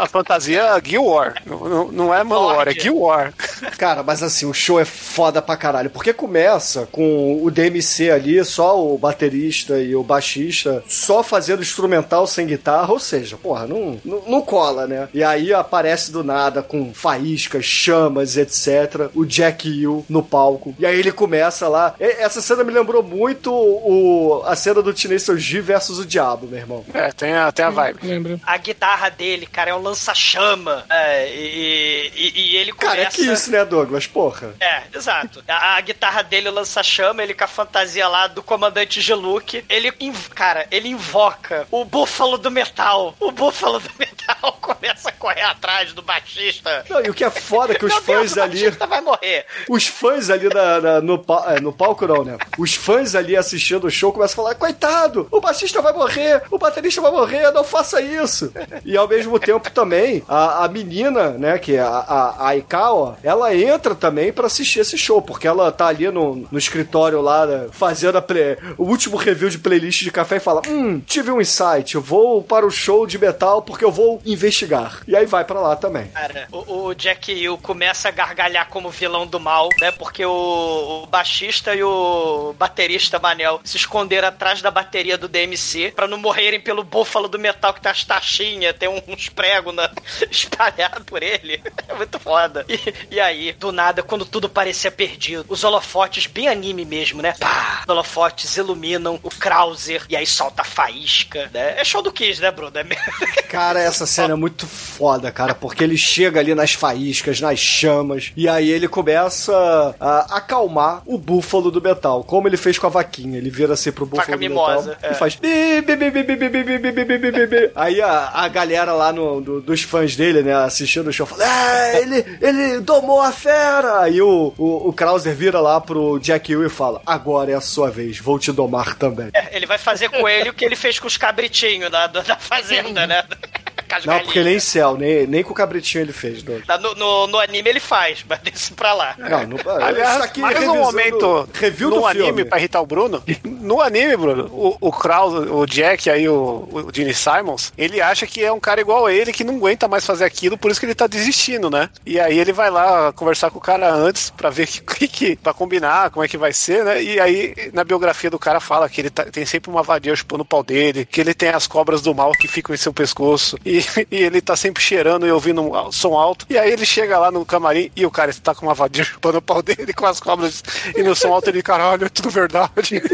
Speaker 5: A fantasia Guild War, não, não- é Manowar, é. Guild War.
Speaker 3: Cara, mas assim, o show é foda pra caralho. Porque começa com o DMC ali, só o baterista e o baixista, só fazendo instrumental sem guitarra, ou seja, porra, não, não, não cola, né? E aí aparece do nada com faíscas, chamas, etc. O Jack Hill no palco. E aí ele começa lá. Essa cena me lembrou muito o, a cena do Tenacious G versus o Diabo, meu irmão.
Speaker 5: É, tem a, tem a vibe.
Speaker 6: Lembra?
Speaker 4: A guitarra dele, cara, é um lança-chama. É, e, e- e ele começa...
Speaker 3: Cara, é que isso, né, Douglas? Porra.
Speaker 4: É, exato. A, a guitarra dele, o lança-chama, ele com a fantasia lá do comandante Geluk. Ele, inv- cara, ele invoca o búfalo do metal. O búfalo do metal. começa a correr atrás do baixista.
Speaker 3: Não, e o que é foda é que os
Speaker 4: Deus,
Speaker 3: fãs
Speaker 4: o
Speaker 3: ali.
Speaker 4: baixista vai morrer.
Speaker 3: Os fãs ali na, na- no, pa- é, no palco, não, né? Os fãs ali assistindo o show começam a falar: coitado, o baixista vai morrer, o baterista vai morrer, não faça isso. E ao mesmo tempo também, a, a menina, né, que é a, a, a Aikawa, ela entra também pra assistir esse show, porque ela tá ali no, no escritório lá, né, fazendo play- o último review de playlist de café e fala: Hum, tive um insight, eu vou para o show de metal porque eu vou investigar. E aí vai pra lá também.
Speaker 4: Cara, o, o Jack Hill começa a gargalhar como vilão do mal, né? Porque o, o baixista e o baterista Manel se esconderam atrás da bateria do DMC pra não morrerem pelo búfalo do metal que tem as taxinhas, tem uns pregos na, espalhados por ele. É muito foda. E, e aí, do nada, quando tudo parecia perdido, os holofotes, bem anime mesmo, né? Pá! Os holofotes iluminam o Krauser e aí solta a faísca, né? É show do Kiss, né, Bruno? É.
Speaker 3: Cara, essa cena é muito foda, cara, porque ele chega ali nas faíscas, nas chamas, e aí ele começa a acalmar o búfalo do metal, como ele fez com a a vaquinha. Ele vira assim pro Buffalo
Speaker 4: Vaca mimosa,
Speaker 3: e faz. Aí a, galera lá no, dos fãs dele, né, assistindo o show, fala: É, ele, ele domou a fera! Aí o, o, Krauser vira lá pro Jack Hill e fala: Agora é a sua vez, vou te domar também.
Speaker 4: Ele vai fazer com ele o que ele fez com os cabritinhos da, da fazenda, né? Com as
Speaker 3: Não, porque
Speaker 4: galinhas.
Speaker 3: nem céu, nem, nem com o cabritinho ele fez, doido.
Speaker 4: No, no, no anime ele faz, mas desse pra lá.
Speaker 3: Não, não,
Speaker 5: Aliás,
Speaker 3: isso aqui
Speaker 5: mais um momento
Speaker 3: review
Speaker 5: no
Speaker 3: do
Speaker 5: anime
Speaker 3: filme.
Speaker 5: pra irritar o Bruno. No anime, Bruno, o, o Kraus, o Jack aí, o, o Gene Simons, ele acha que é um cara igual a ele que não aguenta mais fazer aquilo, por isso que ele tá desistindo, né? E aí ele vai lá conversar com o cara antes pra ver que, que, que pra combinar como é que vai ser, né? E aí na biografia do cara fala que ele tá- tem sempre uma vadia chupando o pau dele, que ele tem as cobras do mal que ficam em seu pescoço e, e ele tá sempre cheirando e ouvindo um som alto. E aí ele chega lá no camarim e o cara está com uma vadia chupando o pau dele com as cobras e no som alto ele, caralho, é tudo verdade.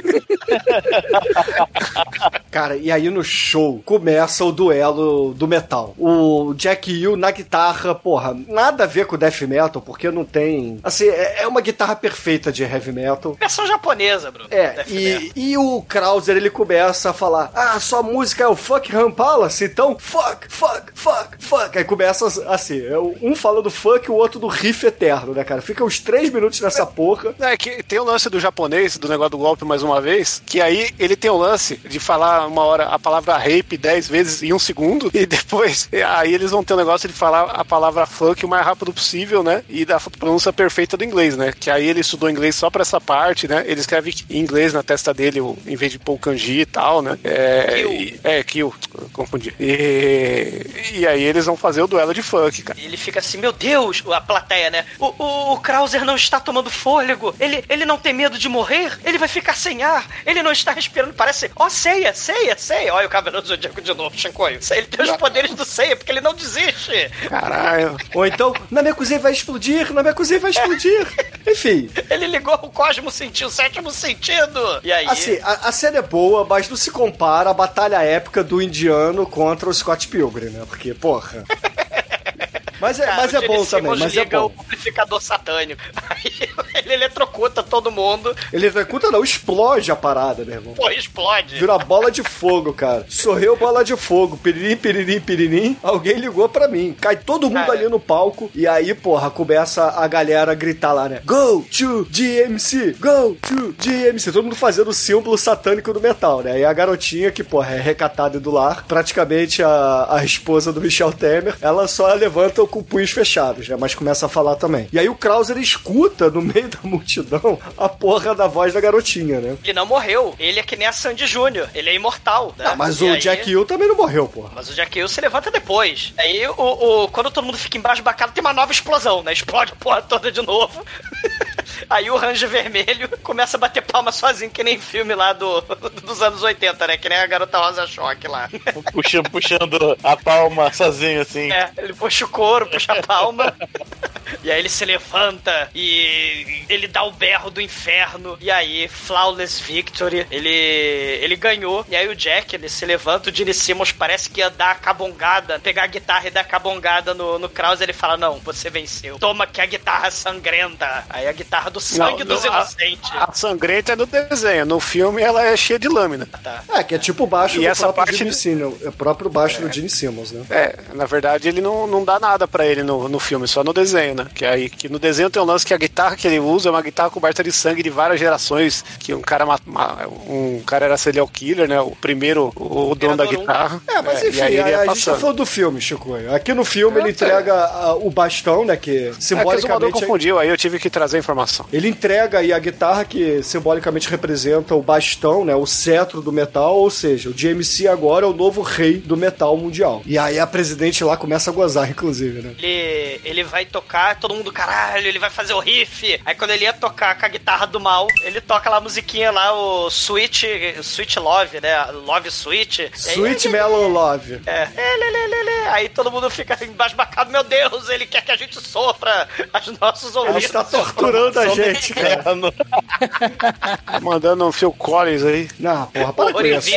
Speaker 3: Cara, e aí no show começa o duelo do metal. O Jack Hill na guitarra, porra, nada a ver com death metal, porque não tem. Assim, é é uma guitarra perfeita de heavy metal.
Speaker 4: Versão japonesa, Bruno.
Speaker 3: É,
Speaker 4: Death metal.
Speaker 3: e, e o Krauser ele começa a falar: Ah, sua música é o Fuck Ram Palace, então fuck, fuck, fuck, fuck. Aí começa assim: é um fala do fuck e o outro do riff eterno, né, cara? Fica uns três minutos nessa porra.
Speaker 5: É que tem o lance do japonês, do negócio do golpe mais uma vez, que aí ele tem o lance de falar uma hora a palavra rape 10 vezes em um segundo, e depois aí eles vão ter o negócio de falar a palavra fuck o mais rápido possível, né? E da pronúncia perfeita do inglês, né? Que aí ele estudou inglês só pra essa parte, né? Ele escreve em inglês na testa dele, em vez de pôr o kanji e tal, né? É,
Speaker 4: Kill.
Speaker 5: é, kill, confundi. E, e aí eles vão fazer o duelo de funk, cara.
Speaker 4: Ele fica assim, meu Deus, a plateia, né? O, o, o Krauser não está tomando fôlego. Ele, ele não tem medo de morrer. Ele vai ficar sem ar. Ele não está respirando. Parece, ó, ceia, ceia, ceia. Olha o Cavaleiro do Zodíaco de novo, Shinkoio. Ele tem os poderes do ceia, porque ele não desiste.
Speaker 5: Caralho.
Speaker 3: Ou então, na minha cozinha vai explodir, na minha cozinha vai explodir. Enfim,
Speaker 4: Ele ligou o cosmo sentido, o sétimo sentido. E aí?
Speaker 3: Assim, a, a cena é boa, mas não se compara à batalha épica do indiano contra o Scott Pilgrim, né? Porque, porra. Mas é,
Speaker 4: Cara,
Speaker 3: mas
Speaker 4: o
Speaker 3: é bom também, mas é bom.
Speaker 4: o amplificador satânico. Aí ele eletrocuta todo mundo.
Speaker 3: Ele executa não, explode a parada, meu irmão.
Speaker 4: Pô, explode.
Speaker 3: Vira bola de fogo, cara. Sorreu bola de fogo. Piririm, piririm, piririm. Alguém ligou pra mim. Cai todo mundo
Speaker 4: Cara.
Speaker 3: ali no palco. E aí, porra, começa a galera a gritar lá, né? Go to GMC! Go to GMC! Todo mundo fazendo o símbolo satânico do metal, né? E a garotinha, que, porra, é recatada do lar, praticamente a, a esposa do Michel Temer, ela só levanta com punhos fechados, né? Mas começa a falar também. E aí o Krauser escuta no meio da multidão a porra da voz da garotinha, né?
Speaker 4: Ele não morreu. Ele é que nem a Sandy Júnior. Ele é imortal. Né?
Speaker 3: Ah, mas
Speaker 4: E
Speaker 3: o
Speaker 4: aí-
Speaker 3: Jack Hill também não morreu, porra.
Speaker 4: Mas o Jack Hill se levanta depois. Aí, o, o- quando todo mundo fica embaixo bacana, tem uma nova explosão, né? Explode a porra toda de novo. Aí o Ranger Vermelho começa a bater palma sozinho, que nem filme lá do, dos anos 80, né? Que nem a garota Rosa Choque lá.
Speaker 9: Puxando, puxando a palma sozinho, assim.
Speaker 4: É, ele puxa o couro, puxa a palma. E aí ele se levanta e ele dá o berro do inferno. E aí, flawless victory, ele, ele ganhou. E aí o Jack, ele se levanta, o Gene Simmons parece que ia dar a cabongada, pegar a guitarra e dar a cabongada no, no Krause. Ele fala: Não, você venceu. Toma que a guitarra sangrenta. Aí a guitarra do sangue
Speaker 5: Não,
Speaker 4: dos
Speaker 5: não,
Speaker 4: inocentes.
Speaker 5: A sangrenta é no desenho. No filme ela é cheia de lâmina.
Speaker 3: É, que é tipo o baixo
Speaker 5: E
Speaker 3: do
Speaker 5: essa
Speaker 3: próprio
Speaker 5: parte
Speaker 3: Gene Simmons. É o próprio baixo do Gene Simmons, né?
Speaker 5: É, na verdade ele não, não dá nada pra ele no, no filme, só no desenho, né? Que aí que no desenho tem um lance que a guitarra que ele usa é uma guitarra coberta de sangue de várias gerações, que um cara um cara era serial killer, né? O primeiro, o, o dono da
Speaker 4: Imperador um.
Speaker 5: guitarra.
Speaker 3: É, mas
Speaker 5: É,
Speaker 3: enfim,
Speaker 5: e aí ele
Speaker 3: a, a gente tá
Speaker 5: passando.
Speaker 3: falando do filme, Chico. Aqui no filme ele entrega a- o bastão, né? Que
Speaker 5: É que o
Speaker 3: simbolicamente.
Speaker 5: confundiu, aí eu tive que trazer a
Speaker 3: Ele entrega aí a guitarra que simbolicamente representa o bastão, né? O cetro do metal, ou seja, o GMC agora é o novo rei do metal mundial. E aí a presidente lá começa a gozar, inclusive, né?
Speaker 4: Ele, ele vai tocar, todo mundo, caralho, ele vai fazer o riff. Aí quando ele ia tocar com a guitarra do mal, ele toca lá a musiquinha lá, o Sweet, Sweet Love, né? Love Sweet. E aí,
Speaker 3: Sweet Mellow Love.
Speaker 4: É. É. Aí todo mundo fica embasbacado, meu Deus, ele quer que a gente sofra os nossos
Speaker 3: Ele
Speaker 4: ouvidos.
Speaker 3: está torturando a gente, cara.
Speaker 5: Mandando um Phil Collins aí.
Speaker 3: Não, porra, para com isso.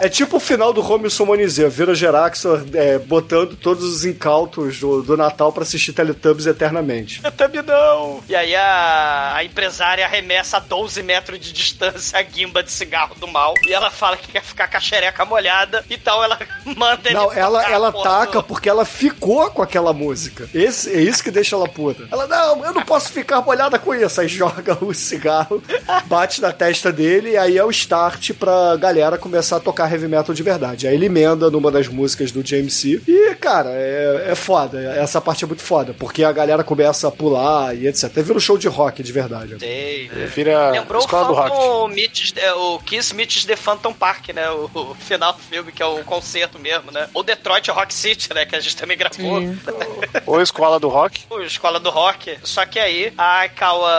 Speaker 3: É tipo o final do Romeo Sumonizê, vira Geraxor é, botando todos os incautos do, do Natal pra assistir Teletubbies eternamente.
Speaker 4: Também não. E aí a, a empresária arremessa a 12 metros de distância a guimba de cigarro do mal. E ela fala que quer ficar com a xereca molhada. Então ela manda ele
Speaker 3: Não, ela, ela taca
Speaker 4: do-
Speaker 3: porque ela ficou com aquela música. Esse, é isso que deixa ela puta. Ela, não, eu não posso ficar molhada com isso. Aí joga o cigarro, bate na testa dele, e aí é o start pra galera começar a tocar heavy metal de verdade. Aí ele emenda numa das músicas do James C. E, cara, é, é foda. Essa parte é muito foda, porque a galera começa a pular e etc. Até vira um show de rock de verdade.
Speaker 4: Sei.
Speaker 5: Vira
Speaker 4: Lembrou o
Speaker 5: escola do rock.
Speaker 4: Phantom Meets, é, o Kiss Meets the Phantom Park, né? O, o final do filme, que é o concerto mesmo, né? Ou Detroit Rock City, né? Que a gente também gravou.
Speaker 5: Ou escola do rock.
Speaker 4: O Escola do Rock. Só que aí a Kawa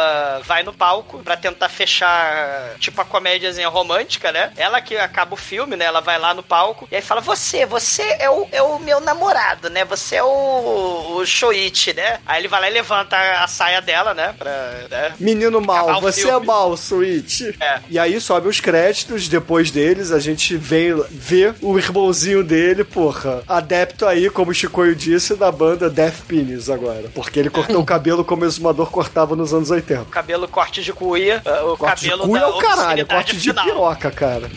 Speaker 4: vai no palco pra tentar fechar, tipo, a comédiazinha romântica, né? Ela que acaba o filme, né? Ela vai lá no palco e aí fala: Você, você é o, é o meu namorado, né? Você é o, o Shoichi, né? Aí ele vai lá e levanta a saia dela, né? Pra, né?
Speaker 3: Menino mal, você
Speaker 4: filme.
Speaker 3: é mal, Switch.
Speaker 4: É.
Speaker 3: E aí sobe os créditos, depois deles a gente vem ver o irmãozinho dele, porra, adepto aí, como o Chicoio disse, da banda Death Penis agora. Porque ele cortou o cabelo como o exumador cortava nos anos 80 termo.
Speaker 4: Cabelo corte de cuia, eh, o
Speaker 3: corte
Speaker 4: cabelo
Speaker 3: de cuia
Speaker 4: da é
Speaker 3: o caralho, corte
Speaker 4: final.
Speaker 3: de piroca, cara.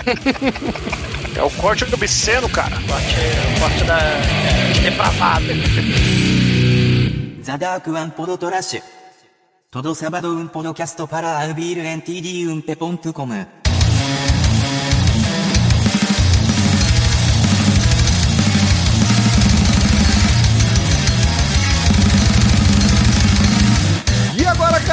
Speaker 5: é o corte do obsceno, cara.
Speaker 4: Corte, o corte da
Speaker 11: eh, é, depravada. Zadark One Podotorash. Todo sábado um podcast para abrir
Speaker 3: em td1p.com.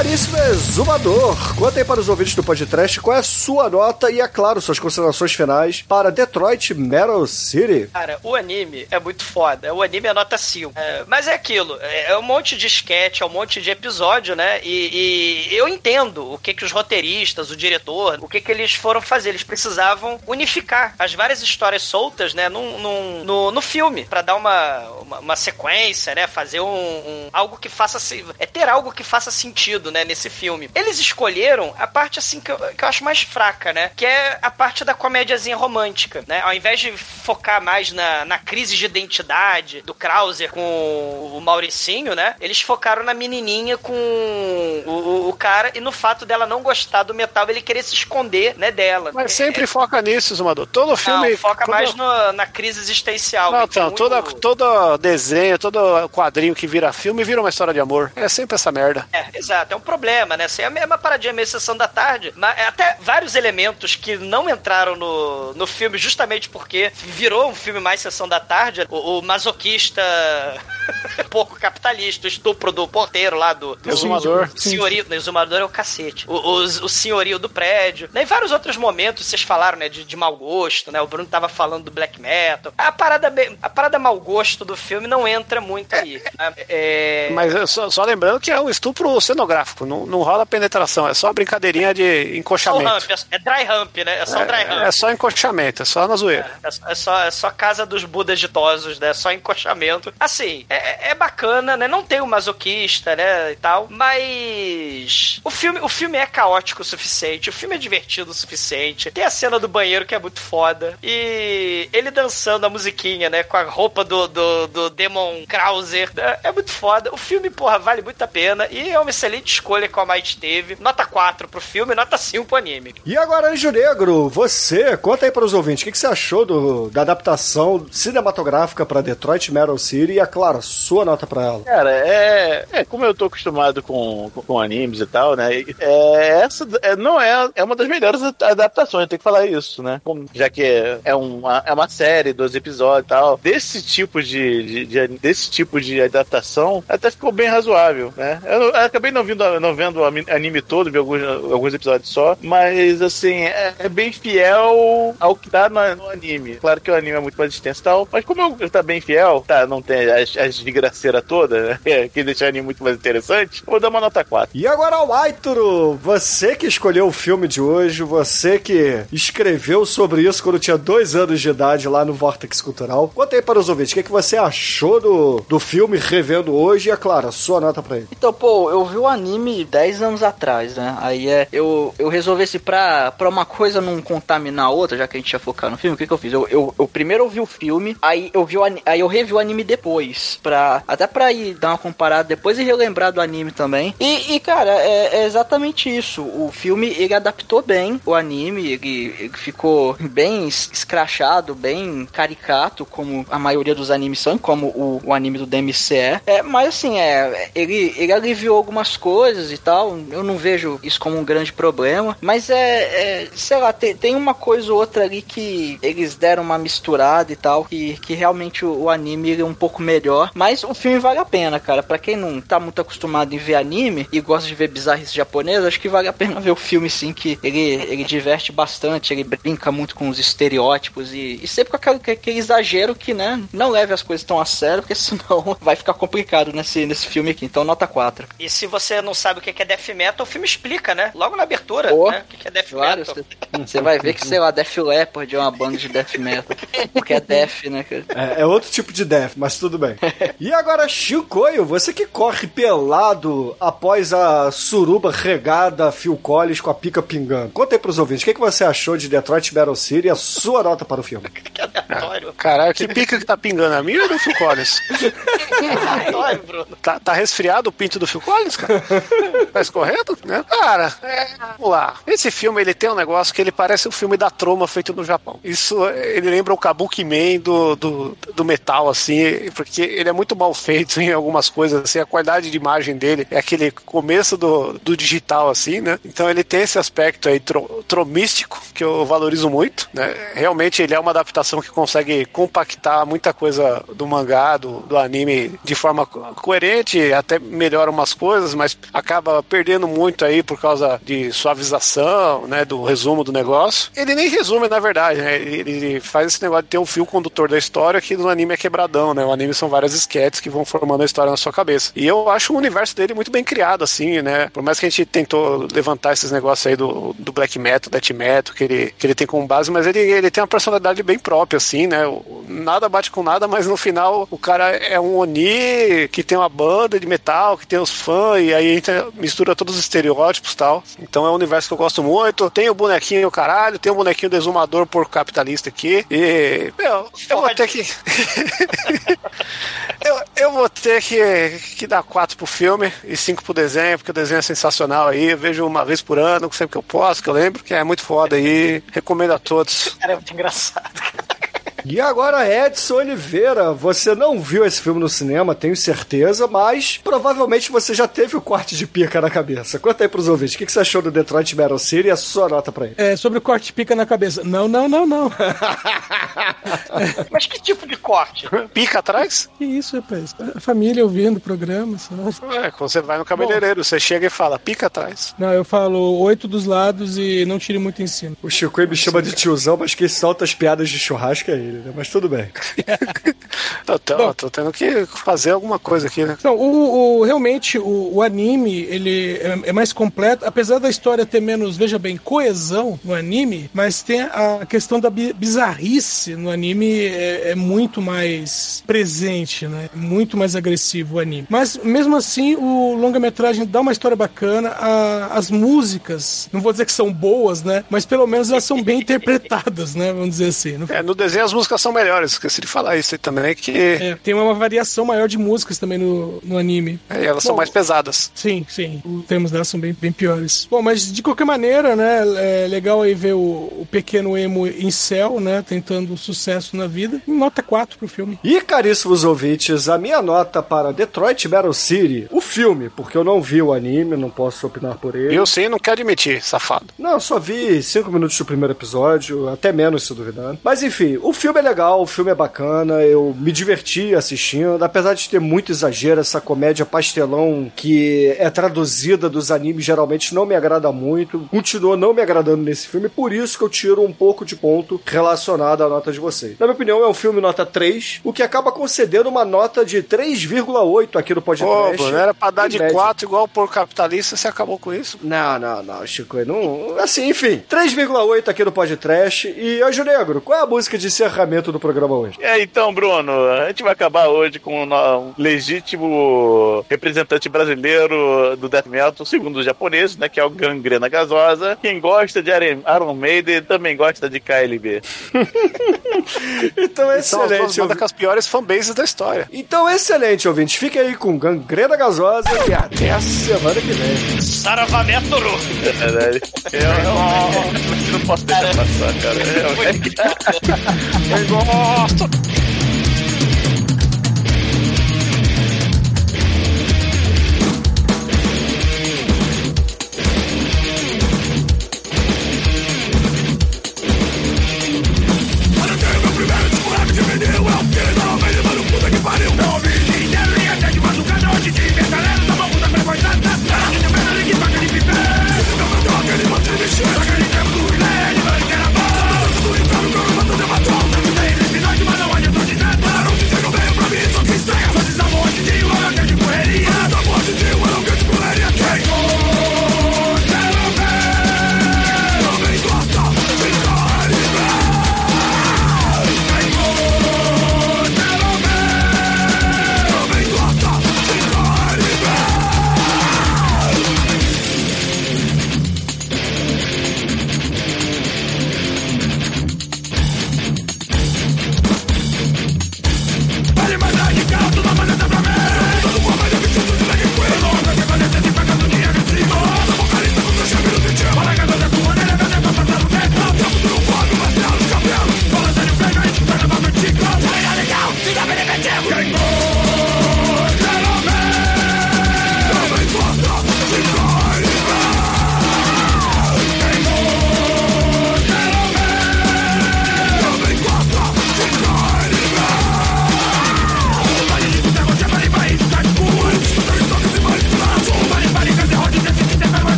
Speaker 3: caríssimo exumador, conta aí para os ouvintes do podcast qual é a sua nota e, é claro, suas considerações finais para Detroit Metal City.
Speaker 4: Cara, o anime é muito foda. O anime é nota 5. É, mas é aquilo. É, é um monte de sketch, é um monte de episódio, né? E, e eu entendo o que que os roteiristas, o diretor, o que que eles foram fazer. Eles precisavam unificar as várias histórias soltas, né? Num, num- no, no filme. para dar uma, uma, uma sequência, né? Fazer um, um- algo que faça... É ter algo que faça sentido, né? Nesse filme. Eles escolheram a parte, assim, que eu, que eu acho mais fraca, né? Que é a parte da comédiazinha romântica, né? Ao invés de focar mais na, na crise de identidade do Krauser com o Mauricinho, né? Eles focaram na menininha com o, o- o cara e no fato dela não gostar do metal, ele querer se esconder, né, dela.
Speaker 5: Mas sempre foca nisso, Zumador. Todo filme.
Speaker 4: Não, foca
Speaker 5: quando-
Speaker 4: mais no- na crise existencial.
Speaker 5: Não, então,
Speaker 4: muito-
Speaker 5: toda, todo desenho, todo quadrinho que vira filme vira uma história de amor. É sempre essa merda.
Speaker 4: É, exato, é um problema, né? Assim, é a mesma paradinha meio sessão da tarde, mas é até vários elementos que não entraram no, no filme justamente porque virou um filme mais sessão da tarde. O, o masoquista pouco capitalista, o estupro do porteiro lá do, do
Speaker 5: Exumador.
Speaker 4: O senhorio, exumador é o cacete. O, o, o senhorio do prédio. Né? E vários outros momentos, vocês falaram, né, de, de mau gosto, né? O Bruno tava falando do black metal. A parada, a parada mau gosto do filme não entra muito aí. né? É...
Speaker 5: Mas eu só, só lembrando que é um estupro cenográfico, não, não rola penetração, é só brincadeirinha de
Speaker 4: o
Speaker 5: encoxamento.
Speaker 4: é- é dry ramp, né? É só dry ramp.
Speaker 5: É, é só encoxamento, é só na zoeira.
Speaker 4: É, é só, é só casa dos budas ditosos, né? É só encoxamento. Assim, é, é bacana, né? Não tem o masoquista, né? E tal. Mas. O filme, o filme é caótico o suficiente. O filme é divertido o suficiente. Tem a cena do banheiro que é muito foda. E ele dançando a musiquinha, né? Com a roupa do, do, do Demon Krauser. É, é muito foda. O filme, porra, vale muito a pena. E é uma excelente escolha que a Might teve. Nota 4 pro filme, nota 5 pro anime.
Speaker 3: E agora, Anjo Negro, você, conta aí para os ouvintes, o que, que você achou do, da adaptação cinematográfica para Detroit Metal City e, é claro, sua nota para ela?
Speaker 9: Cara, é, é como eu tô acostumado com, com, com animes e tal, né? É, essa é, não é, é uma das melhores adaptações, tem que falar isso, né? Como, já que é, é, uma, é uma série, 12 episódios e tal. Desse tipo de, de, de, desse tipo de adaptação, até ficou bem razoável, né? Eu, eu acabei não, vindo, não vendo o anime todo, vi alguns, alguns episódios só, mas assim, é, é bem fiel ao que tá no, no, anime. Claro que o anime é muito mais extenso e tal, mas como eu, tá bem fiel, tá, não tem as, as desgraceiras todas, né? Que deixa o anime muito mais interessante, vou dar uma nota 4.
Speaker 3: E agora, o Aituro, você que escolheu o filme de hoje, você que escreveu sobre isso quando tinha dois anos de idade lá no Vortex Cultural, conta aí para os ouvintes, o que, é que você achou do, do filme revendo hoje e, é claro, a sua nota para ele.
Speaker 7: Então, pô, eu vi o anime 10 anos atrás, né? Aí é, eu, eu resolvi se pra, pra uma coisa não contaminar a outra, já que a gente ia focar no filme, o que, que eu fiz? Eu, eu, eu primeiro ouvi o filme, aí eu vi o aí eu revi o anime depois, pra, até pra ir dar uma comparada depois e relembrar do anime também. E, e cara, é, é, exatamente isso. O filme, ele adaptou bem o anime, ele, ele ficou bem escrachado, bem caricato, como a maioria dos animes são, como o, o anime do DMC é. é. Mas assim, é, ele, ele aliviou algumas coisas e tal. Eu não vejo isso como um grande problema. Mas é, é sei lá, tem, tem uma coisa ou outra ali que eles deram uma misturada e tal, que, que realmente o, o anime é um pouco melhor. Mas o filme vale a pena, cara. Pra quem não tá muito acostumado em ver anime e gosta de ver bizarrice japonesa, acho que vale a pena ver o filme sim, que ele, ele diverte bastante, ele brinca muito com os estereótipos e, e sempre com aquele, aquele exagero que, né, não leve as coisas tão a sério, porque senão vai ficar complicado nesse, nesse filme aqui. Então, nota 4.
Speaker 4: E se você não sabe o que é death metal, o filme explica, né? Logo na abertura, oh, né? O que é death claro, metal.
Speaker 7: Você vai ver que, sei lá, Death Leopard é uma banda de death metal. Porque é death, né, cara?
Speaker 3: É, é outro tipo de death, mas tudo bem. E agora, Chicoio, você que corre pelado após a suruba regada Phil Collins com a pica pingando. Conta aí pros ouvintes, o que, é que você achou de Detroit Battle City e a sua nota para o filme?
Speaker 5: que aleatório. Caralho, que pica que tá pingando a minha ou do Phil Collins? aleatório, Bruno. Tá, tá, resfriado o pinto do Phil Collins, cara? Tá correto? Né? Cara, é, vamos lá. Esse filme, ele tem um negócio que ele parece um filme da Troma feito no Japão. Isso, ele lembra o Kabuki Man do, do, do metal, assim, porque ele é muito mal feito em algumas coisas, assim, a qualidade de imagem dele é aquele começo do, do digital, assim, né? Então ele tem esse aspecto aí tro, tromístico, que eu valorizo muito, né? Realmente ele é uma adaptação que consegue compactar muita coisa do mangá, do, do anime de forma coerente, até melhora umas coisas, mas acaba perdendo muito aí por causa de suavização, né, do resumo do negócio. Ele nem resume, na verdade, né? Ele faz esse negócio de ter um fio condutor da história que no anime é quebradão, né? O anime são várias esquetes que vão formando a história na sua cabeça. E eu acho o universo dele muito bem criado, assim, né? Por mais que a gente tentou levantar esses negócios aí do, do black metal, death metal, que ele, que ele tem como base, mas ele, ele tem uma personalidade bem própria, assim, né? Nada bate com nada, mas no final o cara é um Oni que tem uma banda de metal, que tem os fãs, e aí mistura todos os estereótipos tal. Então é um universo que eu gosto muito. Tem o bonequinho, caralho, tem o bonequinho do exumador por capitalista aqui. E, meu, eu vou ter que. eu, eu vou ter que, que dar quatro pro filme e cinco pro desenho, porque o desenho é sensacional aí. Eu vejo uma vez por ano, sempre que eu posso, que eu lembro, que é muito foda aí. Recomendo a todos.
Speaker 4: Cara, é muito engraçado.
Speaker 3: E agora, Edson Oliveira, você não viu esse filme no cinema, tenho certeza, mas provavelmente você já teve o corte de pica na cabeça. Conta aí pros ouvintes, o que você achou do Detroit Metal City e a sua nota pra ele?
Speaker 6: É, sobre o corte de pica na cabeça. Não, não, não, não.
Speaker 4: mas que tipo de corte?
Speaker 5: Pica atrás?
Speaker 6: Que isso, rapaz. A família ouvindo o programa.
Speaker 5: Sabe? É, quando você vai no cabeleireiro, Bom, você chega e fala, pica atrás.
Speaker 6: Não, eu falo oito dos lados e não tire muito em cima.
Speaker 3: O Chico me chama de tiozão, mas quem solta as piadas de churrasco é ele dele, né? Mas tudo bem.
Speaker 5: Tô, tô, tô tendo que fazer alguma coisa aqui, né?
Speaker 6: Não, o, o- realmente o, o anime ele é, é mais completo, apesar da história ter menos, veja bem, coesão no anime, mas tem a questão da bi- bizarrice no anime é, é muito mais presente, né? Muito mais agressivo o anime. Mas mesmo assim, o longa-metragem dá uma história bacana, a- as músicas, não vou dizer que são boas, né? Mas pelo menos elas são bem interpretadas, né? Vamos dizer assim.
Speaker 5: É, no desenho as músicas são melhores, esqueci de falar isso aí também, que
Speaker 6: é, tem uma variação maior de músicas também no, no anime.
Speaker 5: é, elas são
Speaker 6: Bom,
Speaker 5: mais pesadas.
Speaker 6: Sim, sim. Os termos delas são bem, bem piores. Bom, mas de qualquer maneira, né? É legal aí ver o, o pequeno emo em céu, né? Tentando sucesso na vida. Nota 4 pro filme.
Speaker 3: E caríssimos ouvintes, a minha nota para Detroit Battle City, o filme, porque eu não vi o anime, não posso opinar por ele.
Speaker 5: Eu sim, não quero admitir, safado.
Speaker 3: Não, eu só vi cinco minutos do primeiro episódio, até menos se duvidando. Mas enfim, o filme é legal, o filme é bacana, eu me diverti assistindo, apesar de ter muito exagero, essa comédia pastelão que é traduzida dos animes geralmente não me agrada muito, continua não me agradando nesse filme, por isso que eu tiro um pouco de ponto relacionado à nota de vocês. Na minha opinião, é um filme nota 3, o que acaba concedendo uma nota de 3,8 aqui no podcast.
Speaker 5: Bruno, era pra dar de
Speaker 3: média.
Speaker 5: 4 igual por capitalista, você acabou com isso.
Speaker 3: Não, não, não, Chico. Não, assim, enfim, 3,8 aqui no podcast. E, Anjo Negro, qual é a música de encerramento do programa hoje?
Speaker 9: É, então, Bruno, a gente vai acabar hoje com um um legítimo representante brasileiro do Death Metal, segundo os japoneses, né, que é o Gangrena Gasosa. Quem gosta de Iron Maiden também gosta de KLB.
Speaker 3: Então,
Speaker 5: as duas
Speaker 3: excelente.
Speaker 5: bandas com as piores fanbases da história.
Speaker 3: Então, excelente, ouvinte. Fique aí com Gangrena Gasosa e até a semana que vem.
Speaker 4: Saravametoro!
Speaker 9: Caralho. Eu, eu, eu não posso deixar passar, cara. Eu, eu gosto.
Speaker 3: Cara,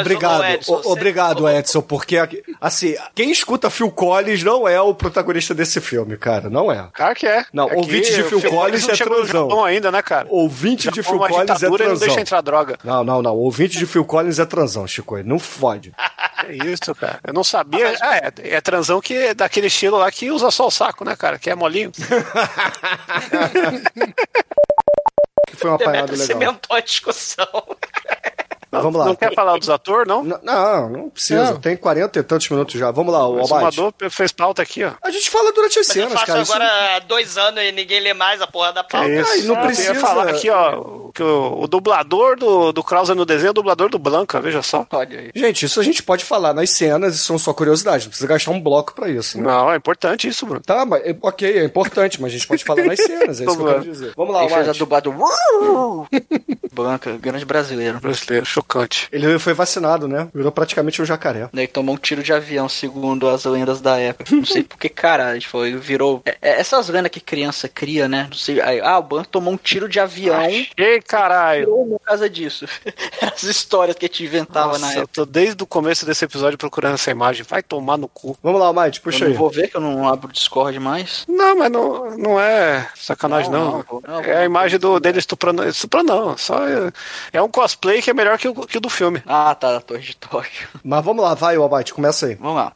Speaker 3: obrigado.
Speaker 4: ô, Edson,
Speaker 3: o- obrigado,
Speaker 4: falou-
Speaker 3: Edson, porque, assim, quem escuta Phil Collins não é o protagonista desse filme, cara. Não é.
Speaker 5: Claro que é.
Speaker 3: Não,
Speaker 5: é
Speaker 3: ouvinte
Speaker 5: que
Speaker 3: de
Speaker 5: o
Speaker 3: Phil Collins
Speaker 5: não
Speaker 3: é transão.
Speaker 5: Ainda, né, cara?
Speaker 3: Ouvinte de Phil
Speaker 5: é uma
Speaker 3: Collins é
Speaker 5: e não deixa
Speaker 3: transão.
Speaker 5: entrar droga.
Speaker 3: Não, não, não. Ouvinte de Phil Collins é transão, Chico. Não fode.
Speaker 5: É isso, cara. Eu não sabia. Ah, é, é transão que é daquele estilo lá que usa só o saco, né, cara? Que é molinho.
Speaker 3: Que foi um apanhado
Speaker 4: Demetrio
Speaker 3: legal.
Speaker 4: cimentou a discussão.
Speaker 3: Vamos lá.
Speaker 5: Não quer falar dos atores, não?
Speaker 3: N- Não, não precisa.
Speaker 6: Não.
Speaker 3: Tem 40 e tantos minutos já. Vamos lá, o
Speaker 5: O
Speaker 3: Albate.
Speaker 5: Sumador fez pauta aqui, ó.
Speaker 3: A gente fala durante as
Speaker 4: Mas eu
Speaker 3: cenas,
Speaker 4: faço
Speaker 3: cara. Isso-
Speaker 4: agora há dois anos e ninguém lê mais a porra da pauta.
Speaker 5: É
Speaker 3: Ai, não
Speaker 5: Eu
Speaker 3: precisa.
Speaker 5: ia falar aqui, ó, que o, o dublador do, do Krauser no desenho é o dublador do Blanca, veja só.
Speaker 7: Olha aí.
Speaker 3: Gente, isso a gente pode falar nas cenas, isso são só curiosidades. Não precisa gastar um bloco pra isso, né?
Speaker 5: Não, é importante isso, Bruno.
Speaker 3: Tá, mas, é- ok, é importante, mas a gente pode falar nas cenas, é isso que eu quero dizer. Vamos lá,
Speaker 7: Ele fez a
Speaker 3: Albate.
Speaker 7: dublada. Branca, grande brasileiro.
Speaker 5: Brasileiro. Eu chocante.
Speaker 3: Ele foi vacinado, né? Virou praticamente um jacaré.
Speaker 7: Ele tomou um tiro de avião, segundo as lendas da época. Não sei porque, cara, foi, virou. é- é essas lendas que criança cria, né? Não sei. aí, ah, o Ban tomou um tiro de avião.
Speaker 5: Ei, caralho.
Speaker 7: Virou por causa disso. As histórias que a gente inventava na
Speaker 5: Nossa, eu
Speaker 7: época.
Speaker 5: tô desde o começo desse episódio procurando essa imagem. Vai tomar no cu.
Speaker 3: Vamos lá, Mike,
Speaker 7: Eu
Speaker 3: puxa
Speaker 7: não
Speaker 3: aí.
Speaker 7: vou ver que eu não abro o Discord mais.
Speaker 5: Não, mas não, não é sacanagem,
Speaker 7: Não,
Speaker 5: não.
Speaker 7: não, não,
Speaker 5: é a imagem do, dele estuprando. Estuprando, não. Só é, é um cosplay que é melhor que o, que o do filme.
Speaker 7: Ah, tá, da Torre de Tóquio.
Speaker 3: Mas vamos lá, vai, Almighty, começa aí.
Speaker 7: Vamos lá.